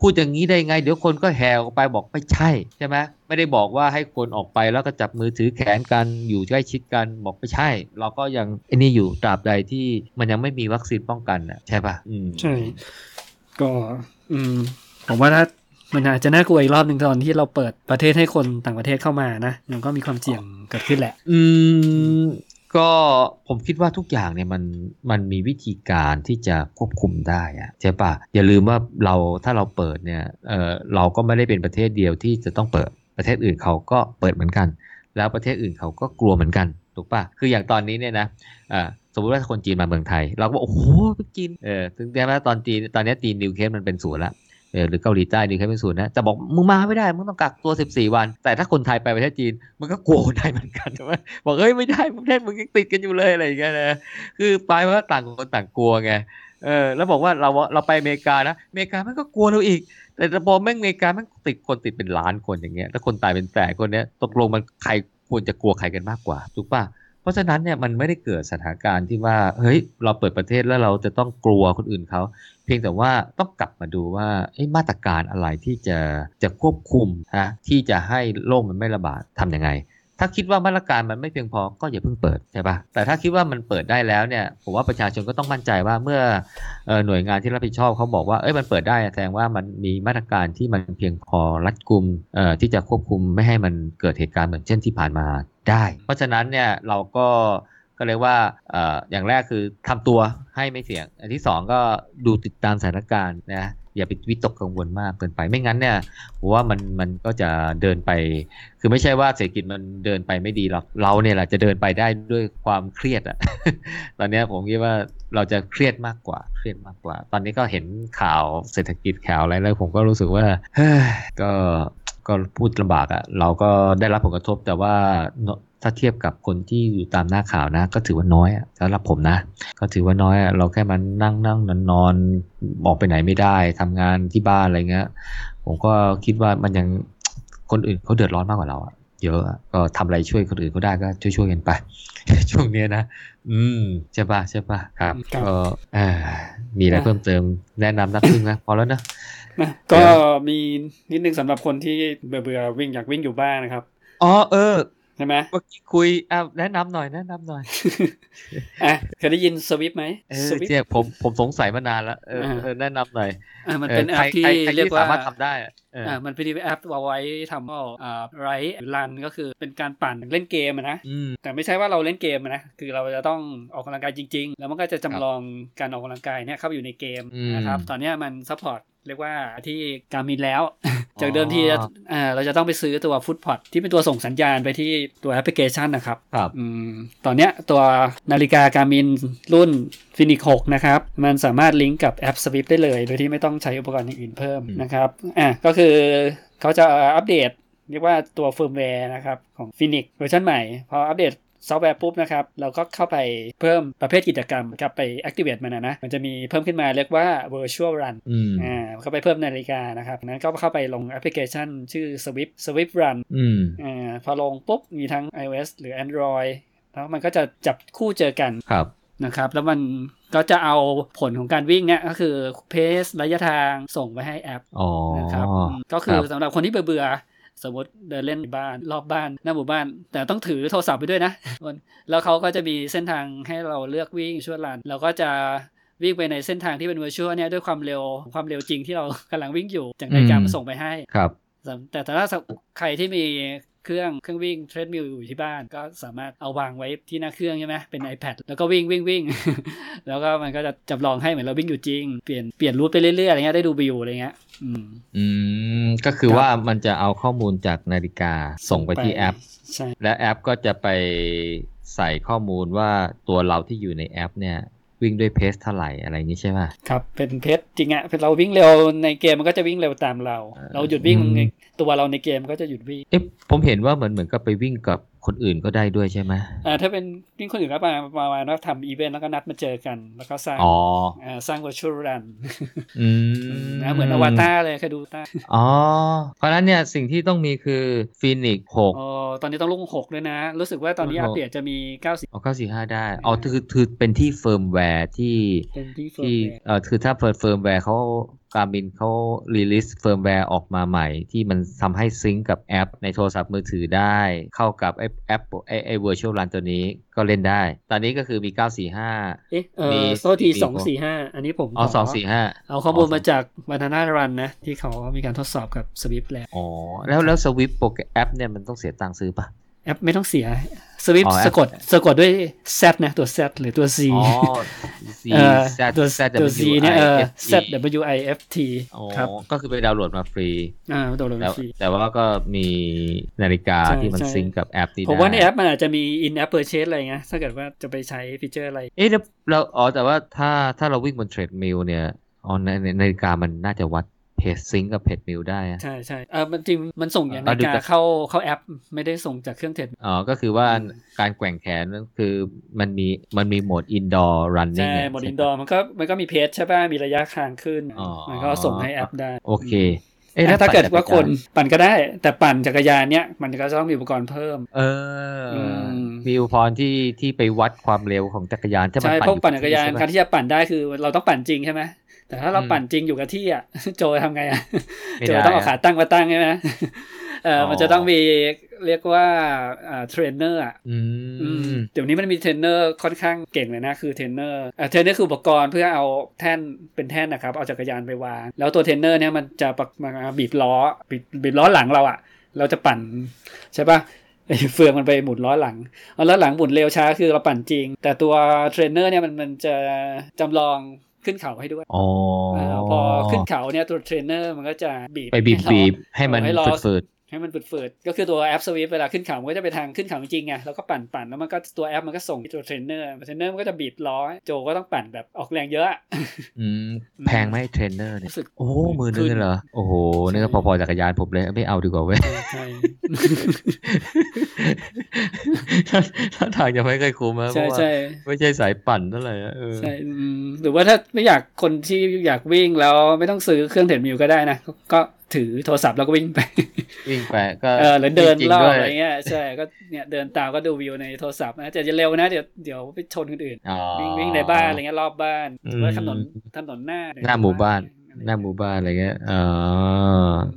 พูดอย่างนี้ได้ไง เดี๋ยวคนก็แห่ออกไปบอกไม่ใช่ใช่ไหมไม่ได้บอกว่าให้คนออกไปแล้วก็จับมือถือแขนกันอยู่ใกล้ชิดกันบอกไม่ใช่ เราก็ยังไอ้นี่อยู่ตราบใดที่มันยังไม่มีวัคซีนป้องกันอะใช่ปะอืมใช่ ก็ อืมผมว่าถ้า มันอาจจะน่ากลัวอีกรอบหนึ่งตอนที่เราเปิดประเทศให้คนต่างประเทศเข้ามานะมันก็มีความเสี่ยงเกิดขึ้นแหละ อืมก็ผมคิดว่าทุกอย่างเนี่ยมันมันมีวิธีการที่จะควบคุมได้อะใช่ปะอย่าลืมว่าเราถ้าเราเปิดเนี่ยเออเราก็ไม่ได้เป็นประเทศเดียวที่จะต้องเปิดประเทศอื่นเขาก็เปิดเหมือนกัน แล้วประเทศอื่นเขาก็กลัวเหมือนกันถูกปะคืออย่างตอนนี้เนี่ยนะอ่าสมมติว่าคนจีนมาเมืองไทย เราก็บอกโอ้โหจีนเออถึงแม้ว่าตอนจีนตอนนี้จีนนิวเคสมันเป็นศูนย์ละ หรือเกาหลีใต้ดีแค่เป็นศูนย์นะจะบอกมึงมาไม่ได้มึงต้องกักตัว 14 วัน แต่ถ้าคนไทยไปประเทศจีนมันก็กลัวคนไทยเหมือนกันใช่ไหมบอกเฮ้ยไม่ได้ประเทศมึงยังติดกันอยู่เลยอะไรอย่างเงี้ยนะคือไปว่าต่างคนต่างกลัวไงเออแล้วบอกว่าเราเราไปอเมริกานะอเมริกามันก็กลัวเราอีก แต่พอแม่งอเมริกาม่งติดคนติดเป็นล้านคนอย่างเงี้ยแล้วคนตายเป็นแสนคนเนี้ยตกลงมันใครควรจะกลัวใครกันมากกว่าถูกป่ะ เพราะฉะนั้นเนี่ยมันไม่ได้เกิดสถานการณ์ที่ว่าเฮ้ยเราเปิดประเทศแล้วเราจะต้องกลัวคนอื่นเขาเพียงแต่ว่าต้องกลับมาดูว่ามาตรการอะไรที่จะจะควบคุมนะที่จะให้โรคมันไม่ระบาดทํำยังไง ถ้าคิดว่ามาตรการมันไม่เพียงพอก็อย่าเพิ่งเปิดใช่ปะแต่ถ้าคิดว่ามันเปิดได้แล้วเนี่ยผมว่าประชาชนก็ต้องมั่นใจว่าเมื่อหน่วยงานที่รับผิดชอบเขาบอกว่าเอ้ยมันเปิดได้แสดงว่ามันมีมาตรการที่มันเพียงพอรัดกุมที่จะควบคุมไม่ให้มันเกิดเหตุการณ์เหมือนเช่นที่ผ่านมาได้ เพราะฉะนั้นเนี่ยเราก็ก็เลยว่าอย่างแรกคือทำตัวให้ไม่เสี่ยง อันที่ 2 ก็ดูติดตามสถานการณ์นะ อย่าไปวิตกกังวลมากเกินไปไม่งั้นเนี่ยผมว่ามันมันก็จะเดินไป คือไม่ใช่ว่าเศรษฐกิจมันเดินไปไม่ดีหรอกเราเนี่ยแหละจะเดินไปได้ด้วยความเครียดอะตอนนี้ผมคิดว่าเราจะเครียดมากกว่าเครียดมากกว่า ตอนนี้ก็เห็นข่าวเศรษฐกิจข่าวอะไรแล้วผมก็รู้สึกว่าก็ก็พูดลำบากอะเราก็ได้รับผลกระทบแต่ว่า ถ้าเทียบกับคนที่อยู่ตามหน้าข่าวนะ ก็ถือว่าน้อยสำหรับผมนะ ก็ถือว่าน้อยเราแค่มันนั่งนั่งนอนนอนออกไปไหนไม่ได้ทำงานที่บ้านอะไรเงี้ย ผมก็คิดว่ามันยังคนอื่นเขาเดือดร้อนมากกว่าเราอะเยอะก็ทำอะไรช่วยคนอื่นเขาได้ก็ช่วยช่วยกันไป ช่วงนี้นะ อืมใช่ปะใช่ปะครับก็มีอะไรเพิ่มเติมแนะนำนักพึ่งนะพอแล้วนะก็มีนิดนึงสำหรับคนที่เบื่อเบื่อวิ่งอยากวิ่งอยู่บ้านนะครับ อ๋อเออ ใช่ไหมเมื่อกี้คุยอะแนะนำหน่อยแนะนำหน่อยอะเคยได้ยินสวิฟไหมเอสอวิฟเนี่ยผมผมสงสัยมานานแล้วเอออ่าเออแนะนำหน่อยอะมันเป็นออแอใครปที่ใครใครเรียกที่ว่าสามารถทำได้ อะเออออ่ามันเป็นแอปเอาไว้ทำอ่าไรrun ก็คือเป็นการปั่นเล่นเกมอะนะอืมแต่ไม่ใช่ว่าเราเล่นเกมอะนะคือเราจะต้องออกกำลังกายจริง ๆ แล้วมันก็จะจำลองการออกกำลังกายเนี่ยเข้าไปอยู่ในเกมอืมนะครับตอนเนี้ยมัน support เรียกว่าที่ Garmin แล้ว จากเดิมทีจะอ่าเราจะต้องไปซื้อตัวฟุตพอ t ที่เป็นตัวส่งสัญญาณไปที่ตัวแอปพลิเคชันนะครับครับอืมตอนเนี้ยตัวนาฬิกา Garmin รุ่น Fenix 6นะครับ มันสามารถลิงก์กับแอป Zwift ได้เลย โดยที่ไม่ต้องใช้อุปกรณ์อย่างอื่นเพิ่มอืมนะครับ อะก็คือเขาจะอัปเดตเรียกว่าตัวเฟิร์มแวร์นะครับ ของ Fenix เวอร์ชันใหม่ พออัปเดตซอฟต์แวร์ปุ๊บนะครับ เราก็เข้าไปเพิ่มประเภทกิจกรรมกับไป activate มันนะนะ มันจะมีเพิ่มขึ้นมาเรียกว่า virtual run อืมอ่าเข้าไปเพิ่มนาฬิกานะครับ นั้นก็เข้าไปลงแอปพลิเคชันชื่อ Zwift Zwift Run อืมอ่าพอลงปุ๊บมีทั้ง iOS หรือ Android แล้วมันก็จะจับคู่เจอกันครับ นะครับ แล้วมันก็จะเอาผลของการวิ่งเนี่ยก็คือเพสระยะทางส่งไปให้แอปอ๋อนะครับอืมก็คือครับสำหรับคนที่เบื่อๆสมมติเดินเล่นในบ้านรอบบ้านหน้าหมู่บ้าน แต่ต้องถือโทรศัพท์ไปด้วยนะ แล้วเขาก็จะมีเส้นทางให้เราเลือกวิ่งช่วลันเราก็จะวิ่งไปในเส้นทางที่เป็น virtual เนี่ยด้วยความเร็วความเร็วจริงที่เรากำลังวิ่งอยู่จากนาฬิกามาส่งไปให้ครับ แต่แต่ถ้าใครที่มี เครื่องเครื่องวิ่งเทรดมิลอยู่ที่บ้าน ก็สามารถเอาวางไว้ที่หน้าเครื่องใช่ไหมเป็น iPad แล้วก็วิ่งวิ่งวิ่งแล้วก็มันก็จะจำลองให้เหมือนเราวิ่งอยู่จริง เปลี่ยนเปลี่ยนรูทไปเรื่อยๆอะไรเงี้ยได้ดูวิวอะไรเงี้ยอืมอืมก็คือครับว่ามันจะเอาข้อมูลจากนาฬิกาส่งไปที่แอปใช่และแอปก็จะไปใส่ข้อมูลว่าตัวเราที่อยู่ในแอปเนี่ย วิ่งด้วยเพสเท่าไหร่อะไรอย่างนี้ใช่ไหมครับเป็นเพชรจริงอะเราวิ่งเร็วในเกมมันก็จะวิ่งเร็วตามเราอ่าเราหยุดวิ่งอืมตัวเราในเกมก็จะหยุดวิ่งเอ๊ะผมเห็นว่าเหมือนเหมือนกับไปวิ่งกับ คนอื่นก็ได้ด้วยใช่ไหมอ่าถ้าเป็นวิ่งคนอื่นก็มามามาแล้วทำอีเวนต์แล้วก็นัดมาเจอกัน แล้วก็สร้างอ๋ออ่าสร้าง virtual run อืมนะเหมือนอวตารเลยเคยดูตาอ๋อ เพราะฉะนั้นเนี่ยสิ่งที่ต้องมีคือฟีนิกหกอ๋อตอนนี้ต้องลงหกด้วยนะ รู้สึกว่าตอนนี้ลงหอักปเดตจะมีเก้าสิบเอาเก้าสี่ห้าได้อ๋อคือคือเป็นที่เฟิร์มแวร์ที่เป็นที่เฟิร์ที่มแวร์เอ่อคือถ้าเฟิร์มเฟิร์มแวร์เขา การบินเขารีลิสเฟิร์มแวร์ออกมาใหม่ ที่มันทำให้ sync กับแอป ในโทรศัพท์มือถือได้ เข้ากับไอแอปไอไอ virtual run ตัวนี้ก็เล่นได้ ตอนนี้ก็คือมี 945 เอ๊ะเอมีอโทษทีมีสองสี่ห้าอันนี้ผมอ๋อข245 เอาข้อมูลมาจาก Banana Run นะ ที่เขามีการทดสอบกับ Zwift แล้วอ๋อ แล้วแล้ว Zwift โปรแกรมแอปเนี่ยมันต้องเสียตังค์ซื้อปะแอปไม่ต้องเสีย Zwift อ๋อแอปสะกดสะกดด้วย Z นะตัว Z หรือตัว Z อ๋อ C เออ Z ตัว Z ตัว Z เนี่ยเออ Z W W I F T อ๋อครับก็คือไปดาวน์โหลดมาฟรีอ่าตัวเราแต่ฟรี แต่ว่าก็มีนาฬิกาใช่ที่มันใช่ sync กับแอปนี้ผมว่าในได้แอปมันอาจจะมี in app purchase อะไรเงี้ยถ้าเกิดว่าจะไปใช้ feature อะไร เอ๊ะแล้วเราอ๋อแต่ว่าถ้าถ้าเราวิ่งบน treadmill เนี่ยอ๋อในในนาฬิกามันน่าจะวัด pace sync กับ treadmill ได้อะใช่ใช่เออมันจริงมันส่งอย่างอ่านาฬิดูกาจากเข้าเข้าแอป ไม่ได้ส่งจากเครื่อง treadอ๋อ ก็คือว่าการแกว่งแขนนั่นคือมันมีมันมีโหมด indoor running ใช่โหมด in door มันก็มันก็มี pace ใช่ป่ะ มีระยะทางขึ้นอ๋อมันก็ส่งให้แอปได้ โอเคเอ๊ะแต่ถ้าปั่นเกิดว่าจัรยานคนปั่นก็ได้ แต่ปั่นจักรยานเนี้ยมันก็จะต้องมีอุปกรณ์เพิ่ม เอออมมีอุปกรณ์ที่ที่ไปวัดความเร็วของจักรยานถ้ามันใช่ปั่นพวกอยู่ปั่นจักรยานใช่ไหมการที่จะปั่นได้คือเราต้องปั่นจริงใช่ไหม แต่ถ้าเราอืมปั่นจริงอยู่กับที่อะโจทำไงอะไม่โจได้ต้องเอาอะขาตั้งมาตั้งใช่ไหมเออออมันจะต้องมีเรียกว่าอ่าเทรนเนอร์อะอือืมมเดี๋ยวนี้มันมีเทรนเนอร์ค่อนข้างเก่งเลยนะ คือเทรนเนอร์อ่าเทรนเนอร์คืออุปกรณ์เพื่อเอาแท่นเป็นแท่นนะครับ เอาจักรยานไปวาง แล้วตัวเทรนเนอร์เนี่ยมันจะปักมาบีบล้อบีบบีบล้อหลังเราอะ่ะ เราจะปั่นใช่ปะไอ้เฟืองมันไปหมุนล้อหลังเอาล้อหลังหมุนเร็วช้าคือเราปั่นจริง แต่ตัวเทรนเนอร์เนี่ยมันมันจะจำลอง ขึ้นเขาให้ด้วยอ๋อเออพอขึ้นเขาเนี่ยตัวเทรนเนอร์มันก็จะบีบไปบีบให้เราบีบให้มันให้ล้อฝืด ให้มันฝืดๆก็คือตัวแอป Zwift เวลาขึ้นเขามันก็จะไปทางขึ้นเขาจริงๆไงแล้วก็ปั่นปั่นแล้วมันก็ตัวแอปมันก็ส่งตัว trainer trainer มันก็จะบีบล้อโจก็ต้องปั่นแบบออกแรงเยอะอะๆอืมแพงไหมเทรนเนอร์เนี่ยรู้สึกโอ้หมือนึงขึ้นเหรอโอ้โหนี่ก็ใช่พอๆจักรยานผมเลยไม่เอาดีกว่าเว้ยใช่ถ้าทางจะไม่เคยคุ้มนะเพใช่ราะว่าใช่ไม่ใช่สายปั่นเท่าไหร่อะเออใช่อืมหรือว่าถ้าไม่อยากคนที่อยากวิ่งแล้วไม่ต้องซื้อเครื่อง treadmill ก็ได้นะก็ก็ ถือโทรศัพท์แล้วก็วิ่งไป วิ่งไปก็เออหรือเดินจงรอบด้วยอะไรเงี้ยใช่ก็เนี่ยเดินตามก็ดูวิวในโทรศัพท์นะแต่จะเร็วนะเดี๋ยวเดี๋ยวไปชนคนอื่นอ๋อวิ่งวิ่งในบ้านอะไรเงี้ยรอบบ้านหรือว่าถนนถนนหน้าหน้าหมู่บ้าน หน้าหมู่บ้านอะไรเงี้ยอ๋อ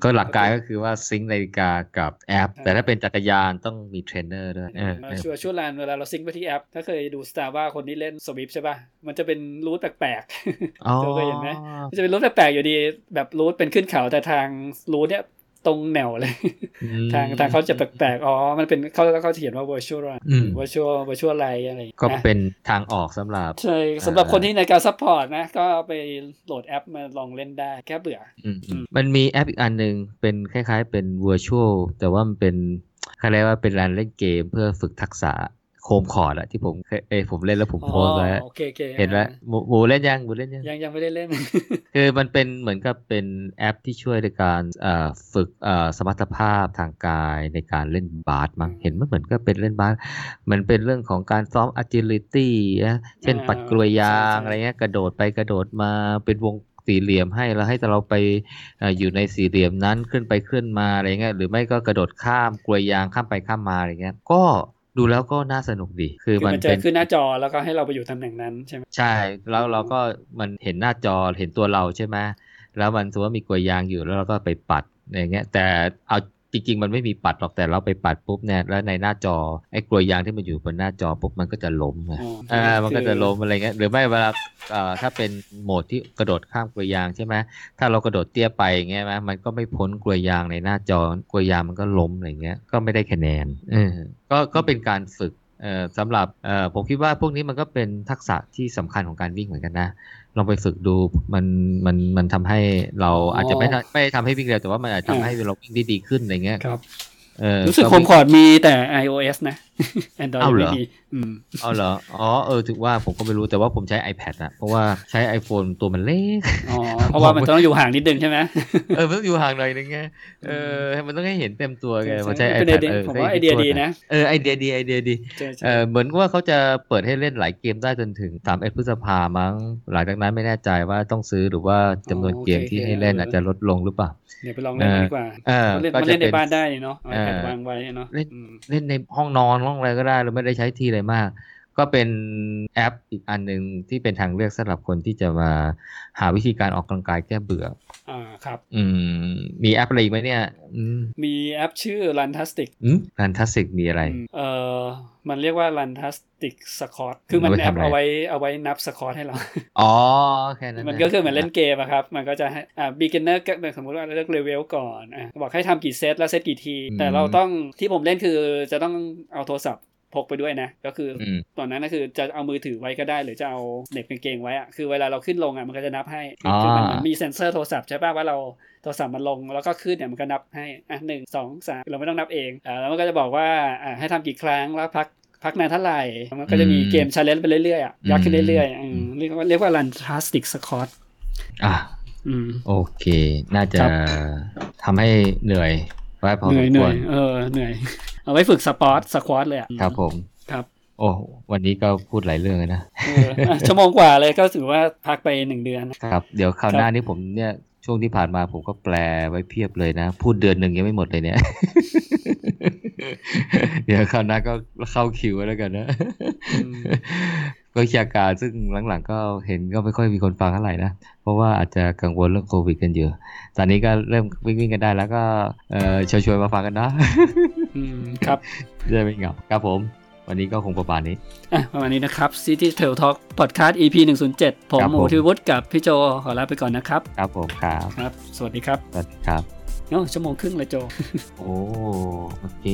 ก็หลักการก็คือว่า sync นาฬิกากับแอป แต่ถ้าเป็นจักรยานต้องมีเทรนเนอร์ด้วยเออมาชัวรvirtual run เวลาเรา sync ไปที่แอป ถ้าเคยดู Strava คนที่เล่น Zwift ใช่ป่ะ มันจะเป็น route แปลกอ๋อๆเธอเคยเห็นไหมมันจะเป็น route แปลกๆอยู่ดี แบบ route เป็นขึ้นเขาแต่ทาง route เนี้ย ตรงแนวเลยอืมทางทางเขาจะแปลกๆ อ๋อ มันเป็นเขาเขาเขียนว่า virtual run อืม virtual virtual run อะไรอย่างก็เงี้ยนะเป็นทางออกสำหรับ ใช่สำหรับคนที่ในการ support นะ ก็ไปโหลดแอปมาลองเล่นได้แค่เบื่ออืมอืมมันมีแอปอีกอันหนึ่งเป็นคล้ายๆเป็น virtual แต่ว่ามันเป็นเขาเรียกว่าเป็นการเล่นเกมเพื่อฝึกทักษะ โคมคอร์ดอะที่ผมเคยเอยผมเล่นแล้วผมอ๋อโพสต์ไว้โอเคโอเคเห็นไหมหมูหมูเล่นยังหมูเล่นยังยังยังไม่ได้เล่นคือมันเป็นเหมือนกับเป็นแอปที่ช่วยในการเอ่อฝึกเอ่อสมรรถภาพทางกายในการเล่นบาสมั้งเห็นมันเหมือนก็เป็นเล่นบาสมันเป็นเรื่องของการซ้อม agility นะเช่นอ่าปัดกลวยยางใช่ใช่อะไรเงี้ยกระโดดไปกระโดดมาเป็นวงสี่เหลี่ยมให้แล้วให้เราไปเอ่ออยู่ในสี่เหลี่ยมนั้นขึ้นไปขึ้นมาอะไรเงี้ยหรือไม่ก็กระโดดข้ามกลวยยางข้ามไปข้ามมาอะไรเงี้ยก็ ดูแล้วก็น่าสนุกดีคือคือมันมันจะเป็นขึ้นหน้าจอแล้วก็ให้เราไปอยู่ตำแหน่งนั้นใช่ไหมใช่ แล้วเราก็มันเห็นหน้าจอเห็นตัวเราใช่ไหมแล้วมันสมมติว่ามีกลวยยางอยู่แล้วเราก็ไปปัดอย่างเงี้ยแต่เอา จริง ๆ มันไม่มีปัดหรอกแต่เราไปปัดปุ๊บเนี่ยแล้วในหน้าจอไอ้กลวยยางที่มันอยู่บนหน้าจอปุ๊บมันก็จะล้มไงอ๋ออ่ามันก็คือจะล้มอะไรเงี้ยหรือไม่เวลาเอ่อถ้าเป็นโหมดที่กระโดดข้ามกลวยยางใช่ไหมถ้าเรากระโดดเตี้ยไปอย่างเงี้ยไหมมันก็ไม่พ้นกลวยยางในหน้าจอกลวยยางมันก็ล้มอะไรเงี้ยก็ไม่ได้คะแนนเออก็ก็เป็นการฝึกเอ่อ สำหรับเอ่อผมคิดว่าพวกนี้มันก็เป็นทักษะที่สำคัญของการวิ่งเหมือนกันนะ ลองไปฝึกดูมันมันมันทำให้เราอาจจะไม่ทำไม่ทำให้วิ่งเร็วแต่ว่ามันอาจจะทำให้เราวิ่งได้ดีขึ้นอะไรเงี้ยครับเออรู้สึกโฮวิ่มงคอร์ดมีแต่ iOS นะ Android อ้าวเหรไม่อมีอืมเอาเหรอ อ๋อ เออถือว่าผมก็ไม่รู้ แต่ว่าผมใช้ iPad อะเพราะว่าใช้ iPhone ตัวมันเล็ก อ๋อ เพราะว่ามันต้องอยู่ห่างนิดนึงใช่ไหมเออ มันต้องอยู่ห่างหน่อยนึงไง เออ มันต้องให้เห็นเต็มตัวไงพอใช้เป็นไอ iPad เดียเออผมว่าไอเดียดีนะ เออ ไอเดียดี ไอเดียดีใช่ใช่เออ เหมือนว่าเขาจะเปิดให้เล่นหลายเกมได้จนถึง3เอ็ดพฤษภามั้ง หลังจากนั้นไม่แน่ใจว่าต้องซื้อหรือว่าจำนวนเกมที่ให้เล่นอาจจะลดลงหรือเปล่า เดี๋ยวไปลองเล่นกันดีกว่าเออเล่นก็มันจะเล่นในเป็นบ้านได้เนาะเอาเออ iPad วางไว้เนาะ เล่นอืมเล่นในห้องนอนห้องอะไรก็ได้เราไม่ได้ใช้ทีอะไรมาก ก็เป็นแอปอีกอันหนึ่งที่เป็นทางเลือกสำหรับคนที่จะมาหาวิธีการออกกำลังกายแก้เบื่อ อ่าครับ อืม มีแอปอะไรอีกไหมเนี่ยอืมมีแอปชื่อ Runtastic อืม Runtastic มีอะไรอืมเอ่อ มันเรียกว่า Runtastic Squad คือมันเอาไว้แอปทำอะไรเอาไว้เอาไว้นับสคอร์ให้เรา อ๋อ แค่นั้น มันก็คือเหมือนเล่นเกมอะครับ มันก็จะให้อ่า beginner ก็สมมติว่าเลือกเลเวลก่อนอะบอกให้ทำกี่เซตแล้วเซตกี่ที แต่เราต้องที่ผมเล่นคือจะต้องเอาโทรศัพท์ พกไปด้วยนะ ก็คือออืมตอนนั้นก็คือจะเอามือถือไว้ก็ได้ หรือจะเอาเหน็บกางเกงไว้อะคือเวลาเราขึ้นลงอะมันก็จะนับให้อ๋อคือมันมันมีเซ็นเซอร์โทรศัพท์ใช่ป่ะว่าเราโทรศัพท์มันลงแล้วก็ขึ้นเนี่ยมันก็นับให้อะหนึ่งสองสามเราไม่ต้องนับเองอ่าแล้วมันก็จะบอกว่าอ่าให้ทำกี่ครั้งแล้วพักพักนานเท่าไหร่ มันก็จะมีเกม challenge ไปเรื่อยๆอะยากขึ้นเรื่อยๆอืมเรียกว่าเรียกว่า Runtastic Squad อะอืมโอเค น่าจะครับทำให้เหนื่อยไว้พอเหสนื่อยมเหคนื่วอรยเออเหนื่อย เอาไว้ฝึกสปอร์ตสควอตเลยอะครับผมครับโอ้วันนี้ก็พูดหลายเรื่องเลยนะเอออะชั่วโมงกว่าเลยก็ถือว่าพักไปหนึ่งเดือนครับ เดี๋ยวคราวครับหน้านี้ผมเนี่ยช่วงที่ผ่านมาผมก็แปลไว้เพียบเลยนะ พูดเดือนหนึ่งยังไม่หมดเลยเนี่ย เดี๋ยวคราวหน้าก็เข้าคิวไว้แล้วกันนะอืมก็วิชาการซึ่งหลังๆ ก็เห็นก็ไม่ค่อยมีคนฟังเท่าไหร่นะ เพราะว่าอาจจะกังวลเรื่องโควิดกันเยอะตอนนี้ก็เริ่มวิ่งวิ่งๆกันได้แล้วก็เออชวนๆมาฟังกันนะ อืมครับจะได้ไม่เหงาครับผม วันนี้ก็คงประมาณนี้อะประมาณนี้นะครับ City Tail Talk Podcast EP 107 ผมครับหผมมูทิวุฒิกับพี่โจขอลาไปก่อนนะครับ ครับผมครับครับ สวัสดีครับสวัสดีครับโอ้ชั่วโมงครึ่งเลยโจ โอ้โอเค